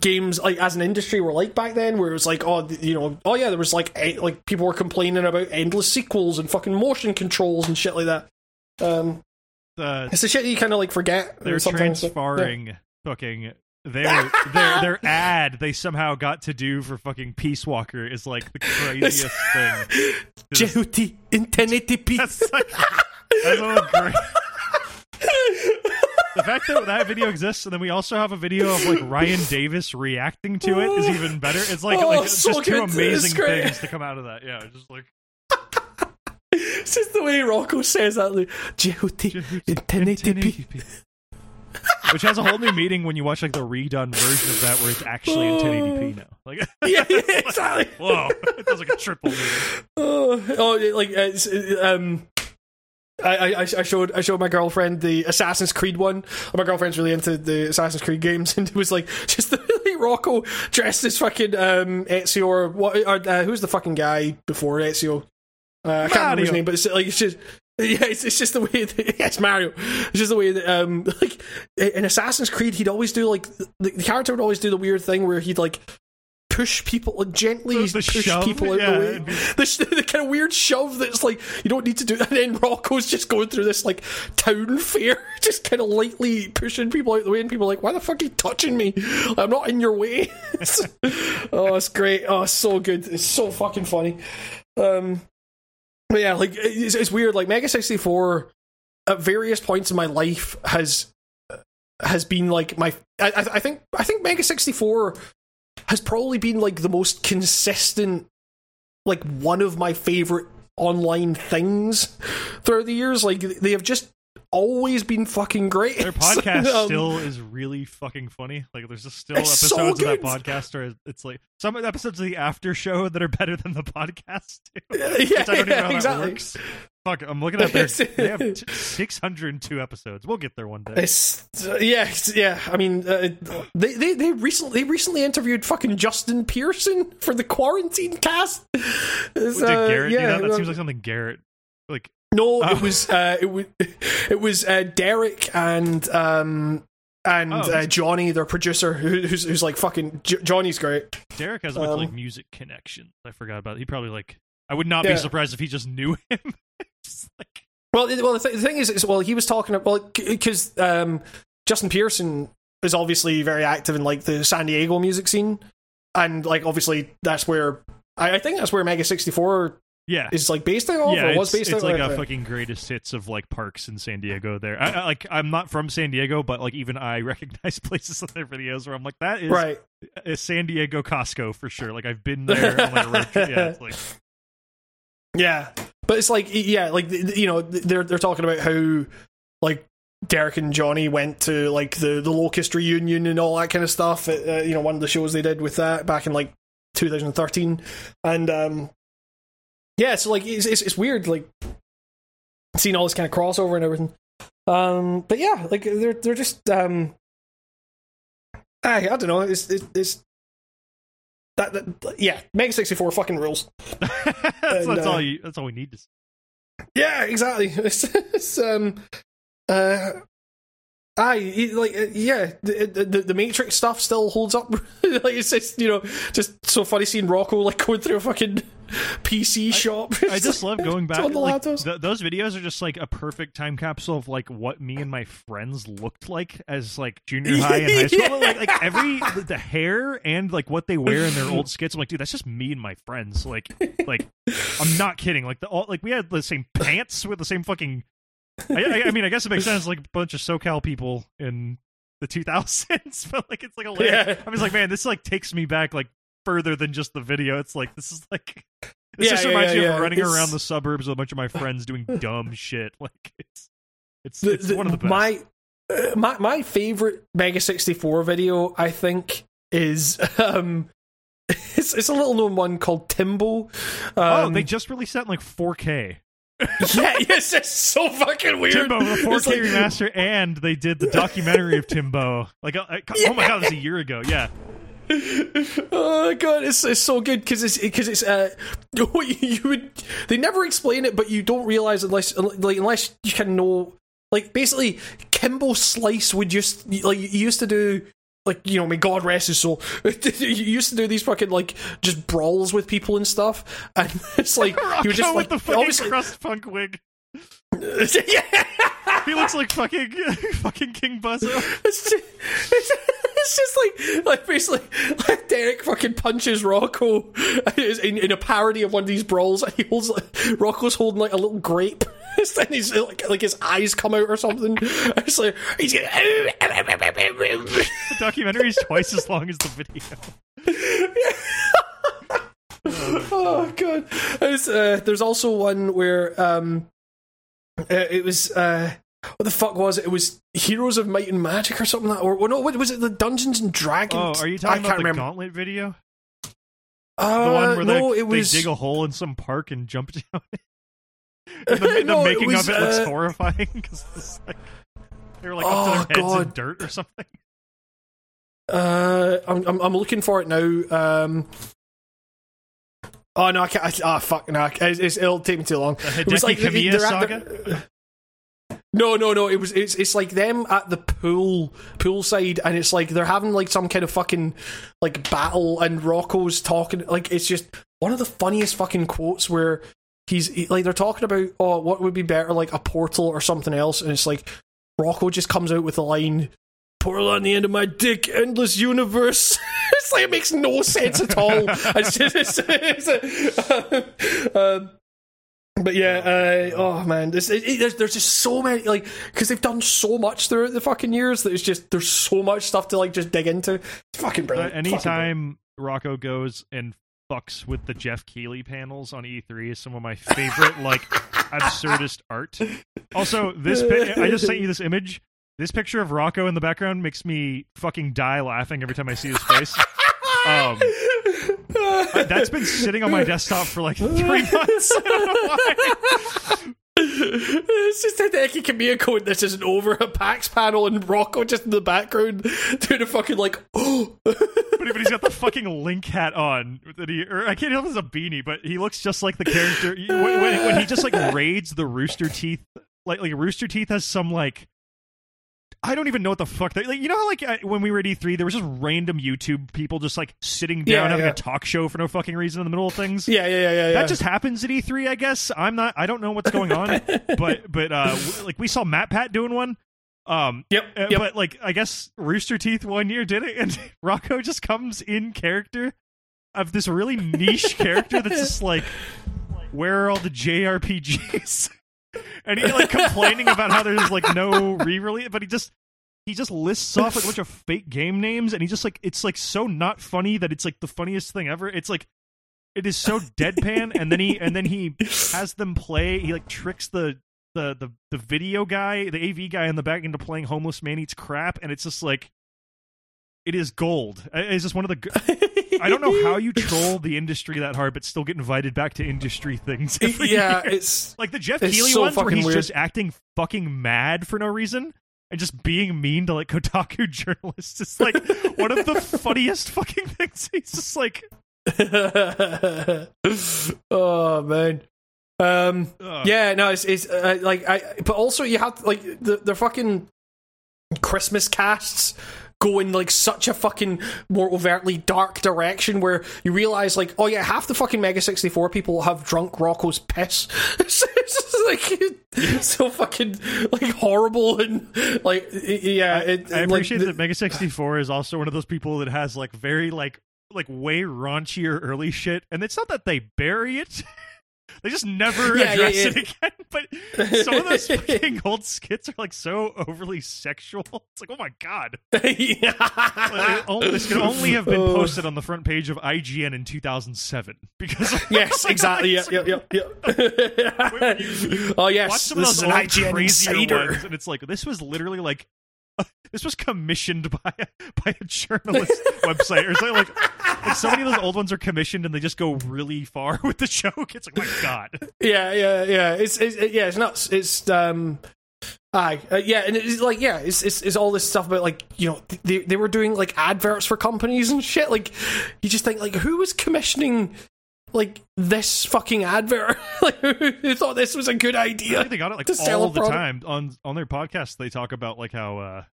games like as an industry were like back then where it was like oh you know oh yeah there was like eh, like people were complaining about endless sequels and fucking motion controls and shit like that um it's the shit you kind of like forget they're sometimes. Yeah. transferring fucking their their [laughs] their ad they somehow got to do for fucking Peace Walker is like the craziest [laughs] thing. Just- Jehuty in 1080p. That's like that's the great. The fact that that video exists, and then we also have a video of like Ryan Davis reacting to it, is even better. It's like Oh, like so just two amazing great. things to come out of that. Yeah, just like [laughs] It's just the way Rocco says that. Like, Jehuty in 1080p. Which has a whole new meaning when you watch like the redone version of that, where it's actually in 1080p now. Like, [laughs] yeah, yeah, exactly. [laughs] whoa, it does like a triple. Oh, oh, like uh, it's, um. I, I I showed I showed my girlfriend the Assassin's Creed one. My girlfriend's really into the Assassin's Creed games, [laughs] and it was like just the like Rocco dressed as fucking um Ezio or what? Or, uh, who's the fucking guy before Ezio? Uh, I can't remember his name, but it's like it's just [laughs] yeah, it's, it's just the way that [laughs] yes, Mario. It's just the way that um [laughs] like in Assassin's Creed he'd always do like the, the character would always do the weird thing where he'd like push people like gently The- the push shove, people out yeah, the way. be- The, the kind of weird shove that's like you don't need to do. And then Rocco's just going through this like town fair, just kind of lightly pushing people out the way, and people are like, "Why the fuck are you touching me? I'm not in your way." oh, it's great. Oh, it's so good. It's so fucking funny. Um, but yeah, like it's, it's weird. Like Mega sixty four, at various points in my life has has been like my. I, I think I think Mega sixty four has probably been like the most consistent, like one of my favorite online things throughout the years. Like they have just always been fucking great. Their [laughs] podcast Um, still is really fucking funny. Like, there's just still It's so episodes of that podcast where it's like some episodes of the after show that are better than the podcast. Too. [laughs] Yeah, Which I don't even know how that exactly. works. Fuck, I'm looking at their. [laughs] they have t- 602 episodes. We'll get there one day. It's uh, yeah, yeah. I mean, uh, they they they recently they recently interviewed fucking Justin Pearson for the quarantine cast. It's, Did uh, Garrett yeah, do that? That uh, seems like something Garrett. Like, no. Oh. It was uh, it was it was uh, Derrick and um and Oh, uh, Johnny, their producer, who, who's who's like fucking J- Johnny's great. Derrick has a bunch of Um, like music connections. I forgot about. It. He probably like. I would not Yeah. be surprised if he just knew [laughs] him. Just like, Well, well, the, th- the thing is, is, well, he was talking about well, because um, Justin Pearson is obviously very active in like the San Diego music scene, and like obviously that's where I, I think that's where Mega sixty four yeah. it's like based out of, yeah, or was based it's like a fucking greatest hits of like parks in San Diego. There, I, I, like I'm not from San Diego, but like even I [laughs] recognize places in their videos where I'm like, that is right. a San Diego Costco for sure. Like I've been there on like a road trip. Yeah, like [laughs] Yeah, but it's like yeah, like you know they're they're talking about how like Derrick and Johnny went to like the the Locust reunion and all that kind of stuff. At, uh, you know, one of the shows they did with that back in like 2013, and um, yeah, so like it's it's, it's weird like seeing all this kind of crossover and everything. Um, but yeah, like they're they're just um, I I don't know. It's it's, it's that, that yeah, Mega sixty four fucking rules. that's, [laughs] And, that's uh, all you. That's all we need to. See. Yeah, exactly. [laughs] It's, it's um, uh, I like uh, yeah, the, the the Matrix stuff still holds up. [laughs] like it's just you know just so funny seeing Rocco like going through a fucking [laughs] PC shop. I just love going back. Like, th- those videos are just like a perfect time capsule of like what me and my friends looked like as like junior high and high [laughs] school. Like, like every the, the hair and like what they wear in their old skits. I'm like, dude, that's just me and my friends. Like, like I'm not kidding. Like the all like we had the same pants with the same fucking. I, I, I mean, I guess it makes sense. Like a bunch of SoCal people in the 2000s, [laughs] but like it's like a Yeah. I was like, man, this like takes me back like further than just the video. It's like this is like this Yeah, just yeah, reminds yeah, me of running It's- around the suburbs with a bunch of my friends doing [laughs] dumb shit. Like it's it's The- it's the- one of the best. My uh, my my favorite Mega sixty four video, I think, is [laughs] um, it's it's a little known one called Timbo. Um, oh, they just released that in like 4K. Yeah, yes, [laughs] it's so fucking weird. Timbo, the 4K like- remaster, and they did the documentary of Timbo. Like, uh, oh my god, it was a year ago. Yeah, [laughs] oh my god, it's, it's so good because it's because it's uh [laughs] you would they never explain it, but you don't realize unless like unless you can know like basically Kimbo Slice would just like you used to do. Like you know, may God rest his soul. [laughs] you used to do these fucking like just brawls with people and stuff, and [laughs] it's like [laughs] he was just like with the fucking obviously, crust punk wig. He looks like fucking [laughs] fucking King Buzzo. It's just, it's, it's just like like basically like Derrick fucking punches Rocco in, in a parody of one of these brawls. And he holds like, Rocco's holding like a little grape. [laughs] and he's like like his eyes come out or something. It's like he's getting. The documentary is twice as long as the video. [laughs] oh god. There's, uh, there's also one where um, it was uh, what the fuck was it? It was Heroes of Might and Magic or something like that. Or, or no, what was it? The Dungeons and Dragons. Oh, are you I talking can't about the remember. Gauntlet video? Uh, The one where no, they, it was they dig a hole in some park and jump [laughs] down it. [laughs] The, the No, it making was, of it looks uh, horrifying because like, they were like Oh, up to their heads in dirt or something. Uh, I'm, I'm I'm looking for it now. Um, oh no, I can't. I, oh fuck, no, it's, it's, it'll take me too long. The It was Hideki like Kamiya saga. the- no, no, no. It was it's it's like them at the pool poolside, and it's like they're having like some kind of fucking like battle, and Rocco's talking like it's just one of the funniest fucking quotes where he's he- like they're talking about oh what would be better like a portal or something else, and it's like Rocco just comes out with the line portal on the end of my dick, endless universe. [laughs] it's like it makes no sense at all. It's just, it's, it's, um, but yeah, uh, oh man, it- there's, there's just so many like because they've done so much throughout the fucking years that it's just there's so much stuff to like just dig into. It's fucking Uh, brilliant. Fucking brilliant. anytime Rocco goes and fucks with the Geoff Keighley panels on E3 is some of my favorite like [laughs] absurdist art. Also, this I just sent you this image. This picture of Rocco in the background makes me fucking die laughing every time I see his face. Um, that's been sitting on my desktop for like three [laughs] months. I don't know why. it's just a Hideki Kamiya code this isn't over a PAX panel and Rocco just in the background doing a fucking like oh [gasps] But, but he's got the fucking link hat on. That he, or I can't tell if it's a beanie, but he looks just like the character when, when, when he just like raids the Rooster Teeth. Like like Rooster Teeth has some like I don't even know what the fuck. They, like, you know how like uh, when we were at E3, there was just random YouTube people just like sitting down Yeah, having yeah. a talk show for no fucking reason in the middle of things. Yeah, yeah, yeah, yeah. yeah. That just happens at E3, I guess. I'm not. I don't know what's going on, [laughs] but but uh, w- like we saw Matt Pat doing one. Um, Yep, uh, yep. but like I guess Rooster Teeth one year did it, and [laughs] Rocco just comes in character of this really niche character that's just like, where are all the JRPGs? [laughs] and he like complaining about how there's like no re-release, but he just he just lists off like a bunch of fake game names, and he just like it's like so not funny that it's like the funniest thing ever. It's like it is so deadpan, and then he and then he has them play. He like tricks the the the the video guy, the AV guy in the back into playing Homeless Man Eats Crap, and it's just like it is gold. It's just one of the. [laughs] I don't know how you [laughs] troll the industry that hard, but still get invited back to industry things. yeah, year. it's [laughs] like the Geoff Keighley so ones where he's weird. just acting fucking mad for no reason and just being mean to like Kotaku [laughs] journalists. It's like one of the funniest fucking things. He's just like, oh man. Um. ugh. Yeah. No. It's it's uh, like I. But also you have like the the fucking Christmas casts go in like such a fucking more overtly dark direction where you realize like oh yeah half the fucking Mega 64 people have drunk Rocco's piss [laughs] it's just like so fucking like horrible and like yeah it, I like, appreciate the- that Mega sixty four is also one of those people that has like very like like way raunchier early shit, and it's not that they bury it. [laughs] They just never [laughs] Yeah, yeah, address yeah. it again. [laughs] But some of those [laughs] fucking old skits are like so overly sexual. It's like, oh my god! yeah. Like, oh, this could only have been Oh. posted on the front page of IGN in 2007 because Yes, exactly. Yep, yep, yep, yep. oh yes, Watch some of this those is an IGN crazier insider. and it's like this was literally like this was commissioned [laughs] by a, by a journalist [laughs] website or something like. Like so many of those old ones are commissioned and they just go really far [laughs] with the joke. It's like, my god, Yeah, yeah, yeah. It's, it's yeah, it's nuts. It's um, aye, uh, yeah, and it's like yeah, it's, it's it's all this stuff about like you know they they were doing like adverts for companies and shit. Like you just think like who was commissioning like this fucking advert? like who, who thought this was a good idea? I think they got it like all the product. time on on their podcast. They talk about like how uh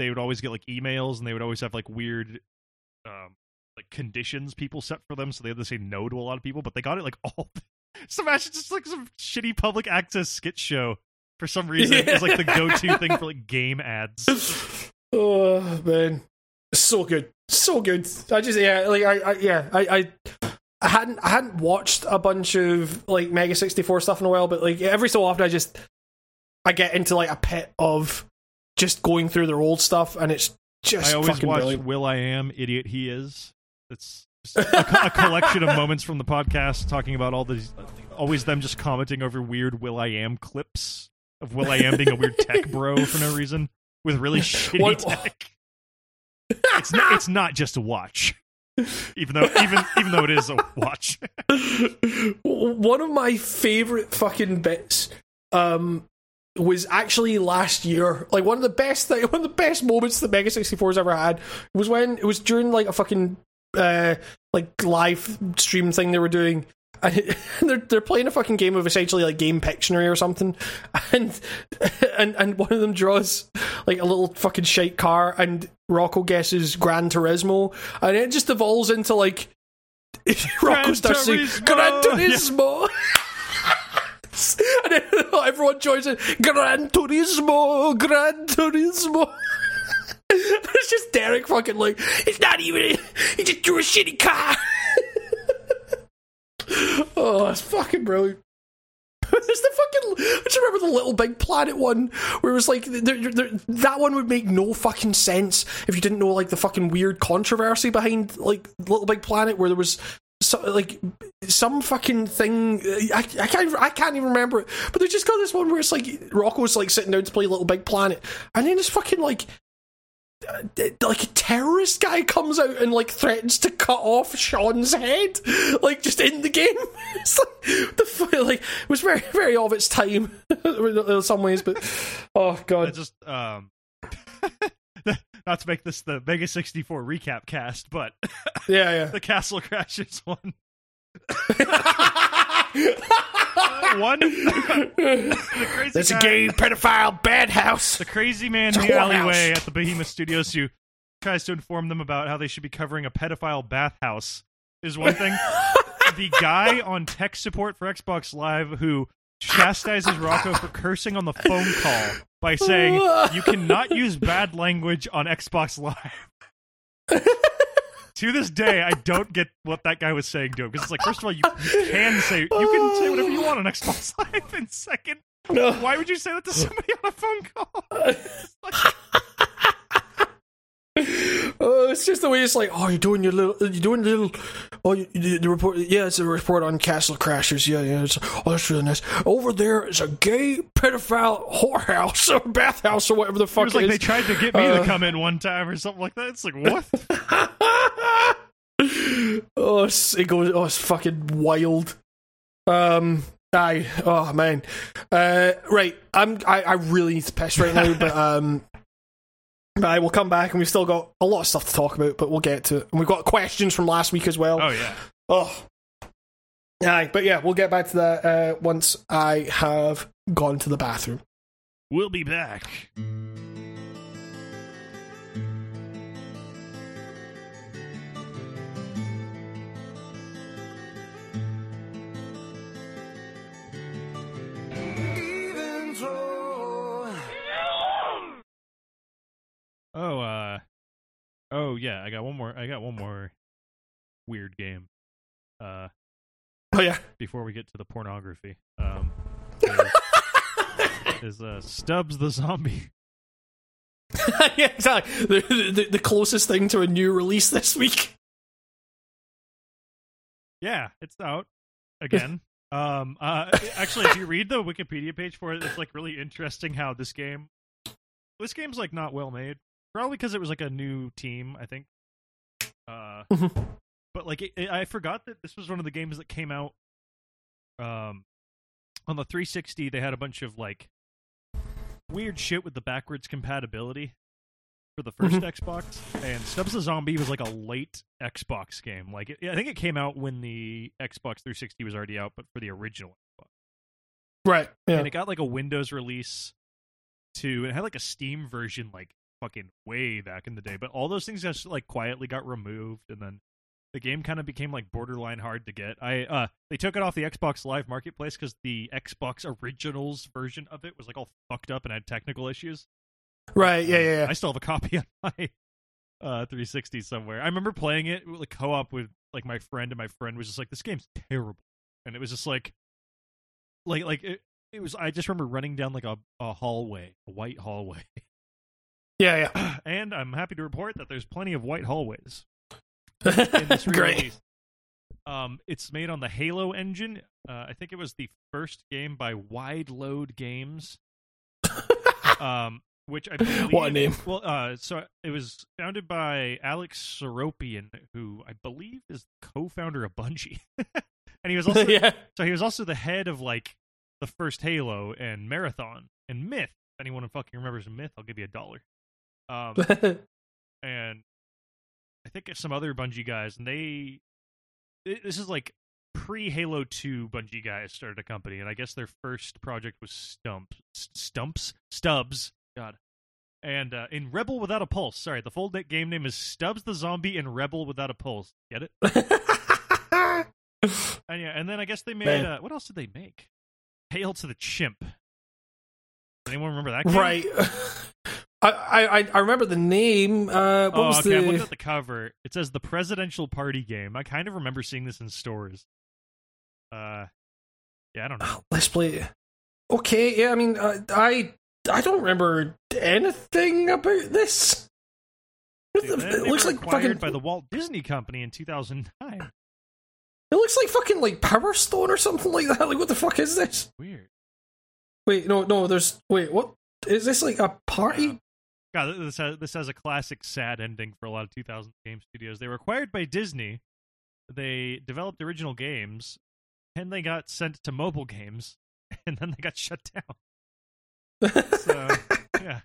they would always get like emails and they would always have like weird um like conditions people set for them, so they had to say no to a lot of people. But they got it like [laughs] all. Imagine just like some shitty public access skit show for some [laughs] reason. It was like the go to thing for like game ads. [laughs] Oh man, so good, so good. I just yeah, like I, I yeah, I, I I hadn't I hadn't watched a bunch of like Mega sixty four stuff in a while, but like every so often I just I get into like a pit of just going through their old stuff, and it's just I always fucking watch brilliant. Will I Am Idiot He Is. It's a, a collection of moments from the podcast talking about all these, always them just commenting over weird Will I Am clips of Will I Am being a weird tech bro for no reason with really [laughs] shitty What- tech. It's not, it's not just a watch, even though even even though it is a watch. [laughs] One of my favorite fucking bits um was actually last year. Like one of the best thing, [laughs] one of the best moments that Mega 64's ever had was when it was during like a fucking uh like live stream thing they were doing. [laughs] And it- they're they're playing a fucking game of essentially like game Pictionary or something, [laughs] and and and one of them draws like a little fucking shite car, and Rocco guesses Gran Turismo, and it just evolves into like Rocco starts saying! Gran Turismo. and then everyone joins in Gran Turismo, Gran Turismo. [laughs] it's just Derrick fucking like, it's not even, he just drew a shitty car. [laughs] oh, it's fucking brilliant. [laughs] There's the fucking. I just remember the Little Big Planet one, where it was like there, there, that one would make no fucking sense if you didn't know like the fucking weird controversy behind like Little Big Planet, where there was so, like some fucking thing. I, I can't I can't even remember it, but they just got this one where it's like Rocco's like sitting down to play Little Big Planet, and then this fucking like uh, like a terrorist guy comes out and like threatens to cut off Shawn's head, [laughs] like just in the game. [laughs] It's like the [laughs] like it was very very of its time in some ways, but oh I god, just um. Not to make this the Mega 64 recap cast, but [laughs] yeah, yeah. the Castle Crashers one [laughs] One, [laughs] the crazy That's a gay pedophile bad house. The crazy man in the alleyway at the Behemoth Studios who tries to inform them about how they should be covering a pedophile bathhouse is one thing. the guy on tech support for Xbox Live who chastises Rocco for cursing on the phone call by saying [laughs] you cannot use bad language on Xbox Live. to this day, I don't get what that guy was saying to him because it's like, first of all, you, you can say you can say whatever you want on Xbox [laughs] Live, and second, No. why would you say that to somebody on a phone call? [laughs] Oh, it's just the way it's like, oh, you're doing your little, you're doing your little, oh, you, the report, yeah, it's a report on Castle Crashers, yeah, yeah, it's, oh, that's really nice. Over there is a gay pedophile whorehouse or bathhouse or whatever the It fuck was like it they tried to get me Uh, to come in one time or something like that. It's like what? [laughs] oh, it's, it goes, oh, it's fucking wild. Um, aye, oh man, uh, right, I'm, I, I really need to piss right now, but [laughs] um. But we'll come back, and we've still got a lot of stuff to talk about, but we'll get to it. And we've got questions from last week as well. Oh yeah. Oh. Aye, but yeah, we'll get back to that uh, once I have gone to the bathroom. We'll be back. Oh, uh, oh yeah, I got one more. I got one more weird game. Uh, Oh yeah. before we get to the pornography, um, is, [laughs] uh, Stubbs the zombie. [laughs] [laughs] yeah, exactly. The, the, the closest thing to a new release this week. Yeah, it's out again. um, uh, actually, if you read the Wikipedia page for it, it's like really interesting how this game, this game's like not well made. Probably because it was like a new team, I think. Uh, [laughs] but like it, it- I forgot that this was one of the games that came out. Um, on the 360, they had a bunch of like weird shit with the backwards compatibility for the 1st Xbox, and Stubbs the Zombie was like a late Xbox game. Like, it, I think it came out when the Xbox 360 was already out, but for the original Xbox. Right. Yeah. And it got like a Windows release too, and it had like a Steam version like fucking way back in the day. But all those things just like quietly got removed, and then the game kind of became like borderline hard to get. I uh they took it off the Xbox Live Marketplace because the Xbox Originals version of it was like all fucked up and had technical issues. Right. Yeah. Yeah. I still have a copy [laughs] on my uh 360 somewhere. I remember playing it like co-op with like my friend, and my friend was just like, "This game's terrible," and it was just like, like, like it. It was. I just remember running down like a, a hallway, a white hallway, [laughs] Yeah. Yeah. [clears throat] and I'm happy to report that there's plenty of white hallways in this [laughs] Great. Um, it's made on the Halo engine. Uh, I think it was the first game by Wideload Games. [laughs] um, which I believe, What a name. Well, uh, so it was founded by Alex Seropian, who I believe is co-founder of Bungie, [laughs] and he was also yeah. so he was also the head of like the first Halo and Marathon and Myth. If anyone fucking remembers Myth, I'll give you a dollar. Um, [laughs] and I think some other Bungie guys, and they it- this is like pre Halo Two Bungie guys started a company, and I guess their first project was Stumps, Stumps, Stubbs. God. And uh, in Rebel Without a Pulse, sorry, the full game name is Stubbs the Zombie and Rebel Without a Pulse. Get it? [laughs] And yeah, and then I guess they made uh, what else did they make? Hail to the Chimp. Anyone remember that? Game? right. [laughs] I, I I remember the name. Uh, what oh, was okay. I'm looking at the cover. It says the presidential party game. I kind of remember seeing this in stores. Uh, yeah, I don't know. Let's play. Okay. Yeah. I mean, uh, I I don't remember anything about this. Dude, the- they- it looks like acquired fucking. by the Walt Disney Company in 2009. It looks like fucking like Power Stone or something like that. [laughs] Like, what the fuck is this? Weird. Wait, no, no. There's wait. What is this? Like a party? God, this has this has a classic sad ending for a lot of 2000 game studios. They were acquired by Disney. They developed original games, and they got sent to mobile games, [laughs] and then they got shut down. So [laughs] yeah.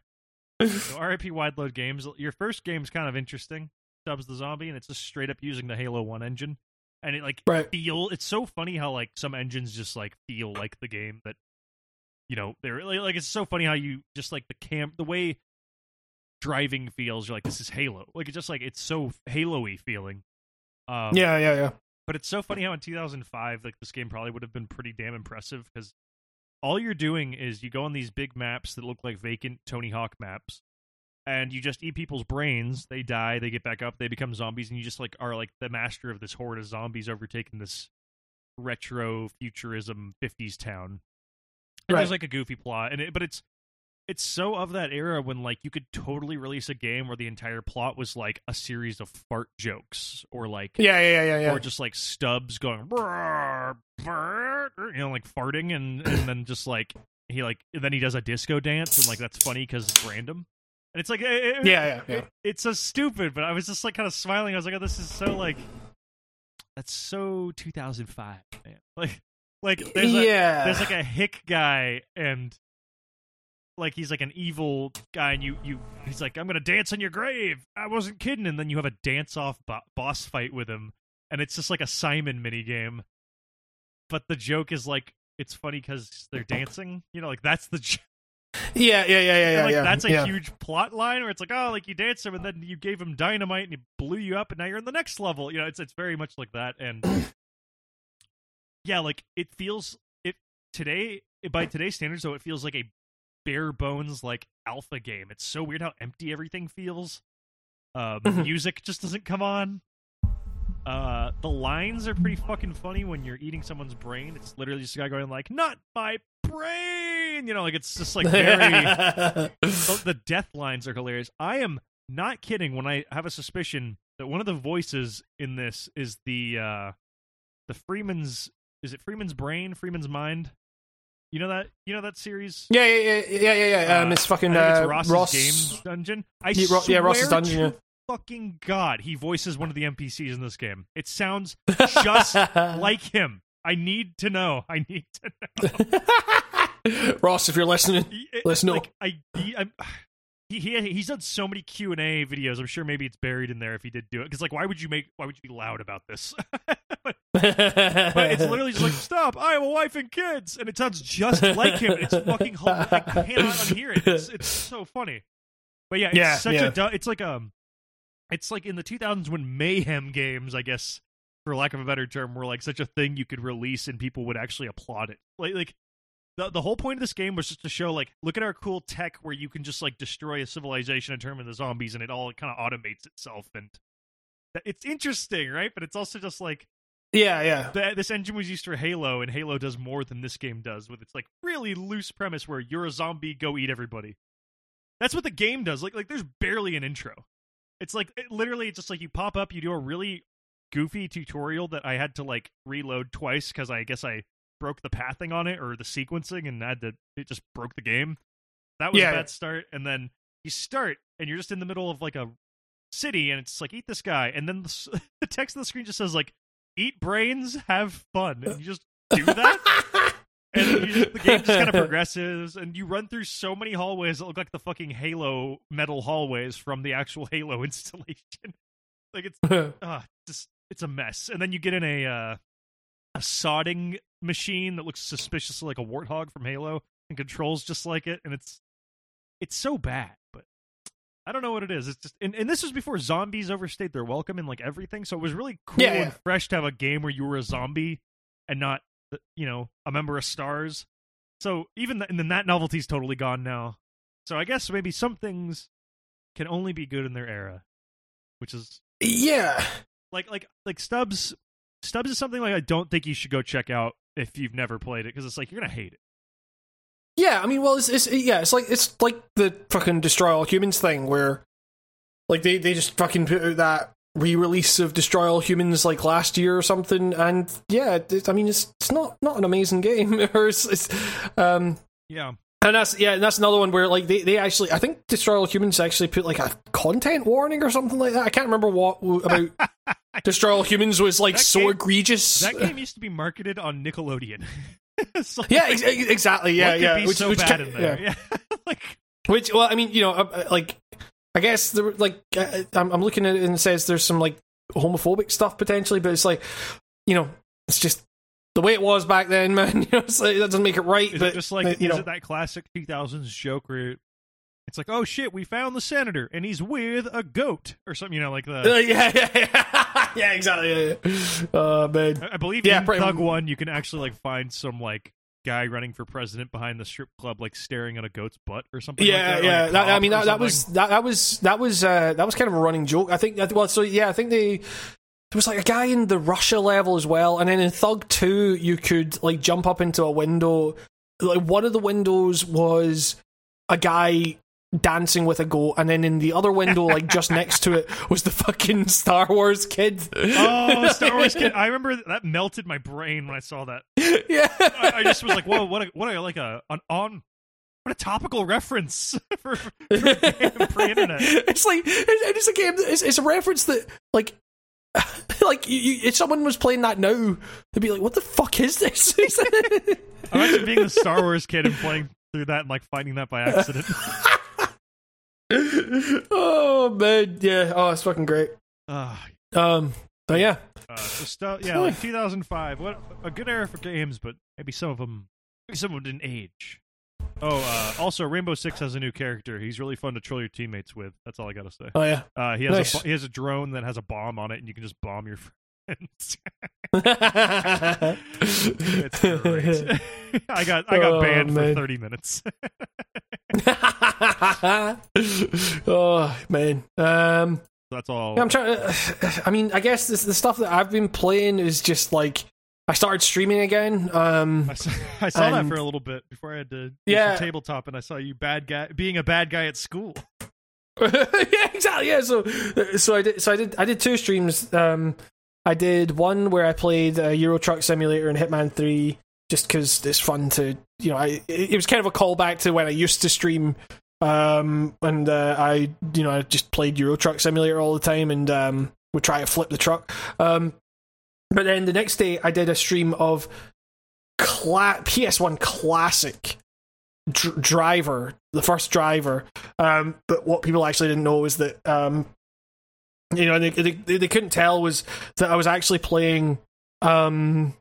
So RIP Wideload Games. Your first game's kind of interesting. Stubbs the Zombie, and it's just straight up using the Halo One engine. and it like Right. feel. It's so funny how like some engines just like feel like the game that you know they're like, like it's so funny how you just like the cam the way driving feels. You're like this is Halo. Like it's just like it's so Halo-y feeling. Um, Yeah, yeah, yeah. but it's so funny how in 2005, like this game probably would have been pretty damn impressive because all you're doing is you go on these big maps that look like vacant Tony Hawk maps, and you just eat people's brains. They die, they get back up, they become zombies, and you just like are like the master of this horde of zombies overtaking this retro futurism 50s town. And there's like a goofy plot, and it, but it's it's so of that era when like you could totally release a game where the entire plot was like a series of fart jokes or like Yeah, yeah, yeah, yeah. or just like Stubbs going, "Brr, brr," you know, like farting, and and then just like he like and then he does a disco dance, and like that's funny because it's random, and it's like it, it- Yeah, yeah, yeah. it- it's so stupid, but I was just like kind of smiling. I was like, oh, this is so like that's so 2005, man. [laughs] Like like there's a, yeah. there's like a hick guy and like he's like an evil guy and you you he's like i'm gonna dance on your grave i wasn't kidding and then you have a dance off bo- boss fight with him and it's just like a simon mini game but the joke is like it's funny because they're dancing you know like that's the j- yeah, yeah, yeah, yeah, yeah. like yeah. that's a yeah. huge plot line where it's like oh like you dance him and then you gave him dynamite and he blew you up and now you're in the next level you know it's it's very much like that and [clears throat] yeah like it feels it today by today's standards though it feels like a bare bones like alpha game it's so weird how empty everything feels um Mhm. music just doesn't come on uh the lines are pretty fucking funny when you're eating someone's brain it's literally just a guy going like not my brain you know like it's just like very [laughs] the, the death lines are hilarious. I am not kidding when I have a suspicion that one of the voices in this is the uh the Freeman's is it Freeman's brain, Freeman's mind? You know that you know that series? yeah, yeah, yeah, yeah, yeah, yeah. Um, Uh, it's fucking uh, Ross's Ross. game dungeon. I Yeah, Ro- yeah, Ross's dungeon, yeah. Fucking god, he voices one of the NPCs in this game. It sounds [laughs] just [laughs] like him. I need to know. I need to know. [laughs] Ross, if you're listening, It- Let's know. Like, I, I'm, he, he he's done so many Q and A videos. I'm sure maybe it's buried in there if he did do it. Because like, why would you make? Why would you be loud about this? [laughs] but, [laughs] but it's literally just like, stop! I have a wife and kids, and it sounds just like him. It's fucking. hol- I cannot unhear it. It's, it's so funny. But yeah, it's Yeah, such yeah. a. du- It's like um, it's like in the 2000s when mayhem games, I guess, for lack of a better term, were like such a thing you could release and people would actually applaud it. Like like the the whole point of this game was just to show like look at our cool tech where you can just like destroy a civilization and turn them into zombies and it all kind of automates itself and it's interesting, right? But it's also just like yeah, yeah. the, this engine was used for Halo, and Halo does more than this game does with its like really loose premise where you're a zombie, go eat everybody. That's what the game does. Like like there's barely an intro. It's like it, literally it's just like you pop up, you do a really goofy tutorial that I had to like reload twice because I guess I broke the pathing on it or the sequencing and had to it just broke the game. That was Yeah. a bad start, and then you start and you're just in the middle of like a city and it's like eat this guy. And then the, [laughs] the text on the screen just says like eat brains have fun. And you just do that? [laughs] And you just, the game just kind of progresses and you run through so many hallways that look like the fucking halo metal hallways from the actual [laughs] halo installation. Like it's uh, just it's a mess. And then you get in a uh, a sodding machine that looks suspiciously like a warthog from halo and controls just like it and it's it's so bad but I don't know what it is. It's just, and, and this was before zombies overstayed their welcome and like everything. So it was really cool Yeah, and fresh to have a game where you were a zombie and not uh, you know, a member of Stars. So even th- and then that novelty's totally gone now. So I guess maybe some things can only be good in their era, which is yeah. like like like Stubbs. Stubbs is something like I don't think you should go check out if you've never played it because it's like you're gonna hate it. Yeah, I mean, well, it's, it's yeah, it's like it's like the fucking destroy all humans thing where, like, they they just fucking put out that re-release of Destroy All Humans like last year or something, and yeah, it, I mean, it's it's not not an amazing [laughs] game, it's, it's um, Yeah, and that's yeah, and that's another one where like they they actually, I think Destroy All Humans actually put like a content warning or something like that. I can't remember what about [laughs] Destroy All Humans was like That so game- egregious. that game used to be marketed on Nickelodeon. [laughs] So, yeah, ex- ex- exactly. Yeah, yeah. be which, so which bad ca- in there? [laughs] Yeah, like Which, well, I mean, you know, uh, uh, like, I guess there, like, uh, I'm, I'm looking at it and it says there's some like homophobic stuff potentially, but it's like, you know, it's just the way it was back then, man. [laughs] You know, like, that doesn't make it right. Is but it just like uh, you is know, it that classic 2000s joke where it's like, oh shit, we found the senator and he's with a goat or something, you know, like uh, [laughs] yeah, yeah, yeah, [laughs] yeah, exactly. Yeah, yeah. Oh man, I- I believe Yeah, in pretty- Thug One, you can actually like find some like guy running for president behind the strip club, like staring at a goat's butt or something. yeah, like that, yeah. That, I mean, that, that was that, that was that was uh, that was kind of a running joke. I think that well, so yeah, I think they there was like a guy in the Russia level as well, and then in Thug Two, you could like jump up into a window. Like one of the windows was a guy dancing with a goat, and then in the other window, like just next to it, was the fucking [laughs] Star Wars kid. Oh, [laughs] Star Wars kid! I remember that melted my brain when I saw that. yeah. I, I just was like, "Whoa, what? A, what? A, like a an on." What a topical reference [laughs] for, for pre-internet. it's like it- it's a game. It's, it's a reference that like. [laughs] Like you, you, if someone was playing that now, they'd be like, "What the fuck is this?" [laughs] Imagine being the Star [laughs] Wars kid and playing through that and like finding that by accident. oh man, yeah. Oh, it's fucking great. Ah, Um, but yeah, uh, so stu- yeah, like 2005. What a good era for games, but maybe some of them, maybe some of them didn't age. Oh, uh, also Rainbow Six has a new character. He's really fun to troll your teammates with. That's all I gotta say. oh yeah. Uh, he has Nice. a, he has a drone that has a bomb on it, and you can just bomb your friends. [laughs] it's great. [laughs] I got I got Oh, banned man. for 30 minutes. [laughs] oh man. Um, That's all. I'm trying. [sighs] To, I mean, I guess this, the stuff that I've been playing is just like I started streaming again. Um, I saw, [laughs] I saw that for a little bit before I had to do Yeah. tabletop, and I saw you bad guy being a bad guy at school. [laughs] yeah, exactly. Yeah, so so I did so I did I did two streams. Um, I did one where I played uh, Euro Truck Simulator and Hitman Three, just because it's fun to you know. I it, it was kind of a callback to when I used to stream. Um, and uh, I you know I just played Euro Truck Simulator all the time and um would try to flip the truck. Um, but then the next day I did a stream of cla- PS1 classic dr- driver, the first driver. Um, but what people actually didn't know is that um, you know they, they they couldn't tell was that I was actually playing um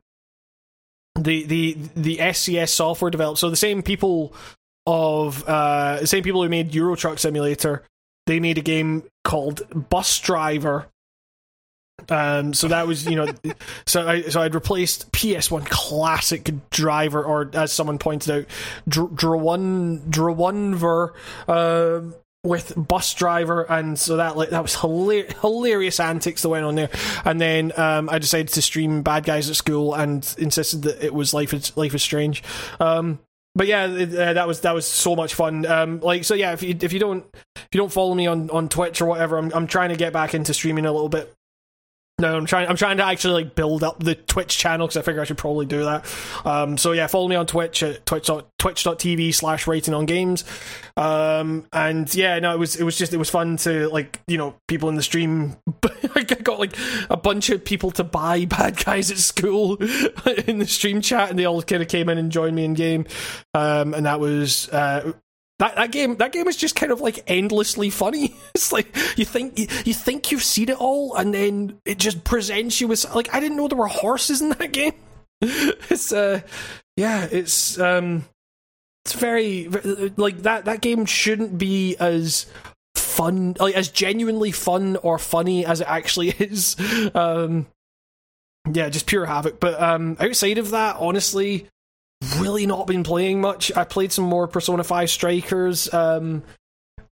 the the the SCS software developed. So the same people of uh the same people who made Euro Truck Simulator, they made a game called Bus Driver. Um, so that was you know, [laughs] so I so I'd replaced PS1 classic driver, or as someone pointed out, Dr- Drawun Drawunver, um, with bus driver, and so that that was hilar- hilarious antics that went on there. And then um, I decided to stream Bad Guys at School and insisted that it was Life is Life is Strange. Um, but yeah, uh, that was that was so much fun. Um, like so, yeah. If you if you don't if you don't follow me on, on Twitch or whatever, I'm I'm trying to get back into streaming a little bit. No, I'm trying. I'm trying to actually like build up the Twitch channel because I figure I should probably do that. Um, so yeah, follow me on Twitch at twitch twitch.tv slash rating on games. Um, and yeah, no, it was it was just it was fun to like you know people in the stream. [laughs] I got like a bunch of people to buy [laughs] bad guys at school [laughs] in the stream chat, and they all kind of came in and joined me in game. Um, and that was uh, that that game that game is just kind of like endlessly funny. [laughs] It's like you think you, you think you've seen it all, and then it just presents you with like I didn't know there were horses in that [laughs] game. It's uh yeah, it's um it's very like that that game shouldn't be as fun like as genuinely fun or funny as it actually [laughs] is. Um yeah, just pure havoc. But um outside of that, honestly, really not been playing much. I played some more Persona 5 Strikers. Um,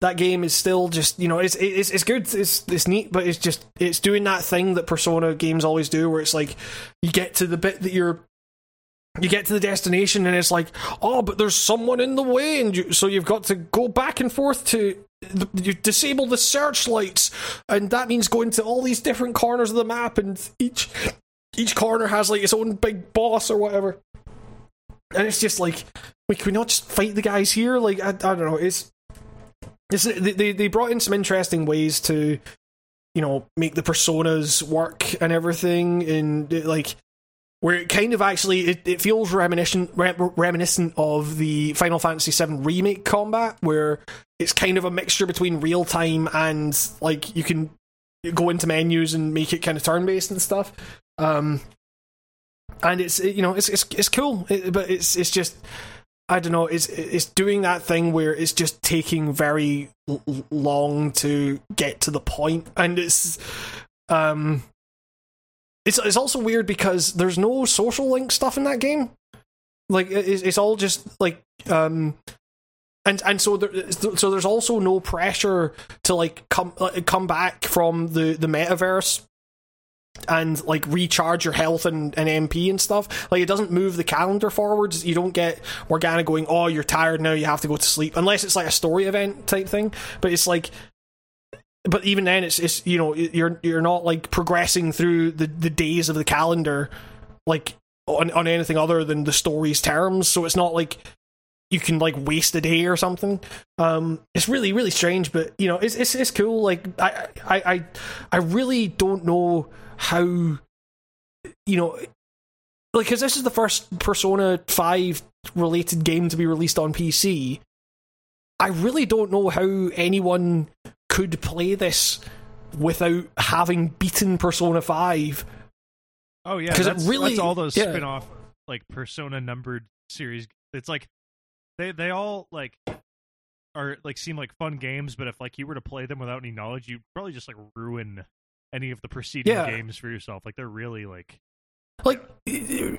that game is still just you know it's it's it's good. It's it's neat, but it's just it's doing that thing that Persona games always do, where it's like you get to the bit that you're. You get to the destination and it's like, oh, but there's someone in the way, and you, so you've got to go back and forth to you disable the searchlights, and that means going to all these different corners of the map, and each each corner has like its own big boss or whatever and it's just like, wait, can we not just fight the guys here? Like, I, I don't know. It's, it's they- they brought in some interesting ways to, you know, make the personas work and everything, and it, like where it kind of actually it, it feels reminiscent re- reminiscent of the Final Fantasy VII remake combat, where it's kind of a mixture between real time and like you can go into menus and make it kind of turn based and stuff. Um, and it's you know it's it's it's cool, it, but it's it's just I don't know. It's it's doing that thing where it's just taking very l- long to get to the point, and it's um, it's it's also weird because there's no social link stuff in that game. Like it's, it's all just like um, and and so there so there's also no pressure to like come come back from the the metaverse and like recharge your health and, and MP and stuff. Like it doesn't move the calendar forwards. You don't get Morgana going, "Oh, you're tired now. You have to go to sleep," unless it's like a story event type thing. But it's like, but even then, it's it's you know you're you're not like progressing through the the days of the calendar like on on anything other than the story's terms. So it's not like you can like waste a day or something. Um, it's really really strange, but you know it's it's it's cool. Like I I I I really don't know how you know like because this is the first persona 5 related game to be released on pc i really don't know how anyone could play this without having beaten persona 5 Oh yeah, 'Cause it really- that's all those yeah. spin-off like persona numbered series. It's like they they all like are like seem like fun games, but if like you were to play them without any knowledge, you'd probably just like ruin any of the preceding Yeah. games for yourself. Like they're really like like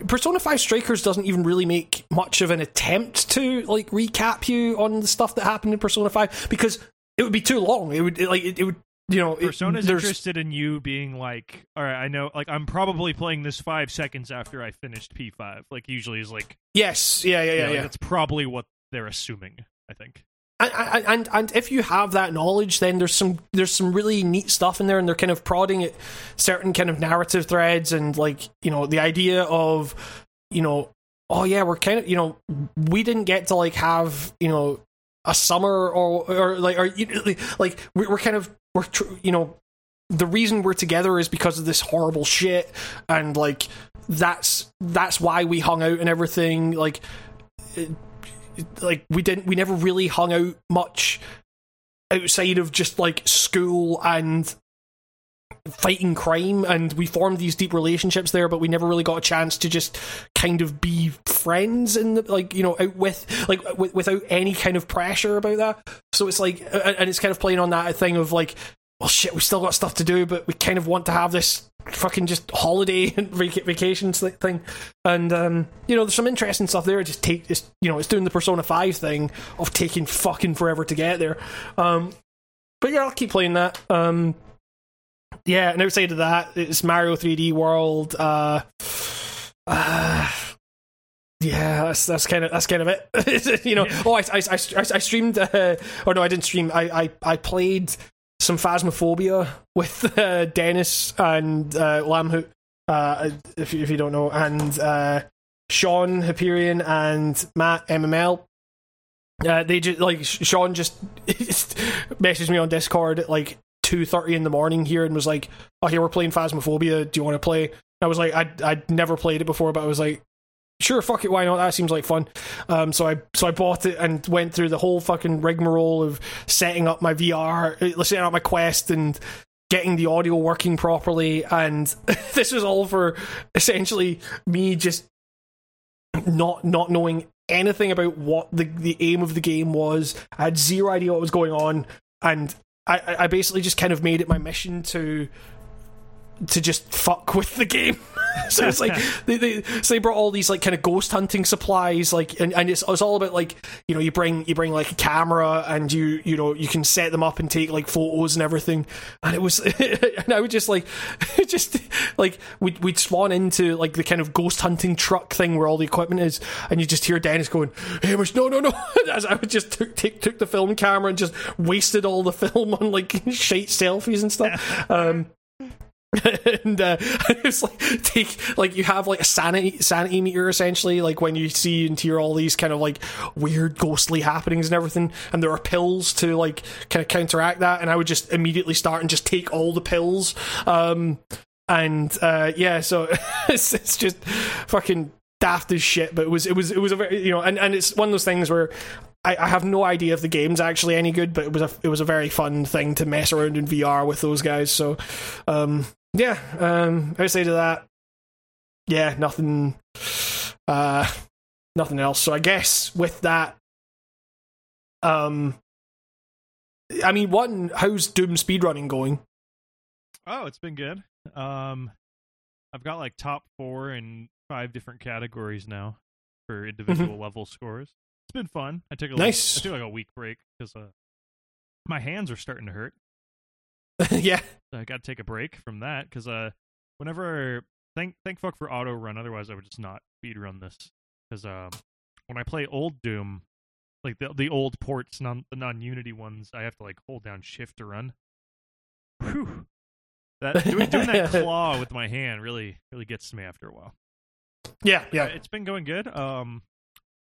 persona 5 strikers doesn't even really make much of an attempt to like recap you on the stuff that happened in persona 5 because it would be too long it would it, like it, it would you know it- Persona's there's- interested in you being like, all right, I know, like I'm probably playing this five seconds after I finished P5. Like usually is like, yes yeah yeah you yeah, know, yeah. that's probably what they're assuming. I think. And, and and if you have that knowledge, then there's some there's some really neat stuff in there, and they're kind of prodding at certain kind of narrative threads, and like you know the idea of you know oh yeah we're kind of you know we didn't get to like have you know a summer or or like or like we- we're kind of we're you know the reason we're together is because of this horrible shit and like that's that's why we hung out and everything like like we didn't we never really hung out much outside of just like school and fighting crime and we formed these deep relationships there but we never really got a chance to just kind of be friends in the like you know out with like w- without any kind of pressure about that. So it's like and it's kind of playing on that thing of like well shit we still got stuff to do but we kind of want to have this fucking just holiday [laughs] and vac- vacations thing. And um you know there's some interesting stuff there. It just take it's you know it's doing the persona 5 thing of taking fucking forever to get there. Um but yeah i'll keep playing that. Um yeah and outside of that it's mario 3d world uh uh yeah, that's that's kind of that's kind of it. [laughs] you know, oh, I I, I, I streamed, uh, [laughs] or no, I didn't stream. I I, I played some Phasmophobia with uh, Dennis and uh, Lamhoot, uh, if if you don't know, and uh, Shawn Hyperion and Matt MML. Uh, they just like Shawn just [laughs] messaged me on Discord at like two thirty in the morning here and was like, "Oh, here we're playing Phasmophobia. Do you want to play?" I was like, "I'd I'd never played it before, but I was like." Sure, fuck it, why not? That seems like fun. Um, so I so I bought it and went through the whole fucking rigmarole of setting up my VR, uh, setting up my Quest, and getting the audio working properly. And [laughs] this was all for essentially me just not not knowing anything about what the the aim of the game was. I had zero idea what was going on, and I I- I basically just kind of made it my mission to to just fuck with the game. [laughs] so it's like [laughs] they, they so they brought all these like kind of ghost hunting supplies, like and, and it's it's all about like you know you bring you bring like a camera and you you know you can set them up and take like photos and everything. And it was [laughs] and I would just like just like we'd we'd spawn into like the kind of ghost hunting truck thing where all the equipment is, and you just hear Dennis going, "Hey, Hamish, no, no, no!" As I would just took take, took the film camera and just wasted all the film on like shite selfies and stuff. Um, [laughs] and uh, [laughs] it's like take like you have like a sanity sanity meter essentially like when you see and hear all these kind of like weird ghostly happenings and everything and there are pills to like kind of counteract that and I would just immediately start and just take all the pills um and uh yeah so [laughs] it's, it's just fucking daft as shit but it was it was it was a very you know and, and it's one of those things where I, I have no idea if the game's actually any good, but it was a it was a very fun thing to mess around in VR with those guys. So, um, yeah. Um, outside of that, yeah, nothing, uh, nothing else. So I guess with that, um, I mean, one, how's Doom speedrunning going? Oh, it's been good. Um, I've got like top four in five different categories now for individual level scores. It's been fun. I took a Nice. I took like a week break because uh, my hands are starting to hurt. [laughs] yeah, I got to take a break from that because uh, whenever thank thank fuck for auto run. Otherwise, I would just not speed run this because um, when I play old Doom, like the the old ports, non the non Unity ones, I have to like hold down Shift to run. Whew. That doing, doing that [laughs] claw with my hand really really gets to me after a while. yeah, Yeah, yeah. it's been going good. Um,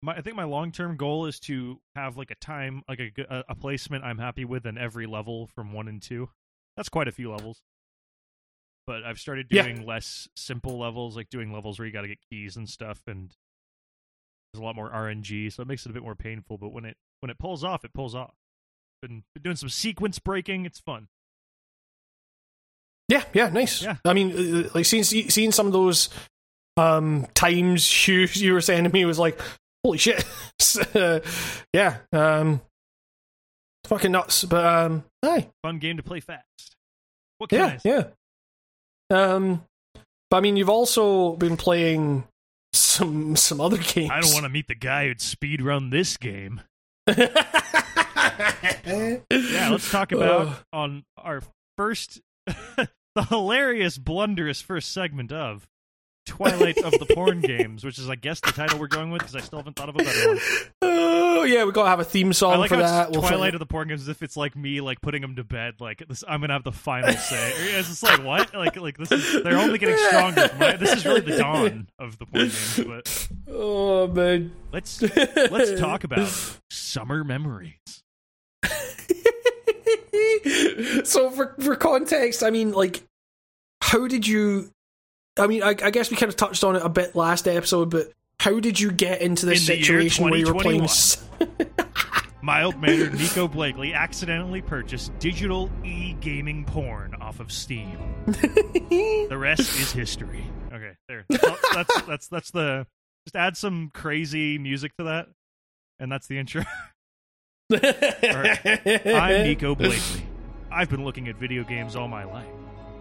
my I think my long term goal is to have like a time, like a a placement I'm happy with in every level from one and two. That's quite a few levels. But I've started Yeah. doing less simple levels, like doing levels where you got to get keys and stuff, and there's a lot more RNG, so it makes it a bit more painful. But when it when it pulls off, it pulls off. Been, been doing some sequence breaking. It's fun. Yeah, yeah, nice. Yeah. I mean, uh, like seeing seeing some of those um times [laughs] you you were saying to me was like, holy shit. [laughs] Uh, yeah, um, fucking nuts. But um, aye, Fun game to play fast. What can I yeah, yeah. Um, but I mean, you've also been playing some some other games. I don't want to meet the guy who'd speed run this game. [laughs] Yeah, let's talk about on our first, [laughs] the hilarious, blunderous first segment of Twilight of the Porn Games, which is, I guess, the title we're going with because I still haven't thought of a better one. Oh yeah, we gotta have a theme song I like for how that. it's We'll Twilight of the Porn Games as if it's like me, like putting them to bed. Like this, I'm gonna have the final say. It's just like what? Like, like this is they're only getting stronger. I- This is really the dawn of the porn games. But oh man. let's let's talk about summer memories. [laughs] so for for context, I mean, like, how did you? I mean, I, I guess we kind of touched on it a bit last episode, but how did you get into this In situation where you were playing? [laughs] Mild mannered Nico Blakely accidentally purchased digital e gaming porn off of Steam. The rest is [laughs] history. Okay, there. That's, that's that's that's the. Just add some crazy music to that, and that's the intro. [laughs] I'm Nico Blakely. I've been looking at video games all my life,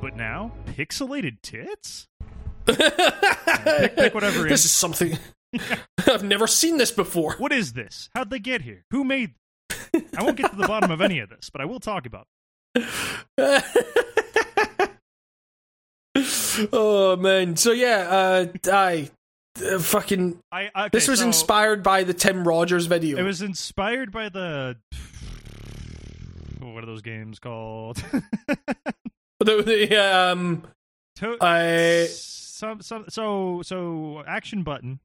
but now pixelated tits. [laughs] pick, pick whatever This is. is something [laughs] I've never seen this before. What is this? How'd they get here? Who made? [laughs] I won't get to the bottom of any of this, but I will talk about. oh man. So yeah, uh, I uh, fucking. I okay, This was so inspired by the Tim Rogers video. It was inspired by the. What are those games called? [laughs] the, the, um. To- I some some so so action button,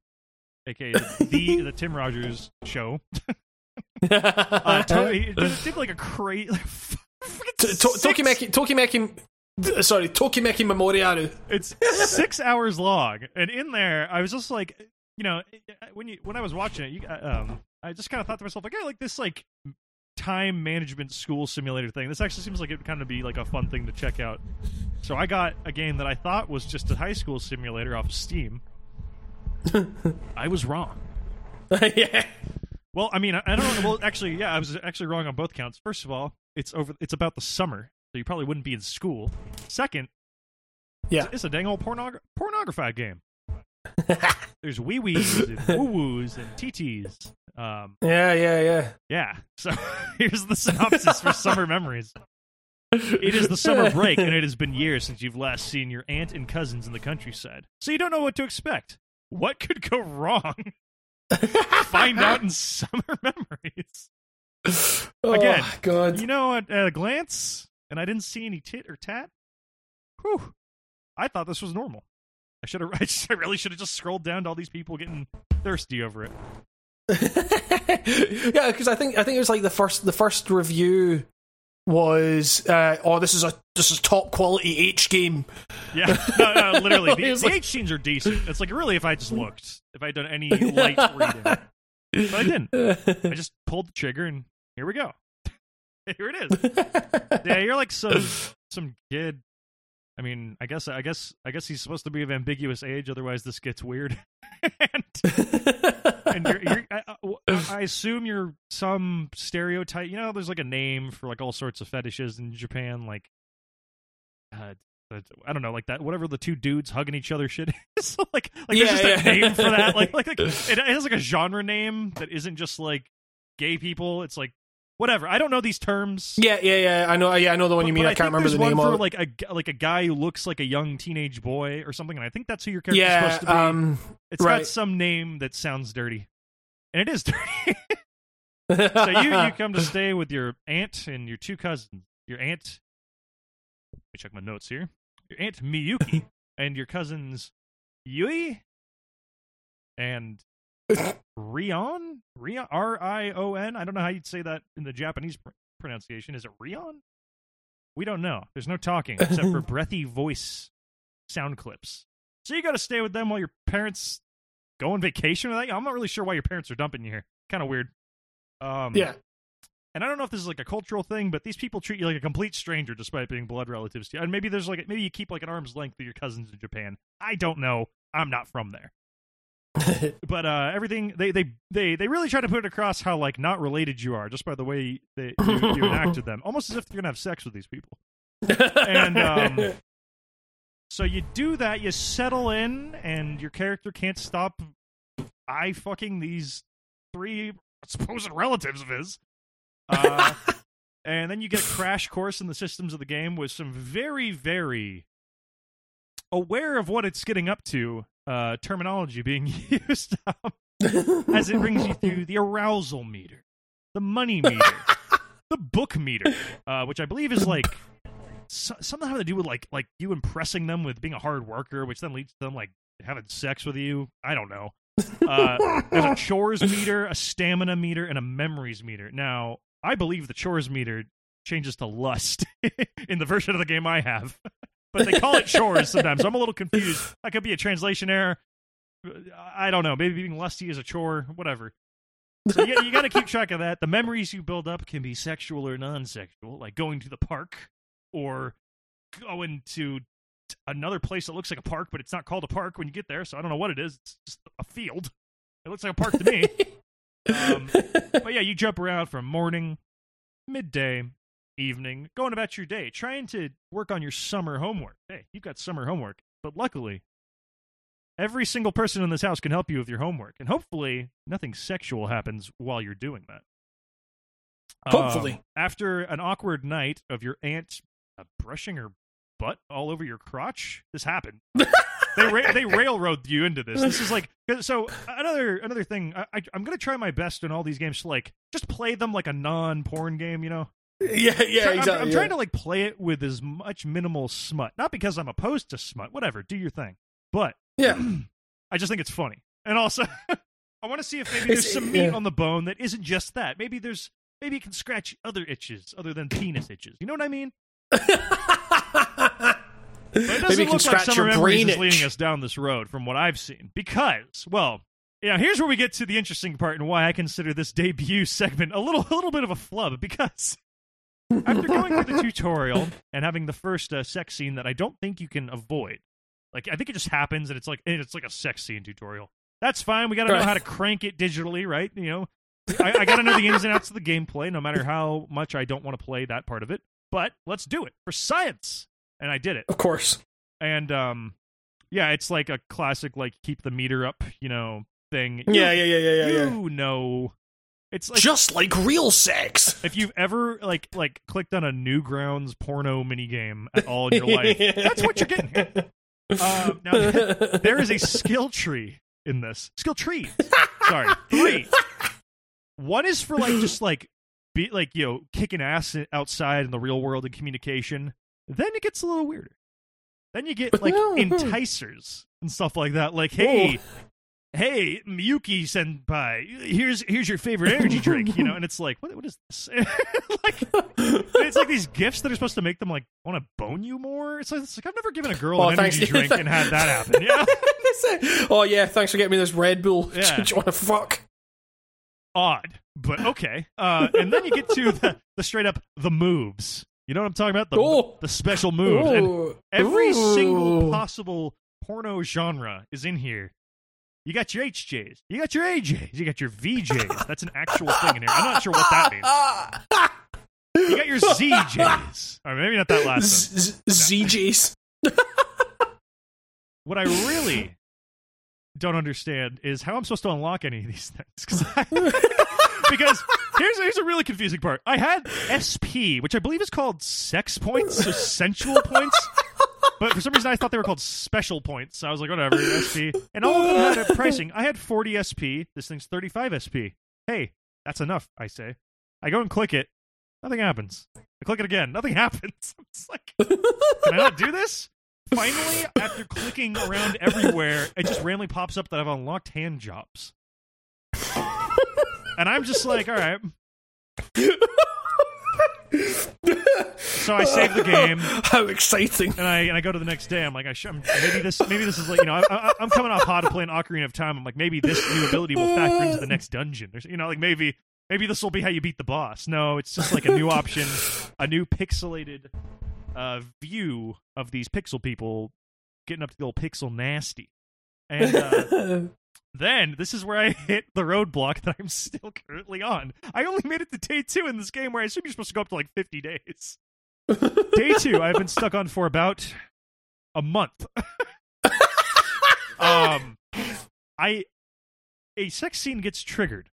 aka the the, [laughs] the Tim Rogers show. [laughs] Uh, to, he did, like a crazy. To- Tokimeki, Tokimeki, sorry, Tokimeki Memoriaru. It's six hours long, and in there, I was just like, you know, when you when I was watching it, you, uh, um, I just kind of thought to myself, like, I like this like time management school simulator thing. This actually seems like it would kind of be like a fun thing to check out. So I got a game that I thought was just a high school simulator off of Steam. [laughs] I was wrong. [laughs] yeah. Well, I mean, I, I don't know. Well, actually, yeah, I was actually wrong on both counts. First of all, it's over. It's about the summer, so you probably wouldn't be in school. Second, Yeah. it's a dang old pornog- pornography game. [laughs] There's wee wees and woo woos and TTs. Um, Yeah, yeah, yeah. yeah. So [laughs] here's the synopsis for summer memories. It is the summer [laughs] break, and it has been years since you've last seen your aunt and cousins in the countryside. So you don't know what to expect. What could go wrong? [laughs] Find out in summer memories. Oh, Again, God. You know, at, at a glance, and I didn't see any tit or tat. Whew. I thought this was normal. I should have. [laughs] I, I really should have just scrolled down to all these people getting thirsty over it. [laughs] yeah, because I think I think it was like the first the first review was uh, oh this is a this is top quality H game. Yeah, no, no, literally, [laughs] the, the like- H scenes are decent. It's like really, if I just looked, if I'd done any light reading, but I didn't. I just pulled the trigger, and here we go. here it is. Yeah, you're like some some kid I mean, I guess, I guess, I guess he's supposed to be of ambiguous age. Otherwise, this gets weird. [laughs] and and you're, you're, I, I assume you're some stereotype. You know, there's like a name for like all sorts of fetishes in Japan, like uh, I don't know, like that, whatever the two dudes hugging each other shit [laughs] is. like, like Yeah, there's just a name for that. Like, like, like [laughs] it has like a genre name that isn't just like gay people. It's like whatever. I don't know these terms. yeah, yeah, yeah. I know. Yeah, I know the one But- you mean. but I can't remember the name for of. like a like a guy who looks like a young teenage boy or something, and I think that's who your character's yeah, supposed to be. um, it's got some name that sounds dirty, and it is dirty. [laughs] so you you come to stay with your aunt and your two cousins. Your aunt. Let me check my notes here. Your aunt Miyuki [laughs] and your cousins Yui and [laughs] Rion. Rion R I O N. I don't know how you'd say that in the Japanese pr- pronunciation. Is it Rion? We don't know. There's no talking except for [laughs] breathy voice sound clips. So you got to stay with them while your parents go on vacation with you. I'm not really sure why your parents are dumping you here. Kind of weird. Um, yeah, and I don't know if this is like a cultural thing, but these people treat you like a complete stranger despite being blood relatives to you. And maybe there's like maybe you keep like an arm's length of your cousins in Japan. I don't know. I'm not from there. [laughs] But uh, everything they, they they they really try to put it across how like not related you are just by the way they, you, you enacted them, almost as if you're gonna have sex with these people. And, um, [laughs] So you do that, you settle in, and your character can't stop eye fucking these three supposed relatives of his. Uh, [laughs] and then you get a crash course in the systems of the game with some very, very aware of what it's getting up to uh, terminology being [laughs] used um, [laughs] as it brings you through the arousal meter, the money meter, [laughs] the book meter, uh, which I believe is like so, something having to do with like like you impressing them with being a hard worker, which then leads to them like having sex with you. I don't know. Uh, there's a chores meter, a stamina meter, and a memories meter. Now, I believe the chores meter changes to lust in the version of the game I have, but they call it [laughs] chores sometimes. So I'm a little confused. That could be a translation error. I don't know. Maybe being lusty is a chore, whatever. So you, you got to keep track of that. The memories you build up can be sexual or non-sexual, like going to the park or going to another place that looks like a park, but it's not called a park when you get there. So I don't know what it is. It's just a field. It looks like a park to me. [laughs] Um, but yeah, you jump around from morning, midday, evening, going about your day, trying to work on your summer homework. Hey, you've got summer homework, but luckily, every single person in this house can help you with your homework, and hopefully, nothing sexual happens while you're doing that. Hopefully. Um, after an awkward night of your aunt uh, brushing her butt all over your crotch, this happened. they ra- they [laughs] railroad you into this. This is like so another another thing. I, I I'm gonna try my best in all these games to like just play them like a non porn game. You know, yeah, yeah, Try- I'm- exactly. I'm, yeah. trying to like play it with as much minimal smut. Not because I'm opposed to smut. Whatever, do your thing. But Yeah. [clears throat] I just think it's funny, and also [laughs] I want to see if maybe there's It's- some meat yeah. on the bone that isn't just that. Maybe there's maybe it can scratch other itches other than penis itches. You know what I mean? [laughs] But it doesn't Maybe you can look like scratch Summer your brain is leading us down this road from what I've seen. Because, well, yeah, here's where we get to the interesting part and why I consider this debut [laughs] segment a little, a little bit of a flub. Because after going through the [laughs] tutorial and having the first uh, sex scene that I don't think you can avoid, like I think it just happens and it's like it's like a sex scene tutorial. That's fine. We got to know how to crank it digitally, right? You know, I, I got to know the ins and outs of the gameplay, no matter how much I don't want to play that part of it. But let's do it for science, and I did it of course. and um yeah it's like a classic like keep the meter up you know thing You- Yeah, yeah, yeah, yeah, yeah, yeah. you know it's like Just like real sex. [laughs] if you've ever like like clicked on a newgrounds porno minigame [laughs] at all in your life that's what you're getting here. Um, now [laughs] there is a skill tree in this. Skill tree. sorry. Three. One is for like just like be like you know kicking ass outside in the real world and communication. Then it gets a little weirder. Then you get like enticers and stuff like that. Like hey hey miyuki senpai here's here's your favorite energy [laughs] drink you know and it's like what, what is this [laughs] like it's like these gifts that are supposed to make them like want to bone you more it's like, it's like i've never given a girl Oh, an thanks. energy drink and had that happen yeah [laughs] oh yeah, thanks for getting me this Red Bull. Yeah. Do you want to fuck? odd, but okay. Uh, and then you get to the, the straight up the moves. You know what I'm talking about? The, Oh. the special moves. And every Ooh. single possible porno genre is in here. You got your HJs, you got your AJs, you got your VJs. That's an actual thing in here. I'm not sure what that means. You got your ZJs. Or maybe not that last one. Z- ZJs. [laughs] What I really don't understand is how I'm supposed to unlock any of these things. [laughs] I- [laughs] because here's here's a really confusing part. I had SP, which I believe is called sex points, so sensual points. But for some reason, I thought they were called special points. So I was like, whatever, SP. And all of them had a [laughs] pricing. I had 40 SP. This thing's 35 SP. Hey, that's enough, I say. I go and click it. Nothing happens. I click it again. Nothing [laughs] happens. I'm just like, can I not do this? Finally, after clicking around everywhere, it just randomly pops up that I've unlocked hand jobs. And I'm just like, all right. So I save the game [laughs] How exciting! and I and I go to the next day. I'm like, I sh- I'm, maybe this maybe this is like you know I, I'm coming off hot to play an Ocarina of Time. I'm like maybe this new ability will factor into the next dungeon. There's, you know, like maybe maybe this will be how you beat the boss. No, it's just like a new option, a new pixelated uh, view of these pixel people getting up to the old pixel nasty. And uh, [laughs] then this is where I [laughs] hit the roadblock that I'm still currently on. I only made it to day two in this game, where I assume you're supposed to go up to like 50 days. [laughs] day two, I've been stuck on for about a month. [laughs] um, I a sex scene gets triggered,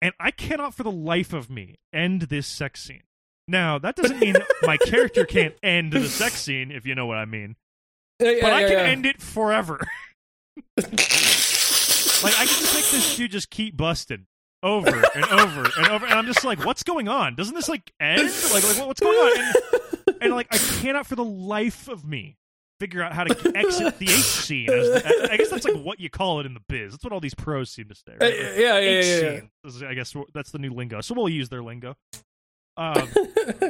and I cannot for the life of me end this sex scene. Now that doesn't mean my character can't end the sex scene, if you know what I mean. Yeah, But I yeah, can yeah. end it forever. Like I can just make this dude just keep busting over and over and over, and I'm just like, what's going on? Doesn't this like end? Like, like what's going on? And, and like, I cannot for the life of me figure out how to exit the H scene. The, I guess that's like what you call it in the biz. That's what all these pros seem to say. Uh, yeah, yeah, H yeah, yeah. Is- I guess that's the new lingo. So we'll use their lingo. Um, [laughs]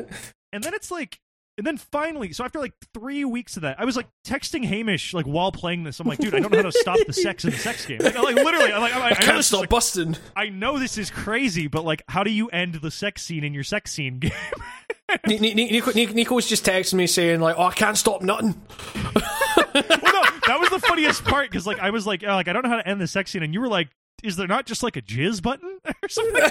and then it's like and then finally so after like three weeks of that i was like texting hamish like while playing this i'm like dude i don't know how to stop the sex in the sex game like, like literally i'm like i, I, I can't stop like- busting. I know this is crazy but like how do you end the sex scene in your sex scene game Ni- [laughs] Ni- Ni- Nico, Nico, Nico's just texting me saying like, "Oh, I can't stop nothing. well no that was the funniest part because like i was like oh, like i don't know how to end the sex scene and you were like is there not just like a jizz button [laughs] or [laughs] something?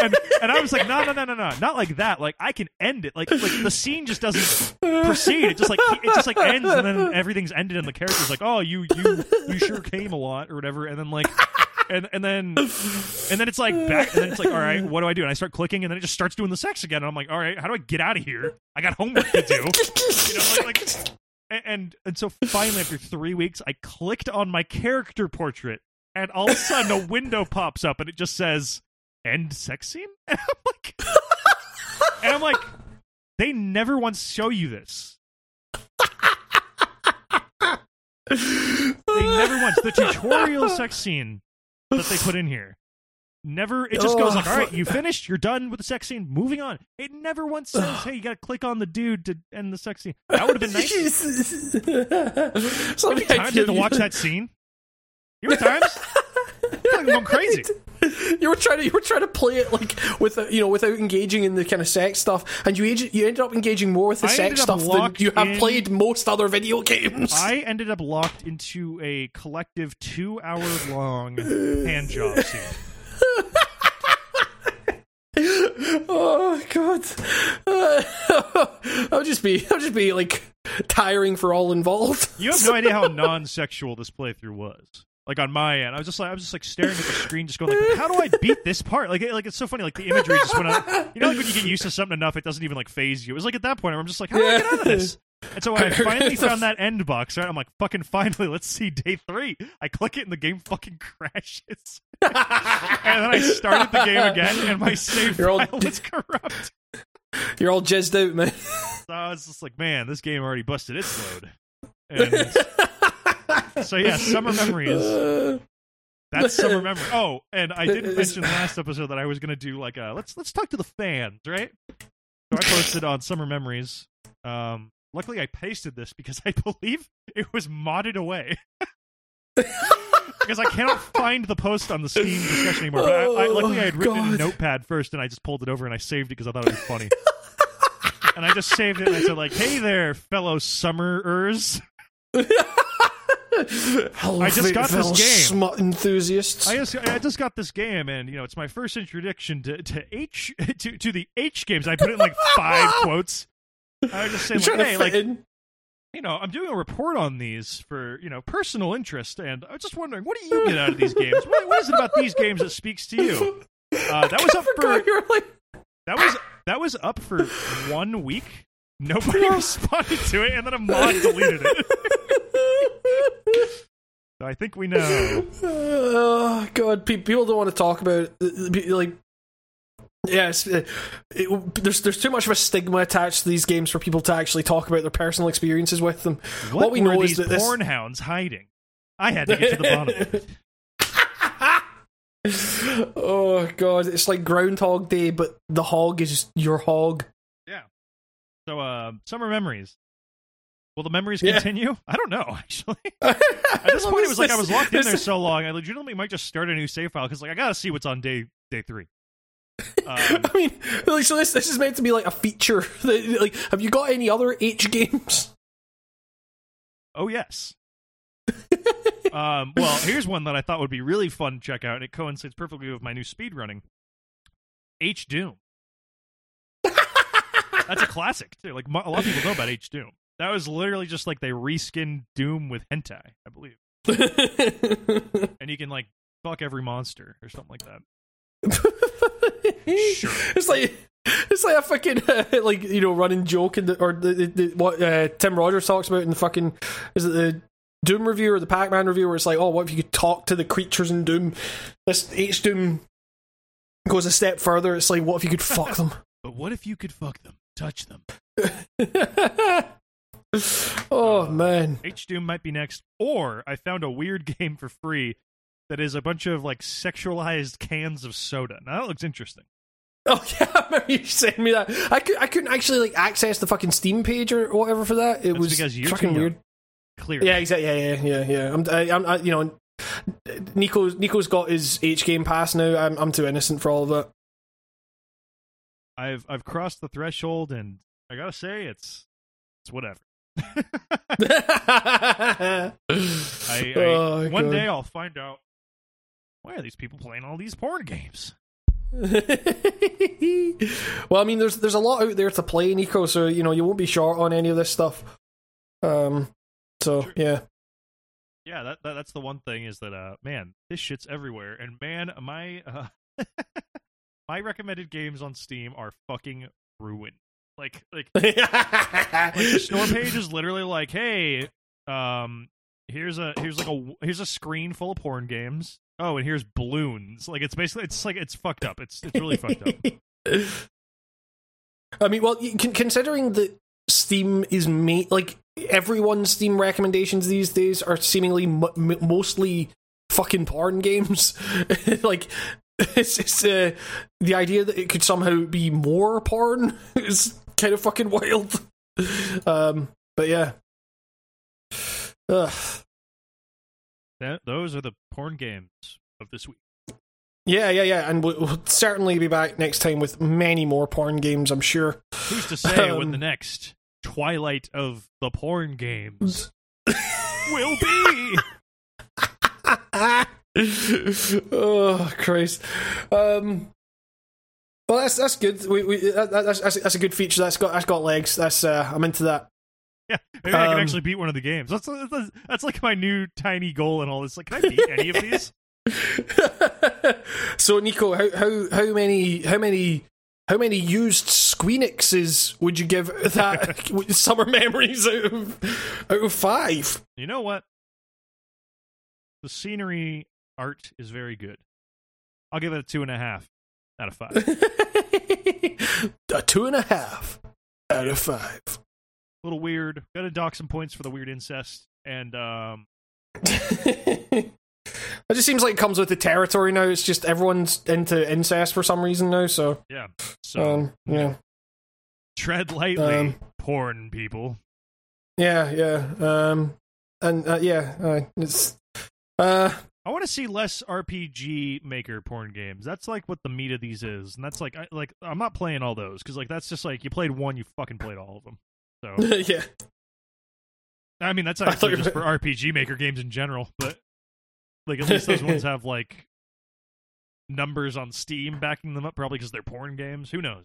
And, and i was like no no no no no not like that. Like i can end it. Like like the scene just doesn't proceed. It just like it just like ends and then everything's ended and the character's like oh you you you sure came a lot or whatever. And then like and and then and then it's like back and then it's like all right what do i do? And i start clicking and then it just starts doing the sex again. And i'm like all right how do i get out of here? I got homework to do. You know like, like and, and and so finally after three weeks i clicked on my character portrait and all of a sudden a window pops up and it just says end sex scene? [laughs] And i'm like and i'm like they never once show you this. They never once. The tutorial sex scene that they put in here. Never it just goes Oh, like all right you finished. You're done with the sex scene. Moving on. It never once says hey you gotta click on the dude to end the sex scene. That would have been nice. How many times you had to watch that scene? You how times [laughs] I'm going crazy [laughs] You were trying to you were trying to play it like with you know without engaging in the kind of sex stuff, and you you ended up engaging more with the I sex stuff than you have in- played most other video games. I ended up locked into a collective two hour long hand job [laughs] scene oh god, [laughs] uh, I'll just be I'll just be like tiring for all involved. You have no idea how non-sexual this playthrough was. Like on my end, I was just like I was just like staring at the screen, just going like, "How do I beat this part?" Like, it- like it's so funny. Like the imagery just went on. You know, like when you get used to something enough, it doesn't even like phase you. It was like at that point, where I'm just like, "How do I get out of this?" And so when I [laughs] finally found that end box, right? I'm like, "Fucking finally, let's see day three. I click it, and the game fucking [laughs] crashes. and then I started the game again, and my save You're all- file was corrupt. You're all jizzed out, man. So I was just like, man, this game already busted its load. [laughs] And so yeah, summer memories. That's summer memory. [laughs] Oh, and I didn't mention last episode that I was gonna do like a let's let's talk to the fans, right? So I posted on summer memories. Um, luckily I pasted this because I [laughs] believe it was modded away. because I cannot find the post on the Steam discussion anymore. But I, I, luckily I had written it in Notepad first, and I just pulled it over and I saved it because I thought it was funny. and I just saved it and I said like, "Hey there, fellow summerers." [laughs] Hello, I just got this game. Smut enthusiasts. I just I just got this game, and you know it's my first introduction to to H [laughs] to to the H games. I put it in like [laughs] five quotes. I was just saying like, hey, like in. you know, I'm doing a report on these for you know personal interest, and I was just wondering, what do you get out of these games? What, what is it about these games that speaks to you? [laughs] Uh, that was up for like. that was that was up for one week. Nobody responded to it, and then a mod deleted it. So I think we know. Oh God, pe- people don't want to talk about it. Like. Yes, uh, it, there's there's too much of a stigma attached to these games for people to actually talk about their personal experiences with them. What, we were know is that this- porn hounds hiding? I had to get to the bottom of it. [laughs] oh God, it's like Groundhog Day, but the hog is your hog. Yeah. So, uh, summer memories. Will the memories Yeah. continue? I don't know, [laughs] actually. [laughs] At this point, it was like I was locked in there so long, I legitimately might just start a new save file because, like, I gotta see what's on day day three. Um, [laughs] I mean, like, so this this is meant to be like a feature. that- Like, have you got any other H games? oh yes. um, well, here's one that I thought would be really fun to check out, and it coincides perfectly with my new speed running. H Doom. That's a classic too. Like a lot of people know about H Doom. That was literally just like they reskinned Doom with hentai, I believe, [laughs] and you can like fuck every monster or something like that. [laughs] Sure. It's like it's like a fucking uh, [laughs] like you know running joke in the or the, the, the what uh, Tim Rogers talks about in the fucking is it the Doom review or the Pac Man review where it's like oh what if you could talk to the creatures in Doom? This H Doom goes a step further. It's like what if you could fuck them? But what if you could fuck them, touch them? Oh man. H Doom might be next. Or I found a weird [laughs] game for free that is a bunch of like sexualized cans of soda. Now that looks interesting. Oh [laughs] yeah, I remember you sent me that. I could I couldn't actually like access the fucking Steam page or whatever for that. It That's was because you're fucking weird. Clear. Yeah, exactly. Yeah, yeah, yeah, yeah. I'm, I, I'm, I, you know, Nico's Nico's got his H game pass now. I'm, I'm too innocent for all of that. I've I've crossed the threshold and I gotta say it's it's whatever. [laughs] I, I Oh, one God. day I'll find out why are these people playing all these porn games? [laughs] well, I mean, there's there's a lot out there to play, Nico. So you know you won't be short on any of this stuff. Um, so Sure. yeah, Yeah, that, that that's the one thing is that uh man, this shit's everywhere. And man, my uh [laughs] my recommended games on Steam are fucking ruined. Like like [laughs] like the store page is literally like, hey, um, here's a here's like a here's a screen full of porn games. Oh, and here's balloons. Like it's basically it's like it's fucked up. It's it's really fucked up. [laughs] I mean, well, considering that Steam is made like everyone's Steam recommendations these days are seemingly m- m- mostly fucking porn games. [laughs] like, it's, it's uh, the idea that it could somehow be more porn is kind of fucking wild. [laughs] Um, but yeah. Ugh. That, those are the porn games of this week. Yeah, yeah, yeah, and we'll, we'll certainly be back next time with many more porn games. I'm sure. Who's to say when Um, the next Twilight of the porn games [laughs] will be? [laughs] oh Christ! Um, well, that's that's good. We, we that, that's, that's that's a good feature. That's got that's got legs. That's uh, I'm into that. Yeah, [laughs] maybe I can Um, actually beat one of the games. That's, that's that's like my new tiny goal and all this. Like, can I beat any of these? [laughs] [laughs] so, Nico, how how how many how many how many used Squeenixes would you give that summer memories out of out of five? You know what? The scenery art is very good. I'll give it a two and a half out of five. [laughs] a two and a half out of five. a little weird. Got to dock some points for the weird incest. And um, [laughs] it just seems like it comes with the territory now. It's just everyone's into incest for some reason now. So, yeah, so um, yeah, tread lightly, um, porn people. yeah, yeah, um, and uh, yeah, uh, it's uh, I want to see less RPG maker porn games. That's like what the meat of these is, and that's like I, like I'm not playing all those because like that's just like you played one, you fucking played all of them. So [laughs] yeah. I mean that's actually just for RPG maker games in general, but like at least those ones [laughs] have like numbers on Steam backing them up, probably because they're porn games. Who knows?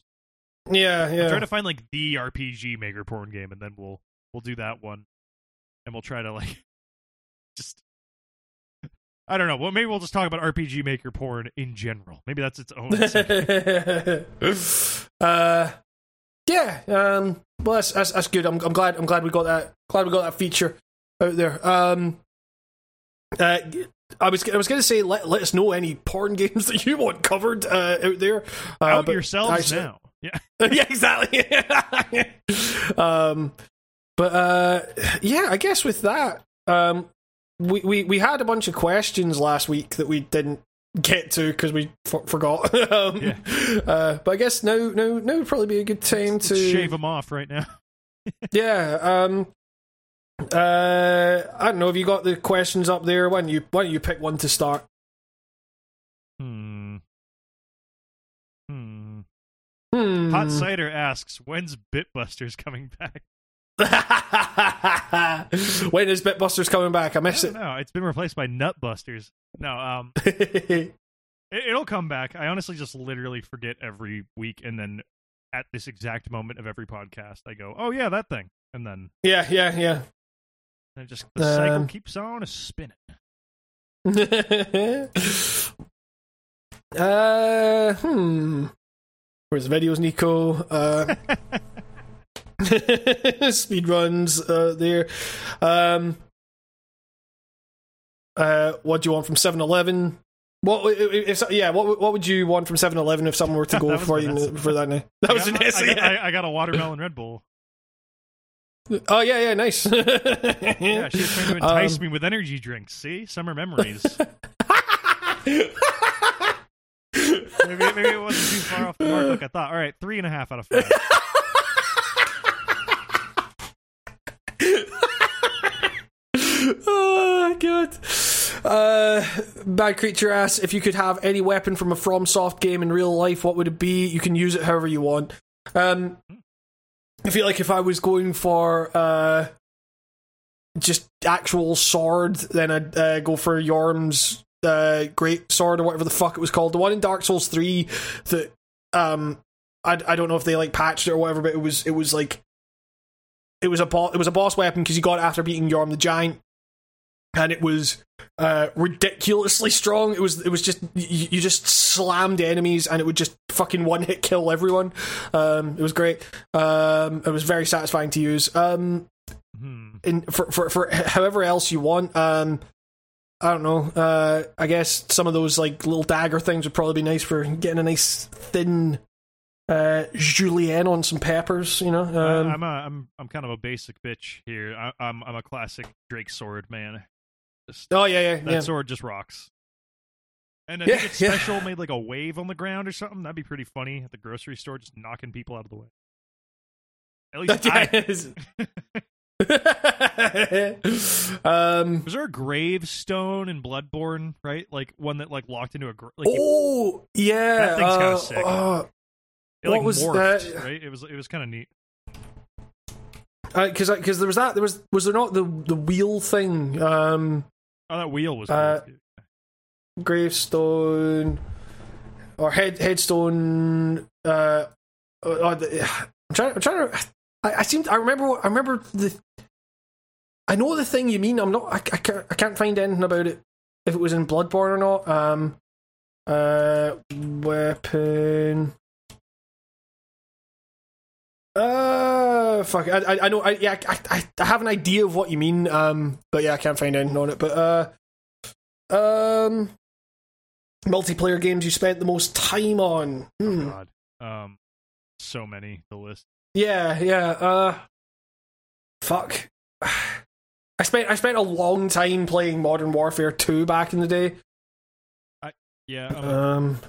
Yeah, yeah. Try to find like the RPG maker porn game, and then we'll we'll do that one, and we'll try to like I don't know. Well, maybe we'll just talk about RPG maker porn in general. Maybe that's its own. [laughs] uh, yeah. Um, well, that's, that's that's good. I'm I'm glad I'm glad we got that glad we got that feature out there. Um, uh, I was I was going to say let let us know any porn games [laughs] that you want covered uh, out there. Uh, Out yourselves now. Yeah. [laughs] yeah, exactly. um, but uh, yeah, I guess with that, um, we, we we had a bunch of questions last week that we didn't get to because we f- forgot. [laughs] um, Yeah. uh, but I guess now now now would probably be a good time Let's to shave them off right now. [laughs] Yeah. Um. Uh, I don't know. Have you got the questions up there? Why don't you Why don't you pick one to start? Hmm. Hmm. Hmm. Hot Cider asks, "When's Bitbusters coming back?" [laughs] when is Bitbusters coming back? I I miss don't know. It's been replaced by Nutbusters. No, um, it. [laughs] it, it'll come back. I honestly just literally forget every week, and then at this exact moment of every podcast, I go, "Oh yeah, that thing," and then yeah, yeah, yeah. and it just the cycle Um, keeps on spinning. [laughs] uh, hmm. Where's the videos, Nico? Uh, [laughs] speed runs uh, there. Um, uh, what do you want from 7-Eleven? What if, if yeah? What what would you want from 7-Eleven if someone were to [laughs] go for you for that? night? [laughs] That was I, got- Vanessa. I, got. I, I got a watermelon Red Bull. Oh yeah, yeah, nice. Yeah, she was trying to entice Um, me with energy drinks. See, summer memories. maybe, maybe it wasn't too far off the mark like I thought. All right, three and a half out of five. [laughs] oh god. Uh, bad creature asks if you could have any weapon from a FromSoft game in real life, what would it be? You can use it however you want. Um, I feel like if I was going for uh, just actual sword, then I'd uh, go for Yhorm's uh, great sword or whatever the fuck it was called. The one in Dark Souls three that um, I, I don't know if they like patched it or whatever, but it was it was like it was a bo- it was a boss weapon because you got it after beating Yhorm the Giant, and it was uh, ridiculously strong. It was it was just you, you just slammed enemies and it would just fucking one hit kill everyone. Um, it was great. Um, it was very satisfying to use. Um, Hmm. in for, for for however else you want. Um, I don't know. Uh, I guess some of those like little dagger things would probably be nice for getting a nice thin uh, julienne on some peppers. You know. Um, I, I'm a, I'm I'm kind of a basic bitch here. I, I'm I'm a classic Drake sword man. Just, oh yeah, yeah, that yeah. sword just rocks. And I Yeah, think it's yeah. special, made like a wave on the ground or something. That'd be pretty funny at the grocery store, just knocking people out of the way. At least [laughs] I, [laughs] [laughs] um. was there a gravestone in Bloodborne, right? Like one that like locked into a gra- like Oh yeah. That thing's uh, sick. uh, it, like what was morphed, that? right? It was it was kind of neat. because because there was that there was was there not the the wheel thing um Oh, that wheel was Uh, gravestone or head headstone uh, uh the, I'm trying I'm trying to I, I seem I remember what- I remember the I know the thing you mean I'm not I, I can't I can't find anything about it if it was in Bloodborne or not um uh weapon uh fuck I I, I know I yeah I, I I have an idea of what you mean um but yeah I can't find anything on it but uh um multiplayer games you spent the most time on Oh Hmm. god, um, so many the list. yeah yeah uh fuck [sighs] I spent I spent a long time playing Modern Warfare 2 back in the day Yeah, um, um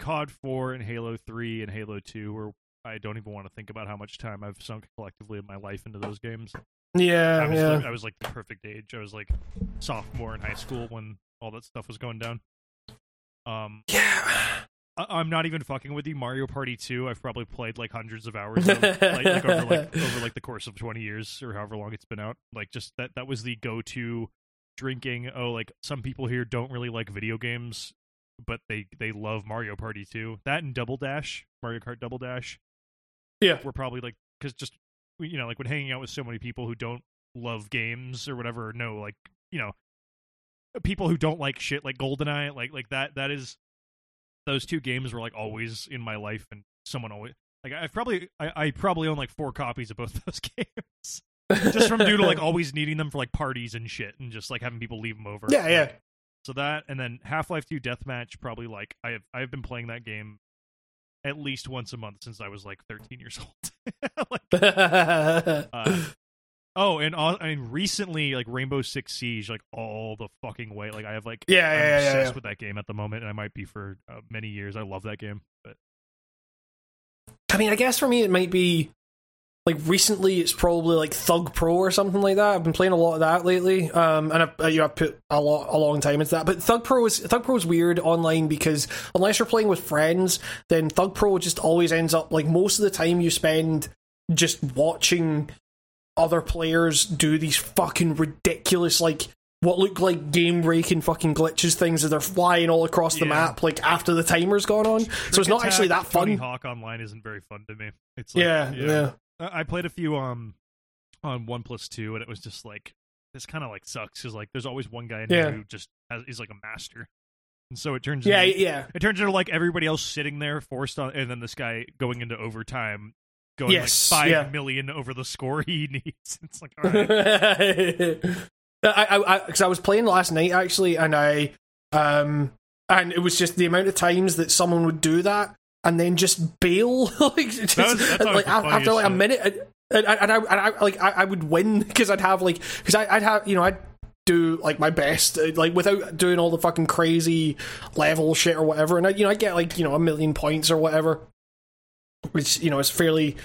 COD 4 and Halo 3 and Halo 2 where I don't even want to think about how much time I've sunk collectively in my life into those games. yeah I was yeah like, I was like the perfect age. I was like sophomore in high school when all that stuff was going down. Um, Yeah. I- I'm not even fucking with you. Mario Party 2, I've probably played like hundreds of hours of, like, like over like [laughs] over like the course of 20 years or however long it's been out. Like just that that was the go-to drinking. Oh, like some people here don't really like video games, but they they love Mario Party 2. That and Double Dash, Mario Kart Double Dash. Yeah. We're probably like cuz just you know, like when hanging out with so many people who don't love games or whatever, no, like, you know, people who don't like shit like GoldenEye, like like that that is those two games were like always in my life and someone always like I've probably I, I probably own like four copies of both [laughs] those games. just from due to like [laughs] always needing them for like parties and shit and just like having people leave them over. Yeah, yeah. Like, so that and then Half-Life 2 Deathmatch probably like I have I've been playing that game at least once a month since I was like 13 years [laughs] old. [laughs] like, uh, oh, and all, I mean recently like Rainbow Six Siege like all the fucking way. Like I have like Yeah, I'm yeah, yeah, obsessed yeah. with that game at the moment and I might be for uh, many years. I love that game. But I mean, I guess for me it might be like recently it's probably like Thug Pro or something like that. I've been playing a lot of that lately, um, and I've, uh, you know, I've put a lot a long time into that. But Thug Pro is Thug Pro is weird online because unless you're playing with friends, then Thug Pro just always ends up like most of the time you spend just watching other players do these fucking ridiculous like what look like game breaking fucking glitches things that they're flying all across the Yeah. map like after the timer's gone on. so it's Trick not actually Attack, that Tony fun. Hawk Online isn't very fun to me. It's like, yeah, yeah. I I played a few um on One Plus Two, and it was just like this kind of like sucks because like there's always one guy in Yeah. there who just has, is like a master, and so it turns Yeah, into, yeah. it turns into like everybody else sitting there forced on, and then this guy going into overtime. Going Yes, like yeah. five million over the score [laughs] he needs. It's like, all right. [laughs] I, I, because I, was playing last night actually, and I, um, and it was just the amount of times that someone would do that and then just bail, [laughs] like, just, that's like after like a minute, and, and, and I, and I, like, I, I would win because I'd have like, because I'd have, you know, I'd do like my best, uh, like without doing all the fucking crazy level shit or whatever, and I, you know, I get like, you know, a million points or whatever, which you know is fairly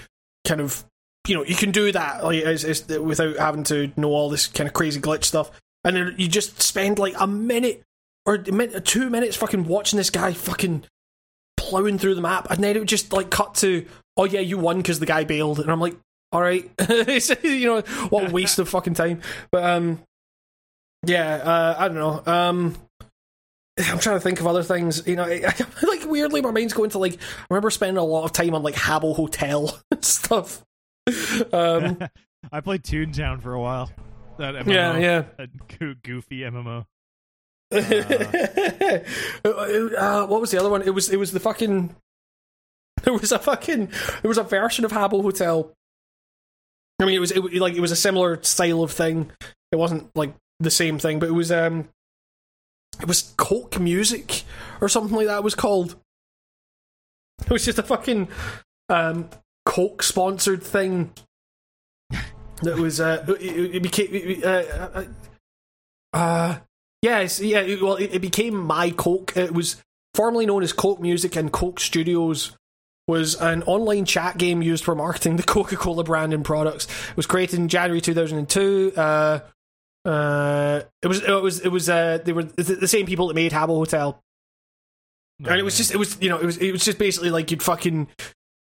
kind of you know you can do that like as, as, without having to know all this kind of crazy glitch stuff. And then you just spend like a minute or a minute, two minutes fucking watching this guy fucking plowing through the map and then it would just like cut to oh yeah you won because the guy bailed and i'm like all right [laughs] you know what a waste of fucking time but um yeah uh i don't know um I'm trying to think of other things. You know, I, [laughs] I, like weirdly, my mind's going to like. I remember spending a lot of time on like Habbo Hotel [laughs] and stuff. Um, I played Toontown for a while. That MMO, yeah, yeah. that goofy MMO. [laughs] uh, what was the other one? It was it was the fucking. [laughs] There was a fucking. There was a version of Habbo Hotel. I mean, it was it, like it was a similar style of thing. It wasn't like the same thing, but it was um. It was Coke Music or something like that. It was called. It was just a fucking um Coke sponsored thing. That was uh, it, it became uh, uh, uh yes, yeah. it- Well, it, it became My Coke. It was formerly known as Coke Music and Coke Studios. Was an online chat game used for marketing the [laughs] Coca Cola brand and products. It was created in January 2002. Uh, uh, it was it was it was uh, they were the same people that made Habbo Hotel and it was just it was you know it was it was just basically like you'd fucking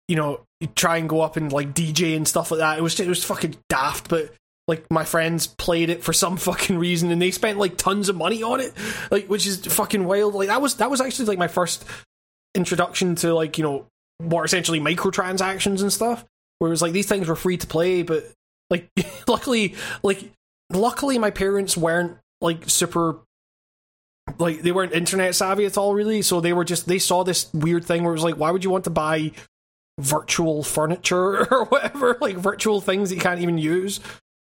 you know you'd try and go up and like DJ and stuff like that. It was it was fucking daft, but like my friends played it for some [laughs] fucking reason and they spent like tons of money on it, like which is fucking wild. Like that was that was actually like my first introduction to like you know more essentially microtransactions and stuff. Where it was like these things were free to play, but like [laughs] luckily like luckily my parents weren't like super like they weren't internet savvy at all really so they were just they saw this weird thing where it was like why would you want to buy virtual furniture [laughs] or whatever like virtual things that you can't even use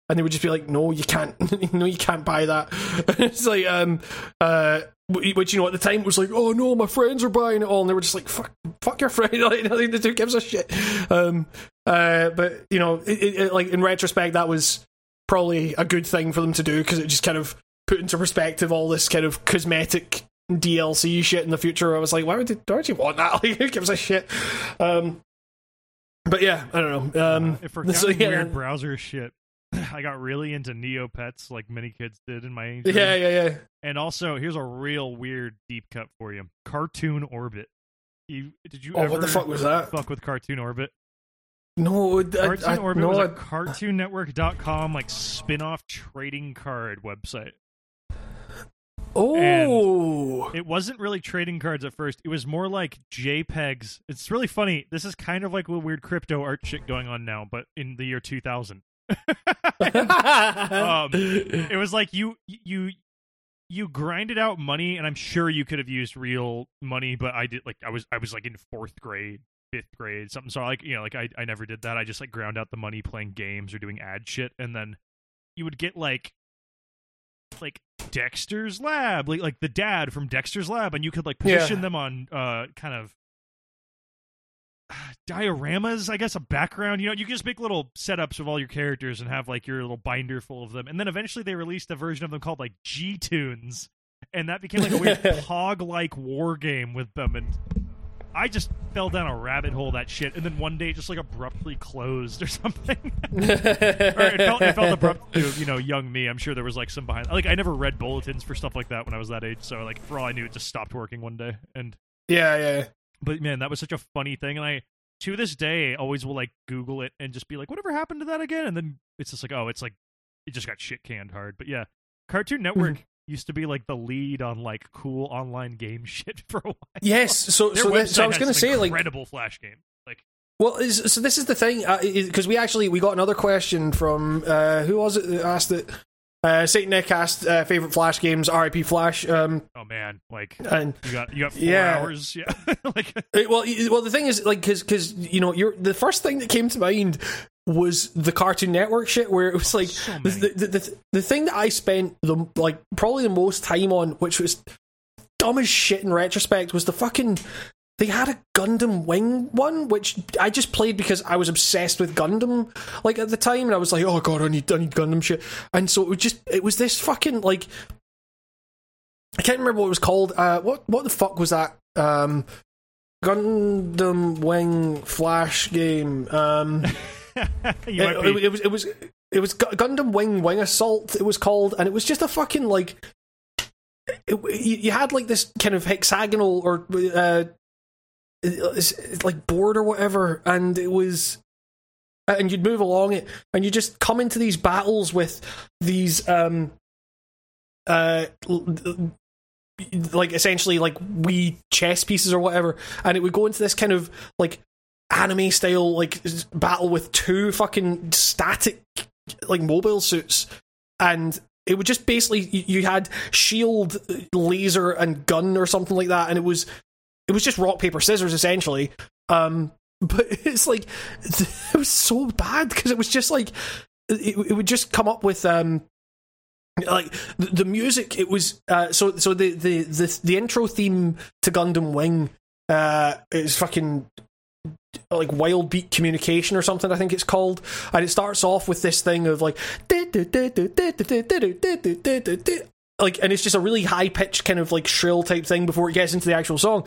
and they would just be like no you can't [laughs] no you can't buy that [laughs] it's like um uh which you know at the time was like oh no my friends are buying it all and they were just like fuck fuck your friend [laughs] like nothing to do gives a shit um uh but you know it, it, it- like in retrospect that was probably a good thing for them to do because it just kind of put into perspective all this kind of cosmetic DLC shit in the future. I was like, why would, they, why would you want that? Like, who gives a shit? Um, but yeah, I don't know. Um, Uh, if we're so, yeah. weird browser shit, [clears throat] I got really into Neopets like many kids did in my age. Yeah, yeah, yeah. And also, here's a real weird deep cut for you. Cartoon Orbit. You did you Oh, ever what the fuck was that? fuck with Cartoon Orbit? No, I, Cartoon I, Orbit no, was a I- cartoonnetwork.com like spin-off trading card website. oh, It wasn't really trading cards at first. It was more like JPEGs. It's really funny. This is kind of like a weird crypto art shit going on now, but in the year 2000. [laughs] um, it was like you you you grinded out money and i'm sure you could have used real money but i did like i was i was like in fourth grade fifth grade something so like you know like i, I never did that i just like ground out the money playing games or doing ad shit and then you would get like like dexter's lab like like the dad from dexter's lab and you could like Yeah. position them on uh kind of dioramas, I guess, a background. You know, you can just make little setups of all your characters and have like your little binder full of them. And then eventually they released a version of them called like gToons, and that became like a weird [laughs] Pog like war game with them. And I just fell down a rabbit hole that shit. And then one day it just like abruptly closed or [laughs] something. [laughs] or it felt, it felt abrupt to you know young me. I'm sure there was like some behind. Like I never read bulletins for stuff like that when I was that age. So like for all I knew, it just stopped working one day. And yeah, yeah. But man, that was such a funny thing, and I to this day always will like Google it and just be like, whatever happened to that again? And then it's just like, oh, it's like it just got shit canned hard. But yeah, Cartoon Network used to be like the lead on like cool online game [laughs] shit for a while. Yes, so so, that, so I was going to say like incredible flash game. Like Well, is, so this is the thing because we actually we got another question from uh, who was it that asked it? Uh, Saint Nick asked uh, favorite Flash games, RIP Flash, um, oh man, like and you got you got four Yeah. hours, [laughs] yeah. like uh, well, well the thing is like because because you know you're the first thing that came to mind was the Cartoon Network shit where it was like so the, the, the, the, the thing that I spent the like probably the most time on, which was dumb as shit in retrospect, was the fucking. They had a Gundam Wing one, which I just played because I was obsessed with Gundam, like at the time, and I was like, "Oh god, I need, I need Gundam shit." And so it was just, it was this fucking like, I can't remember what it was called. Uh, what, what the fuck was that? Um, Gundam Wing Flash game. Um, [laughs] might it, it was it was it was Gundam Wing Wing Assault. It was called, and it was just a fucking like. It, you had like this kind of hexagonal or uh, it's- it's like board or whatever, and it was, and you'd move along it, and you just come into these battles with these um, uh, like essentially like wee chess pieces or whatever, and it would go into this kind of like anime style like battle with two fucking static like mobile suits and it would just basically you had shield laser and gun or something like that and it was it was just rock paper scissors essentially. Um [laughs] but it's like it was so bad because it was just like it, it would just come up with um like the, music it was uh so so the, the the the intro theme to Gundam Wing uh is fucking like wild beat communication or something i think it's called. And it starts off with this thing of like like and it's just a really high pitched kind of like shrill type thing before it gets into the actual song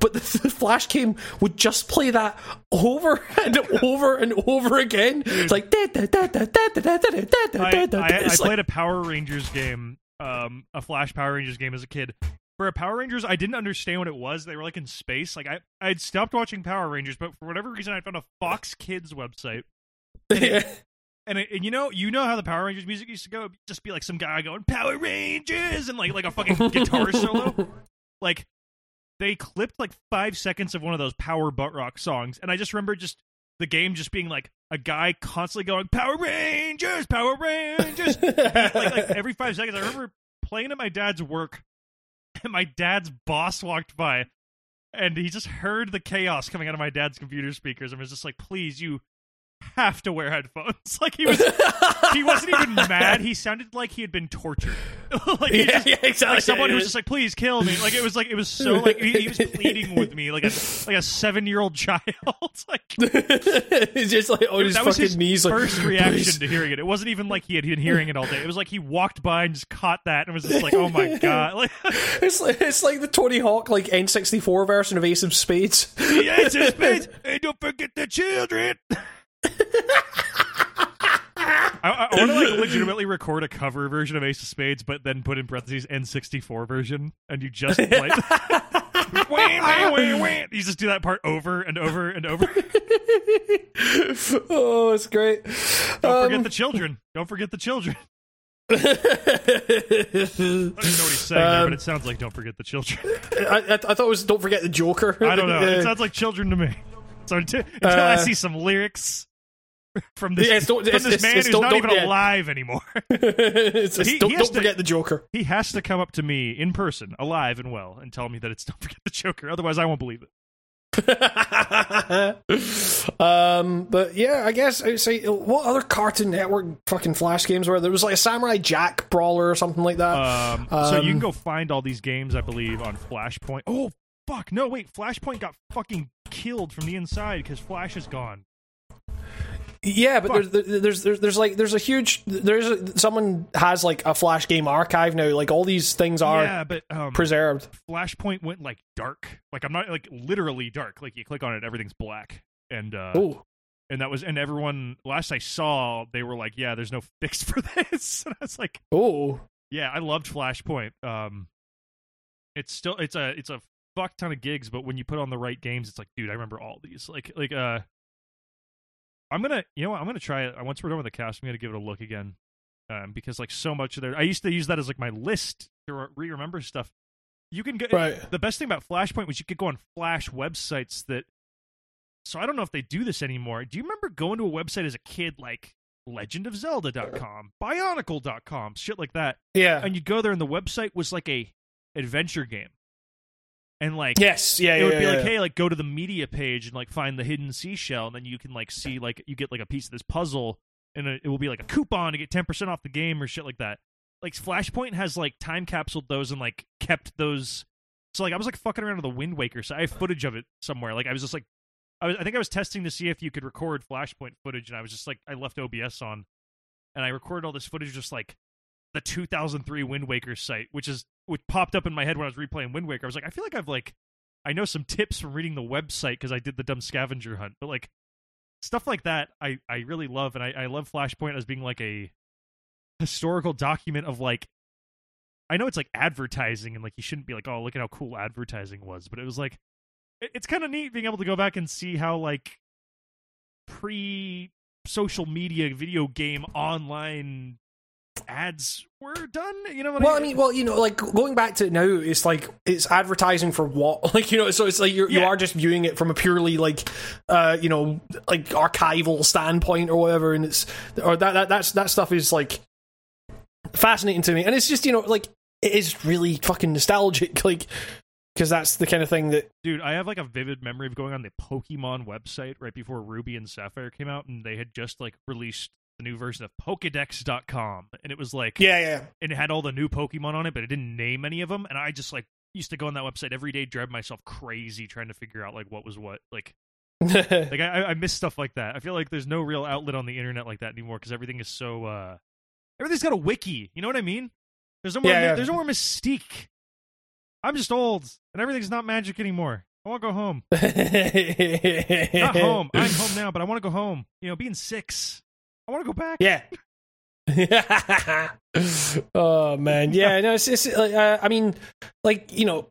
but the, the flash game would just play that over and over and over again it's like I, I, I played a Power Rangers game, um, a Flash Power Rangers game as a kid. For a Power Rangers, I didn't understand what it was. They were like in space. Like I, I'd stopped watching Power Rangers, but for whatever reason, I found a Fox Kids website. Yeah. And, it, and you know, you know how the Power Rangers music used to go, It'd just be like some guy going Power Rangers and like like a fucking [laughs] guitar solo. Like they clipped like five seconds of one of those Power Butt Rock songs, and I just remember just the game just being like a guy constantly going Power Rangers, Power Rangers, [laughs] like like every five seconds. I remember playing at my dad's work, and my dad's boss walked by, and he just heard the chaos coming out of my dad's computer speakers, and was just like, "Please, you have to wear headphones." [laughs] like he was, he wasn't even mad. He sounded like he had been tortured. [laughs] like yeah, just, yeah, exactly. like someone who was just like, "Please kill me!" Like it was like it was so like he, he was [laughs] pleading with me like a like a seven year old child. like it's just like on his that was fucking his knees. Like, first reaction "Please." to hearing it. It wasn't even like he had been hearing it all day. It was like he walked by and just caught that and was just like, "Oh my god!" Like, It's like, it's like the Tony Hawk like N64 version of Ace of Spades. yes, it's been, and don't forget the children. I, I want to like legitimately record a cover version of Ace of Spades, but then put in parentheses N64 version, and you just [laughs] play. wait, wait, wait, wah. You just do that part over and over and over. [laughs] oh, it's great. Don't forget the children. Don't forget the children. I don't know what he's saying there, Um, but it sounds like "Don't forget the children." [laughs] I, I, I thought it was "Don't forget the Joker." I don't know. It sounds like children to me. So until, until I Uh, see some lyrics [laughs] from this, Yeah, from this man who's don't- even yeah. alive anymore, [laughs] [laughs] it's, it's He- don't he don't to- forget the Joker. he has to come up to me in person, alive and well, and tell me that it's "Don't forget the Joker." Otherwise, I won't believe it. um, but yeah, I guess I'd say what other Cartoon Network fucking flash games were there? Was like a Samurai Jack brawler or something like that. Um, so you can Um, go find all these games, I believe, on Flashpoint. Oh fuck! No, wait. Flashpoint got fucking killed from the inside because Flash is gone. Yeah, but there's, there's there's there's like there's a huge there's a, someone has like a flash game archive now. Like all these things are yeah, but um, preserved. Flashpoint went like dark. Like I'm not like literally dark. Like you click on it, everything's black. And uh, Oh, and that was and everyone last I saw they were like, yeah, there's no [laughs] fix for this. [laughs] and I was like, oh, yeah, I loved Flashpoint. Um, it's still it's a it's a fuck ton of gigs, but when you put on the right games, it's like, dude, I remember all these. Like like uh, I'm gonna you know what I'm gonna try it. Once we're done with the cast, I'm gonna give it a look again. Um, because like so much of there, I used to use that as like my list to re remember stuff. You can get right. the best thing about Flashpoint was you could go on Flash websites that. So I don't know if they do this anymore. Do you remember going to a website as a kid like legendofzelda.com, bionicle.com, shit like that? Yeah. And you'd go there and the website was like a adventure game. And like Yes. Yeah. it yeah, would yeah, be like, yeah. hey, like go to the media page and like find the hidden seashell, and then you can like see like you get like a piece of this puzzle, and it, it will be like a coupon to get ten percent off the game or shit like that. Like Flashpoint has like time capsuled those and like kept those. So like I was like fucking around with the Wind Waker, so I have footage of it somewhere. Like I was just like, I was I think I was testing to see if you could record Flashpoint footage, and I was just like I left OBS on, and I recorded all this footage just like the 2003 Wind Waker site, which is which popped up in my head when I was replaying Wind Waker. I was like, I feel like I've like I know some tips from reading the website because I did the dumb scavenger hunt, but like stuff like that, I I really love, and I I love Flashpoint as being like a historical document of like. I know it's like advertising, and like you shouldn't be like, oh, look at how cool advertising was, but it was like, it, it's kind of neat being able to go back and see how like pre social media video game online ads were done. You know what Well, I I mean, well, you know, like going back to it now, it's like it's advertising for what, [laughs] like you know, so it's like you're, you are just viewing it from a purely like, uh, you know, like archival standpoint or whatever, and it's or that that that's that stuff is like fascinating to me, and it's just you know like it is really fucking nostalgic, [laughs] like because that's the kind of thing that Dude, I have like a vivid memory of going on the Pokemon website right before Ruby and Sapphire came out, and they had just like released the new version of Pokedex.com, and it was like, yeah yeah and it had all the new Pokemon on it, but it didn't name any of them, and I just like used to go on that website every day, drive myself crazy trying to figure out like what was what, like. [laughs] Like I, I miss stuff like that. I feel like there's no real outlet on the internet like that anymore because everything is so. uh Everything's got a wiki. You know what I mean? There's no more. Yeah, yeah. There's no more mystique. I'm just old, and everything's not magic anymore. I want to go home. [laughs] Not home. I'm home now, but I want to go home. You know, being six, I want to go back. Yeah. [laughs] oh man, yeah. No, it's, it's like, uh, I mean, like you know,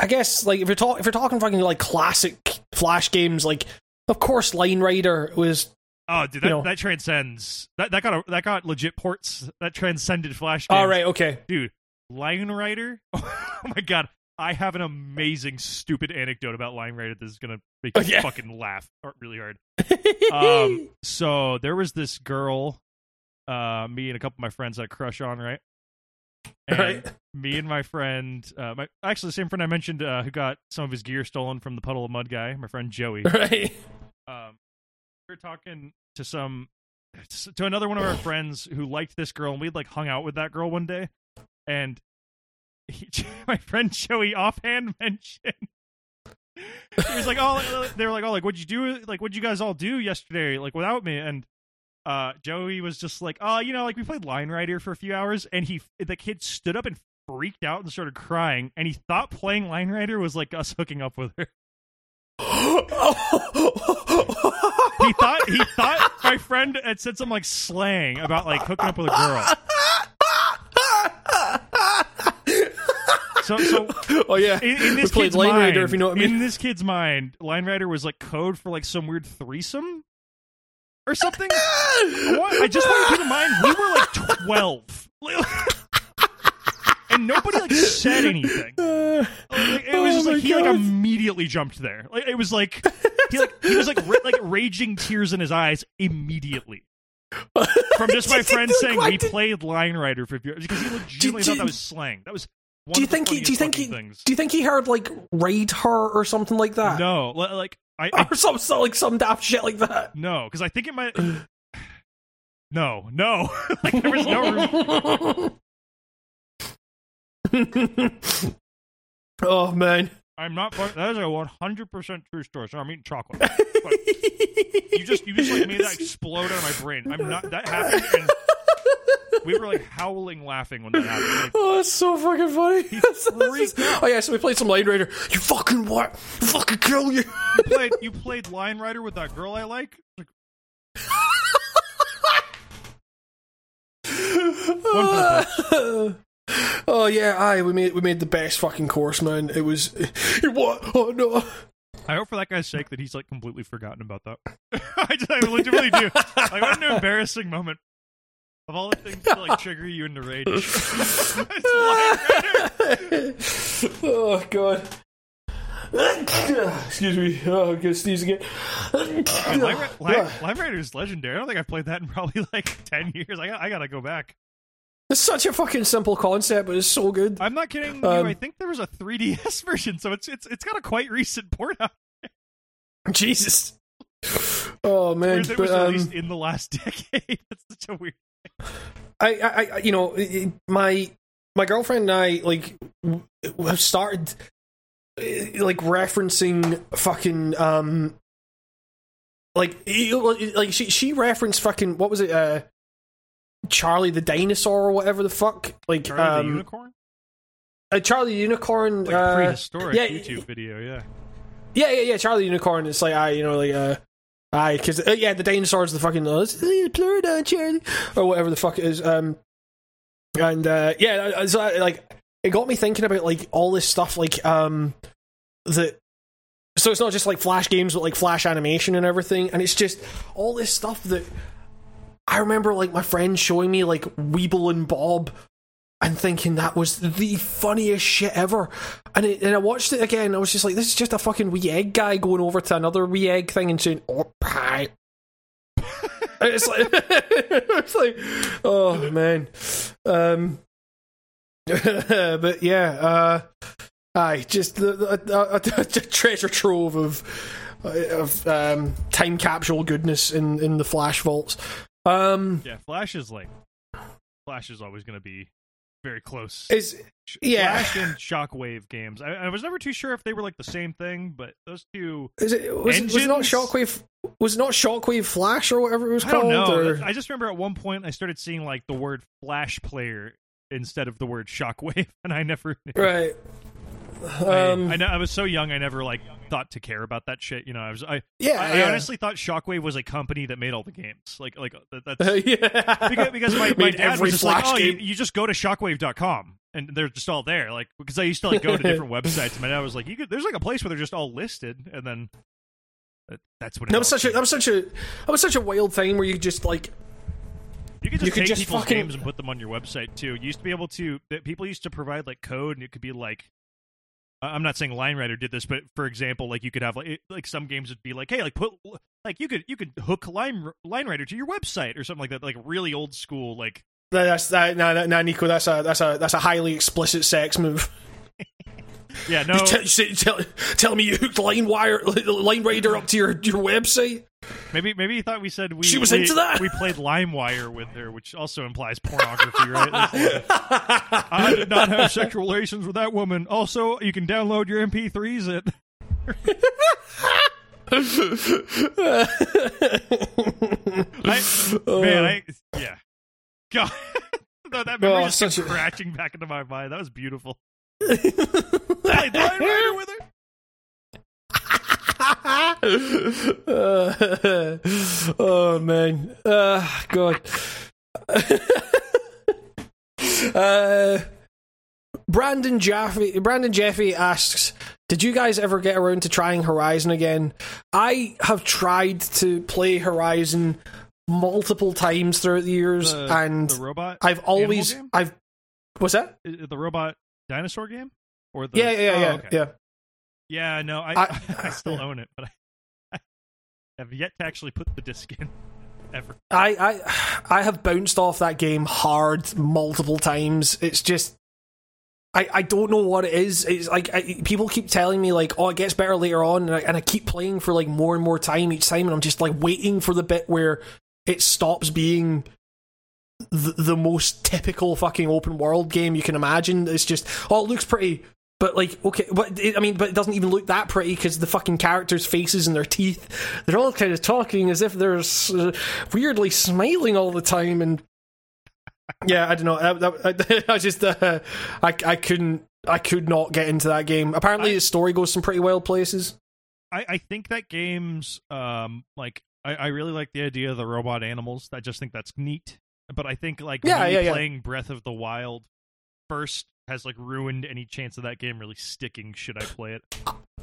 I guess like if you're talking if you're talking fucking like classic Flash games, like of course Line Rider was. Oh, dude, You that, know. that transcends. That that got a, that got legit ports. That transcended Flash. Games. All right, okay. dude. Line Rider. [laughs] Oh my god, I have an amazing stupid anecdote about Line Rider. This is gonna make you Oh, yeah. fucking laugh really hard. [laughs] um so there was this girl uh me and a couple of my friends had a crush on right and Right. me and my friend uh my actually the same friend i mentioned uh who got some of his gear stolen from the Puddle of Mudd guy my friend joey [laughs] right. um we were talking to some to another one of our friends who liked this girl and we'd like hung out with that girl one day and [laughs] my friend joey offhand [laughs] mentioned he was like, "Oh, [laughs] they were like, oh, like what'd you do? Like, what'd you guys all do yesterday? Like without me?" And uh, Joey was just like, "Oh, you know, like we played Line Rider for a few hours," and he, the kid, stood up and freaked out and started crying, and he thought playing Line Rider was like us hooking up with her. He thought he thought my friend had said some like slang about like hooking up with a girl. So, so [laughs] Oh yeah, in, in this played kid's Line mind, Rider, if you know what I mean. in this kid's mind, Line Rider was like code for like some weird threesome or something. [laughs] What? I just want to keep in mind we were like twelve, [laughs] and nobody like said anything. Like, it was Oh just my like he like immediately jumped there. Like it was like he like he was like ra- like raging tears in his eyes immediately. From just my friend saying we did- played Line Rider for a few because he legitimately do- thought that was slang. That was do you think he? Do you think he? things. Do you think he heard like raid her or something like that? No, like I, I or [laughs] some, some like some daft shit like that. no, because I think it might. [sighs] No, no, [laughs] like there was no room. [laughs] oh man. I'm not. That is a 100 percent true story. So I'm eating chocolate. But you just you just like made that explode out of my brain. I'm not. That happened, and [laughs] we were like howling laughing when that happened. Like, Oh, that's so fucking funny. That's- that's just- oh yeah, so we played some Line Rider. You fucking what? Fucking kill you. you played you played Line Rider with that girl I like. Like, [laughs] oh yeah, aye, we made we made the best fucking course, man. It was [laughs] it, what? Oh no. I hope for that guy's sake that he's like completely forgotten about that. I, just, I legitimately do. Like, what an embarrassing moment. Of all the things to like trigger you into rage, [laughs] It's [laughs] oh god. Excuse me. Oh, I'm gonna sneeze again. Line, Ri- Line, Line Rider is legendary. I don't think I've played that in probably like ten years. I got, I gotta go back. It's such a fucking simple concept, but it's so good. I'm not kidding Um, you. I think there was a 3DS [laughs] version, so it's it's it's got a quite recent port out. Jesus. Oh man, Whereas it was but, um, released in the last decade. That's such a weird. I, I, I, you know, my my girlfriend and I like w- have started uh, like referencing fucking um like like she she referenced fucking what was it uh Charlie the dinosaur or whatever the fuck like Charlie um the Unicorn, uh, Charlie the unicorn like uh, prehistoric yeah, YouTube video. Yeah, Yeah, yeah, yeah. Charlie the Unicorn. It's like I, you know, like uh, I, because uh, yeah, the dinosaurs, the fucking uh, Florida, Charlie, or whatever the fuck it is. Um, and uh, yeah, so I, like it got me thinking about like all this stuff, like um, that. So it's not just like flash games, but like flash animation and everything, and it's just all this stuff that I remember, like my friend showing me, like Weebl and Bob, and thinking that was the funniest shit ever. And, it, and I watched it again. I was just like, this is just a fucking wee egg guy going over to another wee egg thing and saying, "Oh, pie." [laughs] It's like, [laughs] it's like, oh man. Um, [laughs] but yeah, uh, just the, a, treasure trove of of um, time capsule goodness in in the Flash vaults. Um, yeah. Flash is like Flash is always going to be very close. is yeah. Flash and Shockwave games. I, I was never too sure if they were like the same thing, but those two. Is it was, it was it not Shockwave? Was it not Shockwave Flash or whatever it was I called? don't know. or- I just remember at one point I started seeing like the word Flash player instead of the word Shockwave, [laughs] and I never. right. Um, I, know, I was so young. I never like thought to care about that shit. You know, I was. I, yeah, I, I yeah. honestly thought Shockwave was a company that made all the games. Like, like uh, that's [laughs] yeah. because, because my, [laughs] my dad every was just like, Flash oh, you, game. you just go to shockwave.com and they're just all there. Like, because I used to like go to [laughs] different websites. And my dad was like, you could, there's like a place where they're just all listed, and then that's what it That was such a that was such a that was such a wild thing where you just like You could just you could take just people's fucking- games and put them on your website too. You used to be able to. People used to provide like code, and it could be like. I'm not saying Line Rider did this, but for example, like you could have like it, like some games would be like, hey, like put like you could you could hook Line Line Rider to your website or something like that, like really old school like. that's that nah, nah, nah, Nico. That's a that's a that's a highly explicit sex move. [laughs] Yeah, no, You tell, tell, tell me you hooked line wire line rider up to your your website. maybe maybe you thought we said we She was we, into that. We played LimeWire with her, which also implies pornography, right? There's a lot of- I did not have sexual relations with that woman. Also, you can download your MP3s at I, man, I yeah, God, [laughs] no, that memory Oh, just a- scratching back into my mind. That was beautiful. Played Line Rider with her. Uh, [laughs] oh man, uh, God. [laughs] uh, Brandon Jaffe, Brandon Jeffy asks, "Did you guys ever get around to trying Horizon again?" I have tried to play Horizon multiple times throughout the years, The- and the robot. I've always. I've, what's that? The robot dinosaur game, or the Yeah, yeah, oh, yeah, okay. yeah. Yeah, no, I I- [laughs] I, still own it, but I, I have yet to actually put the disc in [laughs] ever. I, I I have bounced off that game hard multiple times. It's just I, I don't know what it is. It's like I, people keep telling me like, oh, it gets better later on, and I, and I keep playing for like more and more time each time, and I'm just like waiting for the bit where it stops being the, the most typical fucking open world game you can imagine. It's just oh, it looks pretty. But like, okay, but it, I mean, but it doesn't even look that pretty because the fucking characters' faces and their teeth—they're all kind of talking as if they're uh, weirdly smiling all the time. And yeah, I don't know. I, that- I, [laughs] I just, uh, I, I couldn't, I could not get into that game. Apparently, I- the story goes some pretty wild places. I, I think that game's um like I, I really like the idea of the robot animals. I just think that's neat. But I think like Yeah, me yeah, yeah. playing Breath of the Wild first has like ruined any chance of that game really sticking should I play it.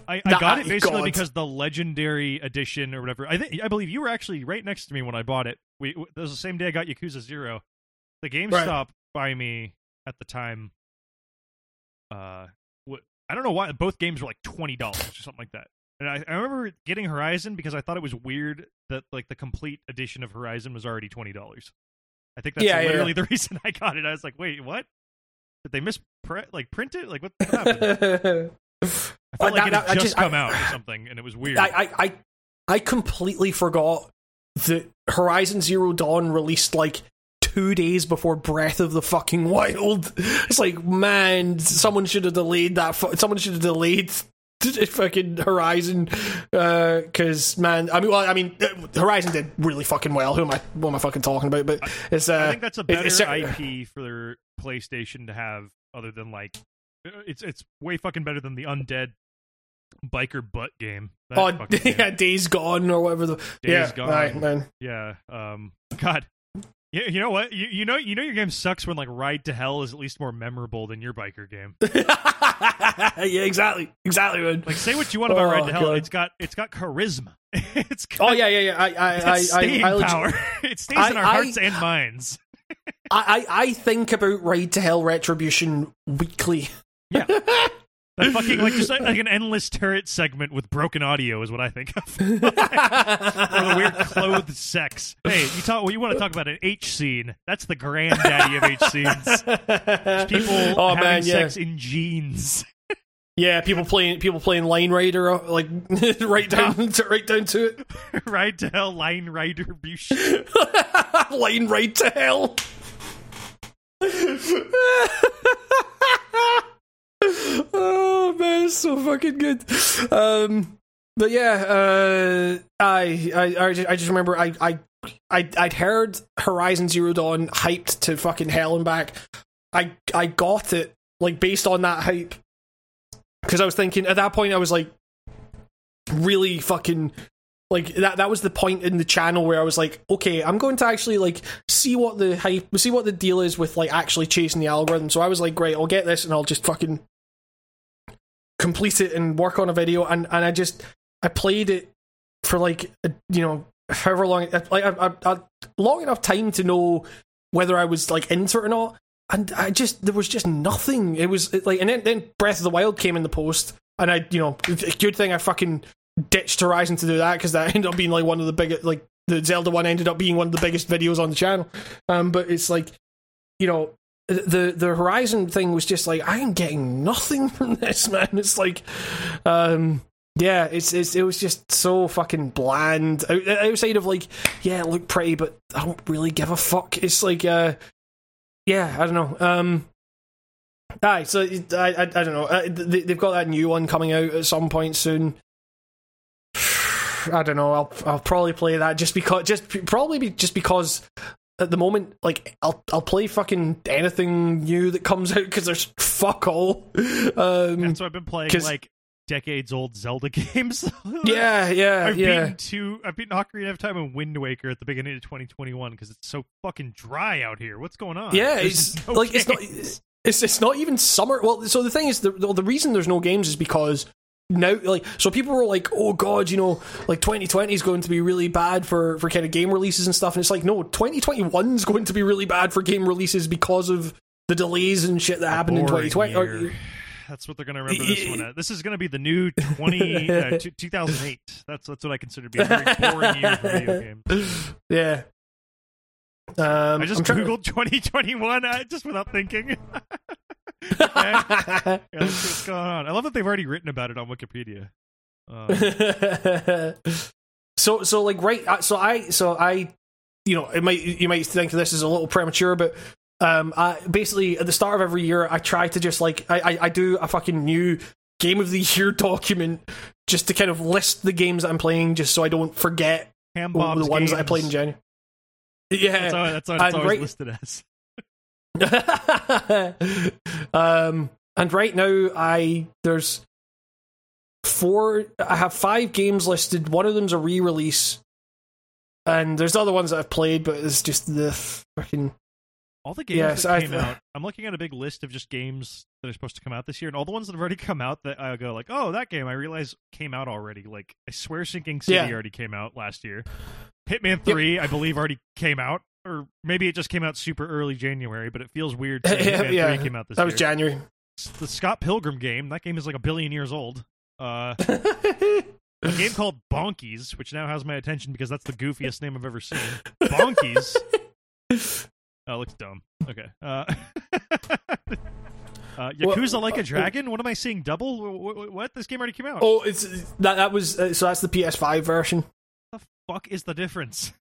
I, I Nah, got it basically God. because the legendary edition or whatever. I think I believe you were actually right next to me when I bought it. We it was the same day I got Yakuza Zero. The GameStop by me at the time. Uh, what I don't know why both games were like twenty dollars or something like that. And I, I remember getting Horizon because I thought it was weird that like the complete edition of Horizon was already twenty dollars. I think that's Yeah, literally yeah. the [laughs] reason I got it. I was like, wait, what? Did they misprint like print it? Like what, [laughs] what happened? I felt like it had just just- come I- out or something, and it was weird. I, I, I completely forgot that Horizon Zero Dawn released like two days before Breath of the fucking Wild. [laughs] It's like, man, someone should have delayed that. fu- Someone should have delayed [laughs] fucking Horizon. Because man, I mean, well, I mean, uh, Horizon did really fucking well. Who am I? What am I fucking talking about? But it's. Uh, I think that's a better it's- IP for their PlayStation to have, other than like uh, it's it's way fucking better than the undead biker butt game. That Oh, [laughs] fucking game. yeah, Days Gone or whatever the. Days yeah, Gone. right, man. Yeah. Um. God. Yeah. You know what? You, you know you know your game sucks when like Ride to Hell is at least more memorable than your biker game. [laughs] yeah, exactly, exactly, man. Like say what you want about Oh, Ride to oh, Hell, God. it's got it's got charisma. [laughs] it's got Oh yeah, yeah, yeah. I, I, I, I, I, legit- power. [laughs] it stays I- in our hearts and minds. I, I, I think about Ride to Hell Retribution weekly. Yeah. That fucking like just like, like an endless turret segment with broken audio is what I think of. [laughs] or the weird clothed sex. Hey, you talk. Well, you want to talk about an H scene? That's the granddaddy of H scenes. People [laughs] oh having man, yeah, sex in jeans. yeah. People playing, people playing Line Rider, uh, like [laughs] right down, to, right down to it. Ride to hell, line rider, bush. Line right to hell. oh so fucking good. Um, but yeah, uh, I, I, I just, I just remember I, I, I, I'd heard Horizon Zero Dawn hyped to fucking hell and back. I, I got it like based on that hype because I was thinking at that point I was like really fucking like that that was the point in the channel where I was like, okay, I'm going to actually like see what the hype see what the deal is with like actually chasing the algorithm. So I was like, great, I'll get this and I'll just fucking complete it and work on a video and and I just I played it for like you know however long like a, long enough time to know whether I was like into it or not. And I just there was just nothing. It was it, like and then, then Breath of the Wild came in the post and I you know good thing I fucking ditched Horizon to do that because that [laughs] ended up being like one of the biggest like the Zelda one ended up being one of the biggest videos on the channel. Um, but it's like you know the the Horizon thing was just like I am getting nothing [laughs] from this man. It's like um yeah, it's, it's it was just so fucking bland. Out- Outside of like, yeah, it looked pretty, but I don't really give a fuck. It's like, uh, yeah, I don't know. Um, so I, I, I don't know. Uh, they, they've got that new one coming out at some point soon. [sighs] I don't know. I'll I'll probably play that just because, just probably be, just because at the moment, like I'll I'll play fucking anything new that comes [laughs] out because there's fuck all. Um, That's what I've been playing like decades old Zelda [laughs] games. Yeah, yeah, [laughs] I've yeah. beaten two. I've beaten Ocarina of Time and Wind Waker at the beginning of 2021 because it's so fucking dry out here. What's going on? Yeah, There's it's no like it's not. It's it's not even summer. Well, so the thing is, the the reason there's no games is because now, like, so people were like, "Oh God, you know, like 2020 is going to be really bad for for kind of game releases and stuff." And it's like, no, 2021 is going to be really bad for game releases because of the delays and shit that happened in 2020. Or- That's what they're going to remember this one [laughs] at. This is going to be the new 20 uh, [laughs] t- 2008. That's that's what I consider to be a very [laughs] boring year for video games. yeah. Um, I just I'm trying- googled 2021 uh, just without thinking. Okay. [laughs] Yeah, what's going on. I love that they've already written about it on Wikipedia. Uh, [laughs] so so like right uh, so i so i you know it might you might think this is a little premature but um i basically at the start of every year i try to just like i i, I do a fucking new game of the year [laughs] document just to kind of list the games that i'm playing just so i don't forget the ones that i played in january yeah That's how, that's it's And always right- listed as. [laughs] um, and right now, I there's four. I have five games listed. One of them's a re-release, and there's other ones that I've played, but it's just the fucking All the games Yes, that I- came out. I'm looking at a big list of just games that are supposed to come out this year, and all the ones that have already come out that I go like, oh, that game I realize came out already. Like I swear, Sinking City Yeah. already came out last year. Hitman Three, I believe, already came out, or maybe it just came out super early January. But it feels weird. [laughs] saying Hitman yeah. Came out this that was year. January. the Scott Pilgrim game. That game is like a billion years old. Uh, [laughs] a game called Bonkies, which now has my attention because that's the goofiest name I've ever seen. [laughs] Bonkies. Oh, looks dumb. Okay. Uh, uh, Yakuza Well, Like a uh, Dragon. What am I seeing? Double? Wh- wh- What? This game already came out. oh, it's that that was uh, so that's the PS5 version. What the fuck is the difference?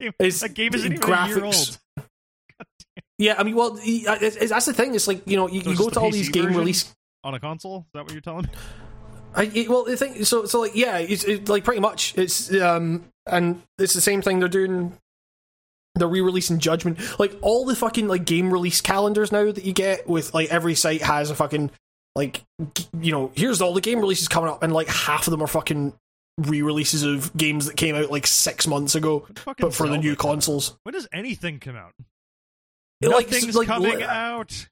Game, It's that game isn't even a year graphics. old. [laughs] [laughs] Yeah, I mean, well, uh, that's the thing. It's like you know, you, So you go to all PC these game release On a console? Is that what you're telling me? [laughs] I, it, well, the thing, so so like yeah, it's it, like pretty much it's um and it's the same thing they're doing. They're re-releasing Judgment, like all the fucking like game release calendars now that you get with like every site has a fucking like you know here's all the game releases coming up, and like half of them are fucking re-releases of games that came out like six months ago, but for the new consoles. When does anything come out? Like, Nothing's like, coming li- out.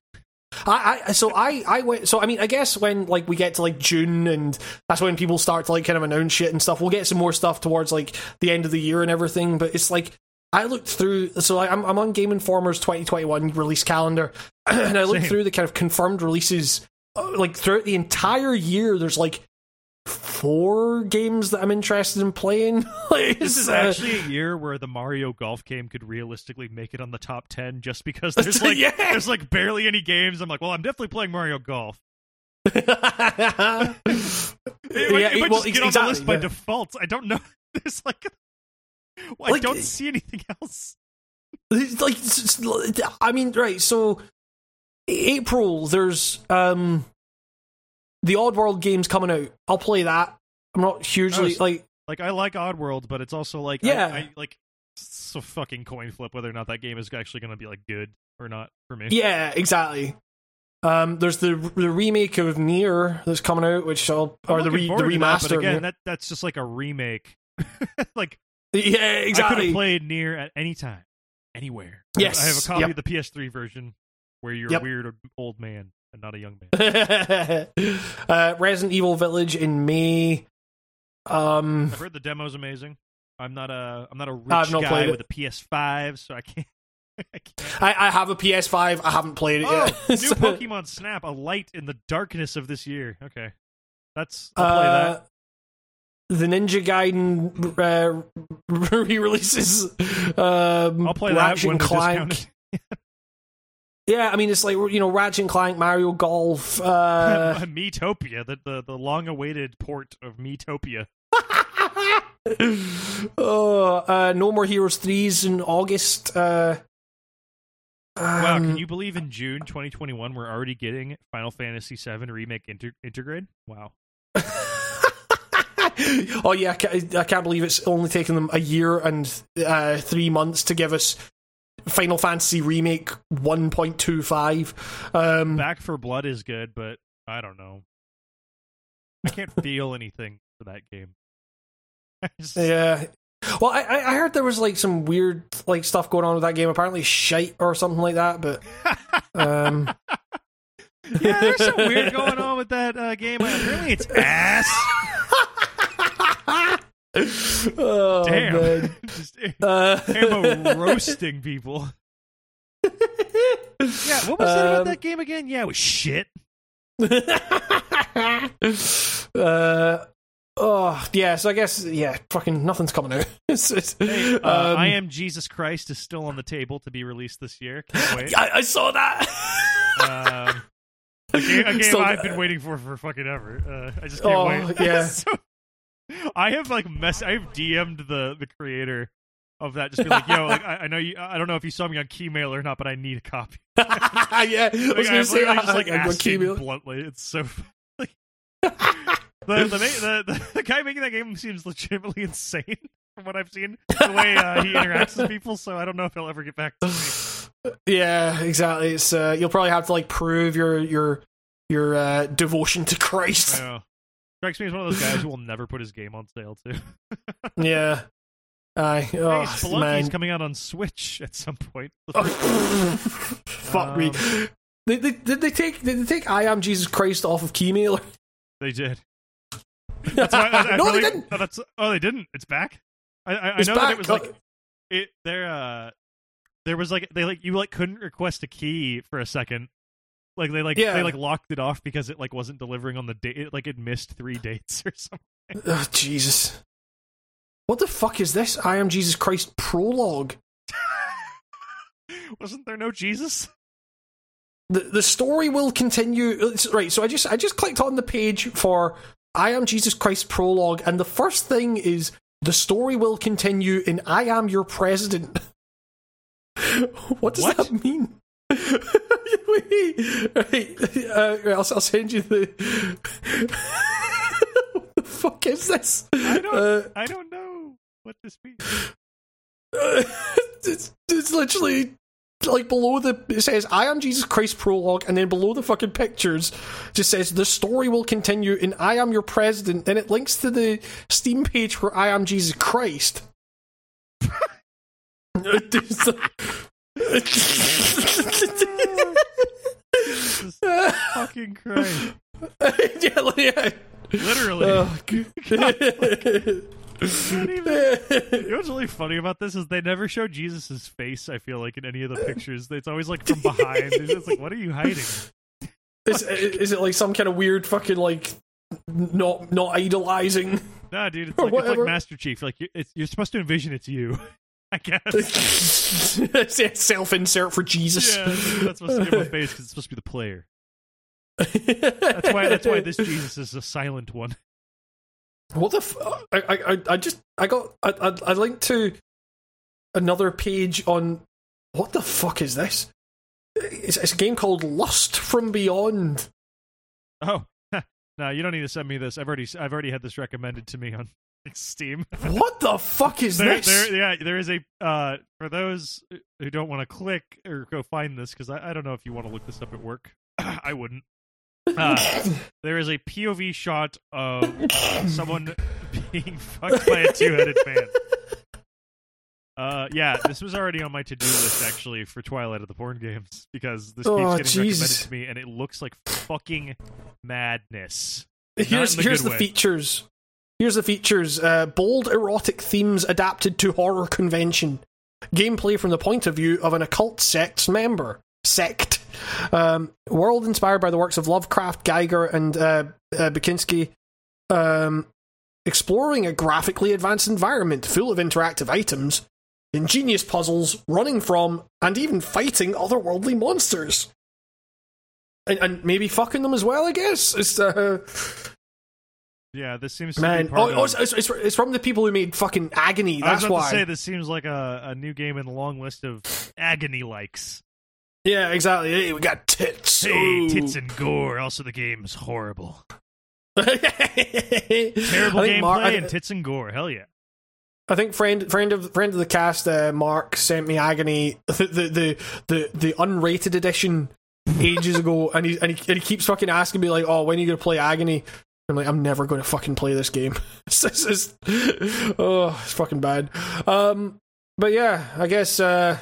I, I so I I went so I mean I guess when like we get to like June and that's when people start to like kind of announce shit and stuff. We'll get some more stuff towards like the end of the year and everything. But it's like I looked through so I'm I'm on Game Informer's 2021 release calendar [clears throat] and I looked Same. through the kind of confirmed releases uh, like throughout the entire year. There's like four games that I'm interested in playing. [laughs] Like, This is uh, actually a year where the Mario Golf game could realistically make it on the top ten, just because [laughs] there's like Yeah. there's like barely any games. I'm like, well, I'm definitely playing Mario Golf. [laughs] yeah, It might, it well, just get on exactly, the list by yeah. default. I don't know. There's like, well, I don't see anything else. Like I mean, right? So April, there's um the Oddworld games coming out. I'll play that. I'm not hugely Nice. like Like, I like Oddworld, but it's also like, Yeah. I, like it's a fucking coin flip whether or not that game is actually going to be like good or not for me. yeah, exactly. Um, there's the the remake of NieR that's coming out, which I'll I'm or the re, the to that, remaster. again, that that's just like a remake. [laughs] like yeah, exactly. I could have played NieR at any time, anywhere. Yes, I have a copy yep. of the PS3 version where you're Yep. a weird old man and not a young man. [laughs] uh, Resident Evil Village in May. Um, I've heard the demo's amazing. I'm not a I'm not a rich not guy with a PS5, so I can't. [laughs] I can't. I, I have a PS5. I haven't played it Oh, yet. new [laughs] So- Pokemon Snap, a light in the darkness of this year. Okay, that's I'll play Uh, that. The Ninja Gaiden uh, re-releases. Um, I'll play Ratchet that when and they're Clank. Yeah, I mean it's like you know Ratchet and Clank, Mario Golf. [laughs] Uh, Miitopia, the, the the long awaited port of Miitopia. oh, [laughs] uh, No More Heroes threes in August. Uh, Wow, um, can you believe in June 2021 we're already getting Final Fantasy VII Remake inter- Intergrade? Wow. [laughs] oh yeah, I can't, I can't believe it's only taken them a year and uh, three months to give us Final Fantasy Remake 1.25. Um, Back 4 Blood is good, but I don't know. I can't [laughs] feel anything for that game. [laughs] Just- Yeah. Well, I I I heard there was like some weird like stuff going on with that game. Apparently, shite or something like that. But um, [laughs] yeah, there's some weird going on with that uh, game. Apparently, it's ass. Oh, Damn, [laughs] just Uh, ammo [laughs] roasting people. Yeah, what was it about Um, that game again? Yeah, it was shit. [laughs] uh, oh yeah. So I guess yeah, fucking nothing's coming out. It's- it's- Hey, uh, um, I am Jesus Christ is still on the table to be released this year. Can't wait. I, I saw that. Um, a game, a game So- I've been waiting for for fucking ever. Uh, I just can't Oh, wait. yeah. So- I have like mess. I've DM'd the the creator of that. Just be like, yo, like [laughs] I, I know you. I don't know if you saw me on Keymail or not, but I need a copy. [laughs] [laughs] yeah, I was Like, gonna I'm say just like I'm asking bluntly. It's so. Like, the, the, the, the the guy making that game seems legitimately insane from what I've seen. The way uh, he interacts with people, so I don't know if he'll ever get back to me. [sighs] Yeah, exactly. It's uh, you'll probably have to like prove your your your uh, devotion to Christ. Know. Strikes me as one of those guys who [laughs] will never put his game on sale too. [laughs] Yeah. Hey, Oh, Spelunky's man. coming out on Switch at some point. [laughs] Oh, fuck me. Um, Did they, did they take did they take I am Jesus Christ off of Keymailer? They did. That's why, I, I no, really- they didn't. Oh, that's, oh, they didn't. It's back. I, I, I It's know that it was like it. There, uh, there was like they like you like couldn't request a key for a second. Like they like Yeah. they like locked it off because it like wasn't delivering on the date. It, like it missed three [laughs] dates or something. Oh, Jesus. What the fuck is this? I am Jesus Christ prologue. [laughs] Wasn't there no Jesus? The the story will continue. Uh, it's- Right, so I just I just clicked on the page for I am Jesus Christ prologue, and the first thing is the story will continue in I am your president. [laughs] what does What? that mean? [laughs] Wait, uh, I'll, I'll send you the. [laughs] what the fuck is this? I don't. Uh, I don't know what this means. [laughs] it's, it's literally like below the it says I am Jesus Christ prologue and then below the fucking pictures just says the story will continue in I am your president then it links to the Steam page for I am Jesus Christ fucking Christ! [laughs] yeah, yeah. Literally. Oh, [laughs] [laughs] even- You know what's really funny about this is they never show Jesus' face. I feel like in any of the pictures, it's always like from behind. It's just like, what are you hiding? is, is it like some kind of weird fucking like not not idolizing Nah, dude, it's like it's like. Master Chief. Like you- it's, you're supposed to envision it's you. I guess. [laughs] self insert for Jesus yeah, that's supposed to be my face because it's supposed to be the player. That's why. That's why this Jesus is a silent one. What the? F- I, I I- I just I got I, I I linked to another page on what the fuck is this? It's, it's a game called Lust from Beyond. Oh, [laughs] no, you don't need to send me this. I've already I've already had this recommended to me on [laughs] Steam. What the fuck is there, this? there, yeah, there is a uh, for those who don't want to click or go find this because I, I don't know if you want to look this up at work. [coughs] I wouldn't. Uh, [coughs] there is a POV shot of someone being [laughs] fucked by a two-headed fan. [laughs] Uh, yeah, this was already on my to-do list actually for Twilight of the Porn Games because this Oh, keeps getting Jesus. recommended to me, and it looks like fucking madness. here's the here's the way. features. Here's the features. Uh, bold erotic themes adapted to horror convention. Gameplay from the point of view of an occult sect's member. Sect. Um, world inspired by the works of Lovecraft, Giger, and uh, uh, Beksiński. Um, exploring a graphically advanced environment full of interactive items, ingenious puzzles, running from, and even fighting otherworldly monsters. And, and maybe fucking them as well, I guess. It's, uh, Yeah, this seems to Man, be oh, part oh of- it's, it's, it's from the people who made fucking Agony. I was That's about why. to say this seems like a, a new game in the long list of agony likes. yeah, exactly. Hey, we got tits. Hey, tits and gore. Also, the game's horrible. [laughs] Terrible gameplay Mark, I, and tits and gore. Hell yeah. I think friend friend of friend of the cast, uh, Mark sent me Agony [laughs] the the the the, the unrated edition ages ago, and he, and he and he keeps fucking asking me like, "Oh, when are you gonna play Agony?" I'm like, I'm never going to fucking play this game. [laughs] this is, oh, it's fucking bad. Um, but yeah, I guess uh,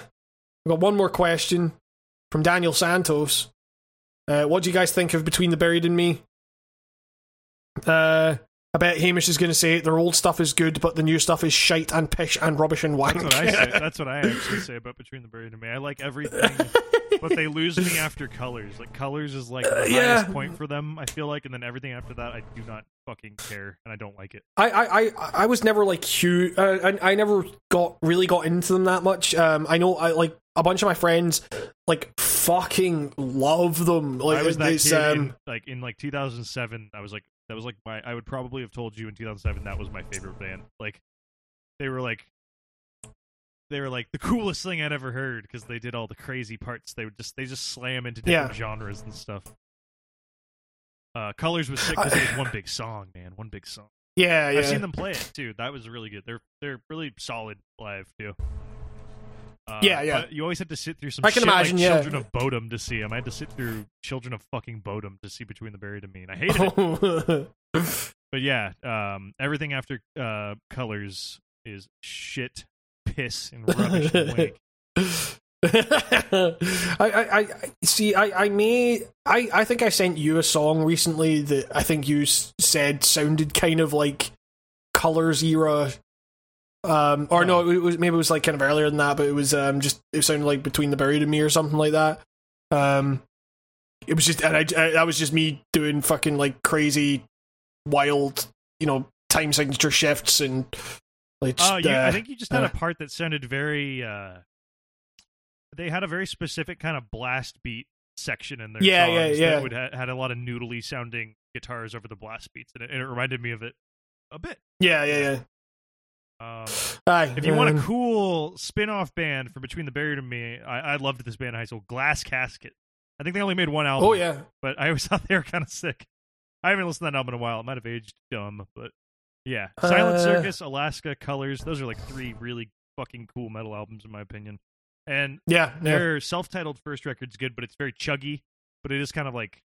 we got one more question from Daniel Santos. Uh, what do you guys think of Between the Buried and Me? Uh, I bet Hamish is going to say their old stuff is good, but the new stuff is shite and pish and rubbish and wank. That's what I say. That's what I [laughs] actually say about Between the Buried and Me. I like everything, but they lose me after Colors. Like Colors is like the Uh, yeah. highest point for them. I feel like, and then everything after that, I do not fucking care, and I don't like it. I, I, I, I was never like huge. Uh, I, I never got really got into them that much. Um, I know I like a bunch of my friends like fucking love them. Like I was that kid um, in, like in like 2007. I was like that was like my. I would probably have told you in 2007 that was my favorite band. Like they were like they were like the [laughs] coolest thing I'd ever heard because they did all the crazy parts. They would just they just slam into different Yeah. genres and stuff. Uh, Colors was sick because it was one big song, man. One big song. yeah, [laughs] yeah. I've seen them play it too. That was really good. They're they're really solid live too. Uh, Yeah, yeah. you always have to sit through some I can shit imagine, like yeah. Children of Bodom to see them. I had to sit through Children of fucking Bodom to see Between the Buried and Me, and I hated it. [laughs] But yeah, um, everything after uh, Colors is shit, piss, and rubbish. and. [laughs] I, I, I see. I, I may. I, I think I sent you a song recently that I think you s- said sounded kind of like Colors era. Um, or no, it was maybe it was like kind of earlier than that, but it was um just it sounded like Between the Buried and Me or something like that. Um, it was just and I, I that was just me doing fucking like crazy, wild, you know, time signature shifts and like. Oh, just, you, I uh, think you just had uh, a part that sounded very. Uh, they had a very specific kind of blast beat section in their Yeah, songs yeah, that yeah. would ha- had a lot of noodly sounding guitars over the blast beats, and it, and it reminded me of it a bit. yeah, yeah, yeah. Um, if you want a cool spin-off band for Between the Buried and Me, I, I loved this band in high school, Glass Casket. I think they only made one album. Oh yeah, but I always [laughs] thought they were kind of sick. I haven't listened to that album in a while. It might have aged dumb, but yeah. Silent Uh. Circus, Alaska, Colors, those are like three really fucking cool metal albums in my opinion. And yeah, yeah. their self-titled first record's good, but it's very chuggy. But it is kind of like,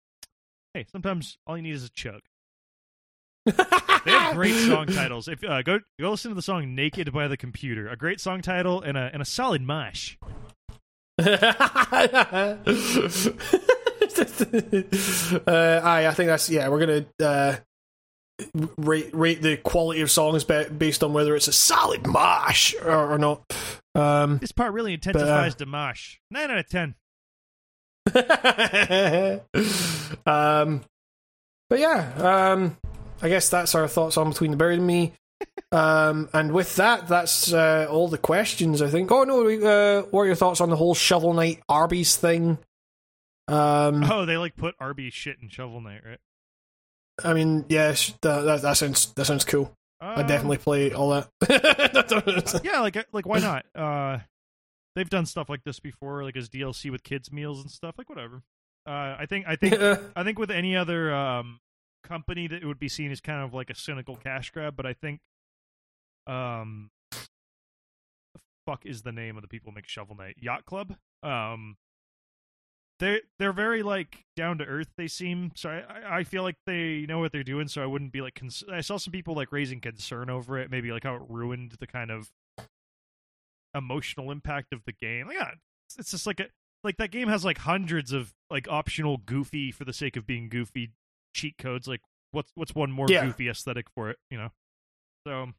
hey, sometimes all you need is a chug. They have [laughs] great song titles. If uh, go go listen to the song "Naked" by the Computer, a great song title and a and a solid mosh. uh, aye, I think that's yeah. We're gonna uh, rate rate the quality of songs ba- based on whether it's a solid mosh or, or not. Um, This part really intensifies the mosh. Nine out of ten. [laughs] um, but yeah, um, I guess that's our thoughts on Between the Buried and Me. [laughs] Um, and with that, that's uh, all the questions. I think. Oh no, uh, what are your thoughts on the whole Shovel Knight Arby's thing? Um, Oh, they like put Arby shit in Shovel Knight, right? I mean, yes, that, that, that sounds that sounds cool. I Um, definitely play all that. [laughs] yeah, like like why not? Uh, they've done stuff like this before, like as DLC with kids meals and stuff. Like whatever. Uh, I think I think I think with any other um company that it would be seen as kind of like a cynical cash grab, but I think um the fuck is the name of the people who make Shovel Knight Yacht Club. Um, they they're very like down to earth. They seem so. I- I feel like they know what they're doing. So I wouldn't be like. Cons- I saw some people like raising concern over it. Maybe like how it ruined the kind of emotional impact of the game. Like, yeah, it's just like a like that game has like hundreds of like optional goofy for the sake of being goofy cheat codes. Like what's what's one more Yeah. goofy aesthetic for it? You know. So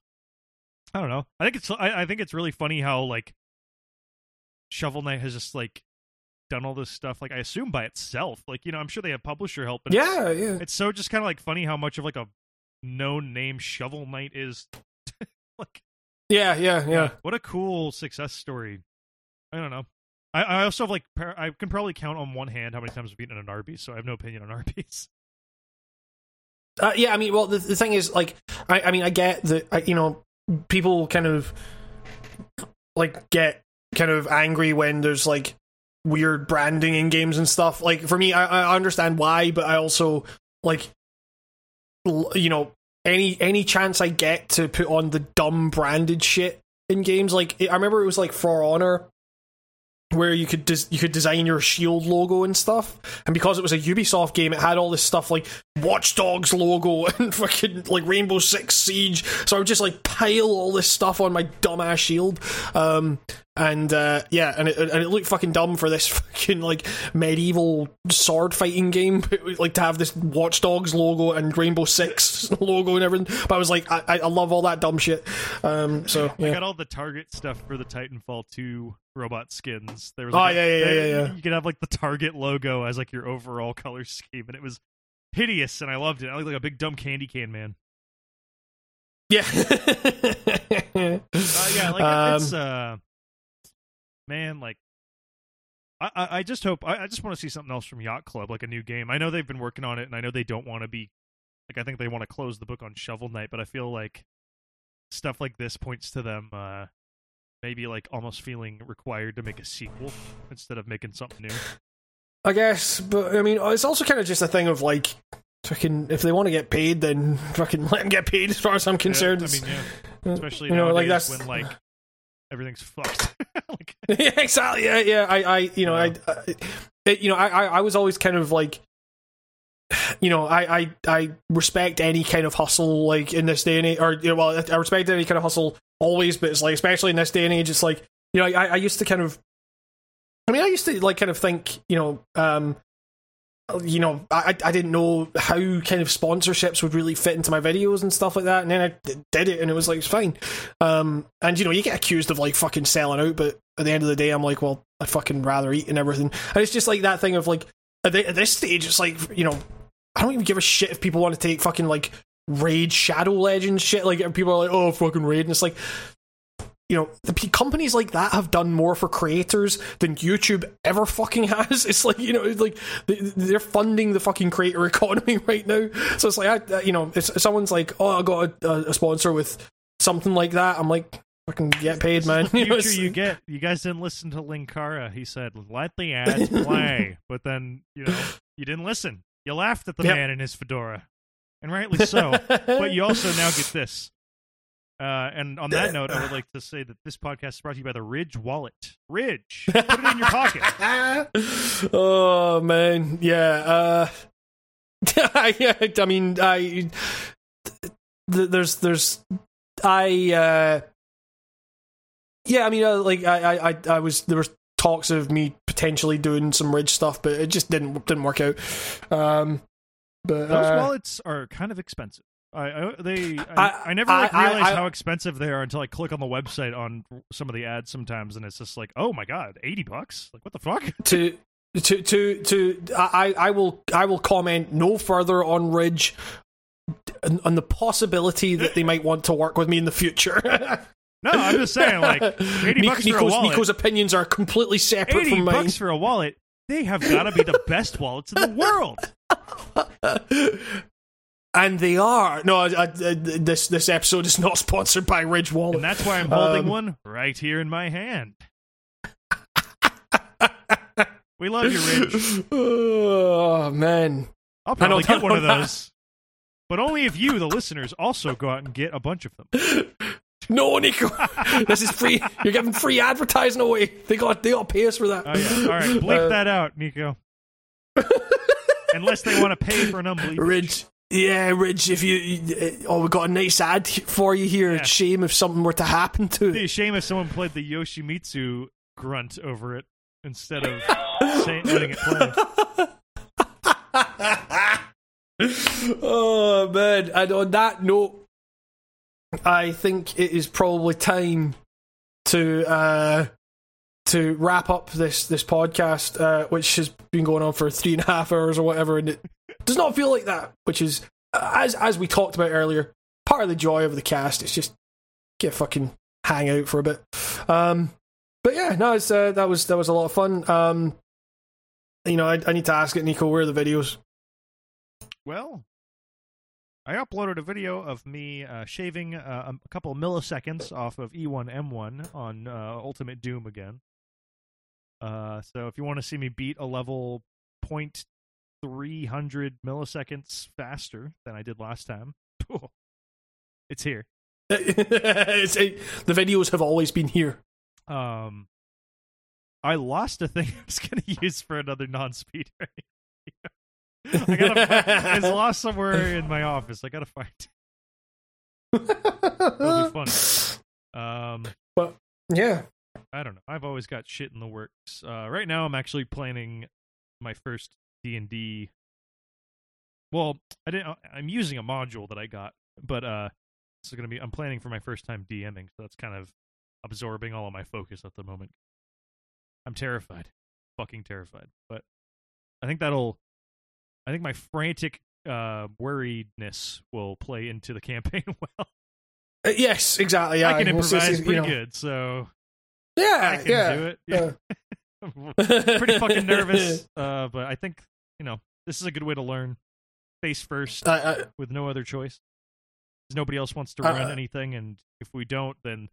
I don't know. I think it's I, I think it's really funny how like Shovel Knight has just like done all this stuff. Like I assume by itself. Like you know I'm sure they have publisher help. But yeah, yeah. it's so just kind of like funny how much of like a known name Shovel Knight is. [laughs] like Yeah, yeah, yeah. what a cool success story. I don't know. I, I also have like par- I can probably count on one hand how many times I've eaten an Arby's, so I have no opinion on [laughs] Arby's. Uh, yeah, I mean, well, the, the thing is, like, I, I mean, I get that, you know, people kind of like get kind of angry when there's like weird branding in games and stuff. Like, for me, I, I understand why, but I also like, l- you know, any any chance I get to put on the dumb branded shit in games. Like, I remember it was like For Honor. Where you could des- you could design your shield logo and stuff. And because it was a ubisoft game it had all this stuff like watch dogs logo [laughs] and fucking like rainbow six siege. So i would just like pile all this stuff on my dumbass shield. Um and uh, yeah, and it, and it looked fucking dumb for this [laughs] fucking like medieval sword fighting game, [laughs] like to have this Watch Dogs logo and Rainbow Six [laughs] logo and everything. But I was like, I, I love all that dumb shit. Um, so yeah. I got all the Target stuff for the Titanfall two robot skins. There was oh like yeah, yeah, yeah, yeah, You could have like the Target logo as like your overall color scheme, and it was hideous, and I loved it. I looked like a big dumb candy cane man. Yeah, uh, yeah, like Um, it's uh man, like I, I just hope I, I just want to see something else from Yacht Club, like a new game. I know they've been working on it, and I know they don't want to be like I think they want to close the book on Shovel Knight, but I feel like stuff like this points to them uh maybe like almost feeling required to make a sequel instead of making something new. I guess, but I mean, it's also kind of just a thing of like, fucking, if they want to get paid, then fucking [laughs] let them get paid. As far as I'm concerned, Yeah, I mean, yeah, especially you know, like that's when like everything's fucked. [laughs] like, [laughs] yeah, exactly. Yeah, yeah. I, I, you know, I, I it, you know, I, I, I was always kind of like, you know, I, I, I respect any kind of hustle, like in this day and age, or you know, well, I respect any kind of hustle always, but it's like, especially in this day and age, it's like, you know, I, I used to kind of, I mean, I used to like kind of think, you know, um, you know, I I didn't know how kind of sponsorships would really fit into my videos and stuff like that, and then I did it, and it was like it's fine. Um, and you know, you get accused of like fucking selling out, but at the end of the day, I'm like, well, I'd fucking rather eat and everything. And it's just like that thing of like at, the, at this stage, it's like you know, I don't even give a shit if people want to take fucking like raid Shadow Legends shit. Like people are like, oh fucking raid, and it's like you know, the p- companies like that have done more for creators than YouTube ever fucking [laughs] has. It's like, you know, it's like they- they're funding the fucking creator [laughs] economy right now. So it's like, I, you know, if someone's like, oh, I got a, a sponsor with something like that, I'm like, fucking get paid, man. [laughs] You know, you get. You guys didn't listen to Linkara. He said, "Let the ads play," but then you know you didn't listen. You laughed at the Yep. man in his fedora, and rightly so. but you also now get this. Uh, and on that note, I would like to say that this podcast is brought to you by the Ridge Wallet. Ridge, [laughs] put it in your pocket. [laughs] oh man, yeah. Uh, [laughs] I mean, I th- there's there's I uh, yeah, I mean, uh, like I, I I I was there was talks of me potentially doing some ridge stuff, but it just didn't didn't work out. Um, but Those uh, wallets are kind of expensive. I, I they I, I- I never like realized how expensive they are until I click on the website on some of the ads sometimes, and it's just like, oh my god, eighty bucks! Like what the fuck? [laughs] to to to to I I will I will comment no further on Ridge on, on the possibility that they might want to work with me in the future. No, I'm just saying, like [laughs] eighty Nick- bucks for a Nico's, wallet. Nico's opinions are completely separate eighty from mine. bucks for a wallet. They have got to be the best wallets in the world. [laughs] and they are. No, I, I, this this episode is not [laughs] sponsored by Ridge Wallet. And that's why I'm holding Um, one right here in my hand. [laughs] we love you, Ridge. [laughs] oh man. I'll probably get one of that- those. But only if you, the listeners, also go out and get a bunch of them. No, Nico. this is free. You're giving free advertising away. They got they got pay us for that. Oh yeah. All right, blink Uh, that out, Nico. Unless they want to pay for an unbelievable. Ridge. Yeah, Ridge, if you, you- oh, we got a nice ad for you here. Yeah. It's shame if something were to happen to it. shame if someone played the Yoshimitsu grunt over it instead of [laughs] say, letting it play. [laughs] oh man! And on that note, I think it is probably time to uh, to wrap up this this podcast, uh, which has been going on for three and a half hours or whatever, and it does not feel like that. Which is uh, as as we talked about earlier, part of the joy of the cast. It's just get fucking hang out for a bit. Um, but yeah, no, it's uh, that was that was a lot of fun. Um, you know, I, I need to ask it, Nico. Where are the videos? Well, I uploaded a video of me uh, shaving uh, a couple milliseconds off of E E1M1 on uh, Ultimate Doom again. Uh, so if you want to see me beat a level point three hundred milliseconds faster than I did last time, [laughs] it's here. [laughs] it's, it, the videos have always been here. Um, I lost a thing [laughs] I was going to use for another non-speed rating. I gotta, it's lost somewhere in my office. I gotta find it. It'll be funny. Um, but yeah, I don't know. I've always got shit in the works. Uh, right now, I'm actually planning my first D and D. Well, I didn't. I'm using a module that I got, but uh, it's gonna be. I'm planning for my first time DMing, so that's kind of absorbing all of my focus at the moment. I'm terrified, fucking terrified. But I think that'll. I think my frantic uh, worriedness will play into the [laughs] campaign well. Uh, yes, exactly. Yeah, I can improvise it's, you pretty know, good, so Yeah, I can yeah. do it. Yeah. [laughs] pretty fucking nervous, [laughs] uh, but I think you know this is a good way to learn. Face first, Uh, uh, with no other choice. Nobody else wants to Uh, run anything, and if we don't, then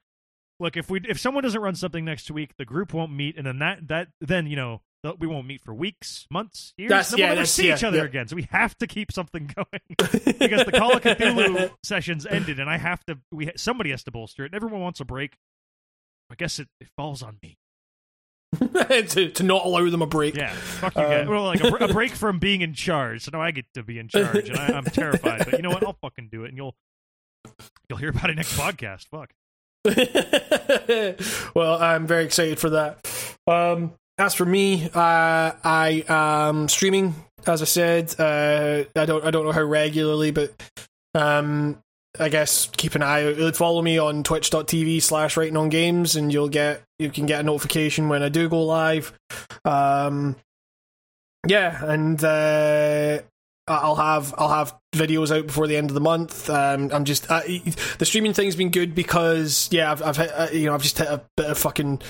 look if we if someone doesn't run something next week, the group won't meet, and then that that then you know we won't meet for weeks, months, years. That's- then yeah, we'll never see yeah, each other yeah. again. So we have to keep something [laughs] going because the Call of Cthulhu sessions ended, and I have to. We somebody has to bolster it. And everyone wants a break. I guess it, it falls on me. [laughs] to, to not allow them a break. Yeah, fuck you Um, guys. Well, like a, a break [laughs] from being in charge. So now I get to be in charge, and I, I'm terrified. But you know what? I'll fucking do it, and you'll you'll hear about it next podcast. Fuck. [laughs] well, I'm very excited for that. Um, as for me, uh, I am streaming. As I said, uh, I don't I don't know how regularly, but um, I guess keep an eye out. Follow me on twitch.tv slash writing on games and you'll get you can get a notification when I do go live. Um, yeah, and uh, I'll have I'll have videos out before the end of the month. Um, I'm just uh, the streaming thing's been good because yeah, I've, I've hit, uh, you know I've just hit a bit of fucking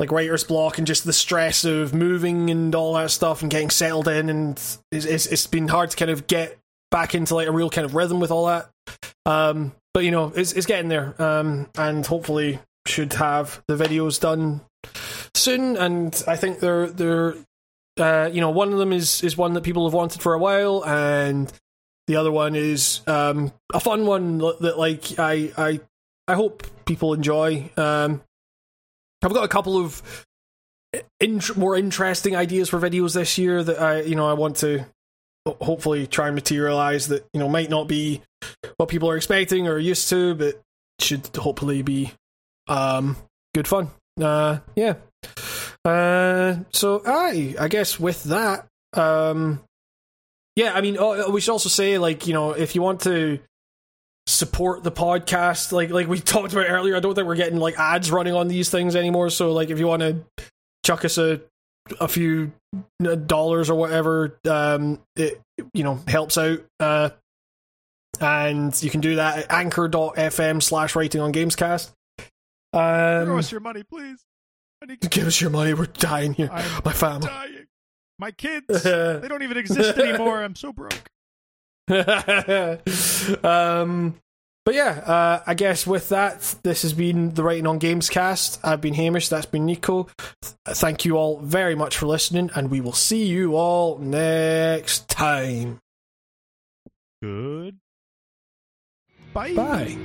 like writer's block and just the stress of moving and all that stuff and getting settled in and it's, it's, it's been hard to kind of get back into like a real kind of rhythm with all that. Um, but you know it's it's getting there. Um, and hopefully should have the videos done soon. And I think they're they're uh, you know, one of them is is one that people have wanted for a while, and the other one is um, a fun one that like I I I hope people enjoy. Um, I've got a couple of more interesting ideas for videos this year that I you know I want to hopefully try and materialize that you know might not be what people are expecting or used to, but should hopefully be um, good fun. Uh, yeah. Uh, so I, I guess with that, um, yeah, I mean, oh, we should also say, like, you know, if you want to support the podcast, like, like we [laughs] talked about earlier, I don't think we're getting like ads running on these things anymore. So, like, if you want to chuck us a a few dollars or whatever, um, it you know helps out. Uh, and you can do that at anchor.fm slash writing on gamescast. Um, us your money, please. I need to give us your money. We're dying here. I'm My family. dying. My kids. [laughs] they don't even exist anymore. I'm so broke. [laughs] um, but yeah, uh, I guess with that, this has been the Writing on Games cast. I've been Hamish, that's been Nico. Thank you all very much for listening, and we will see you all next time. Good. Bye. Bye.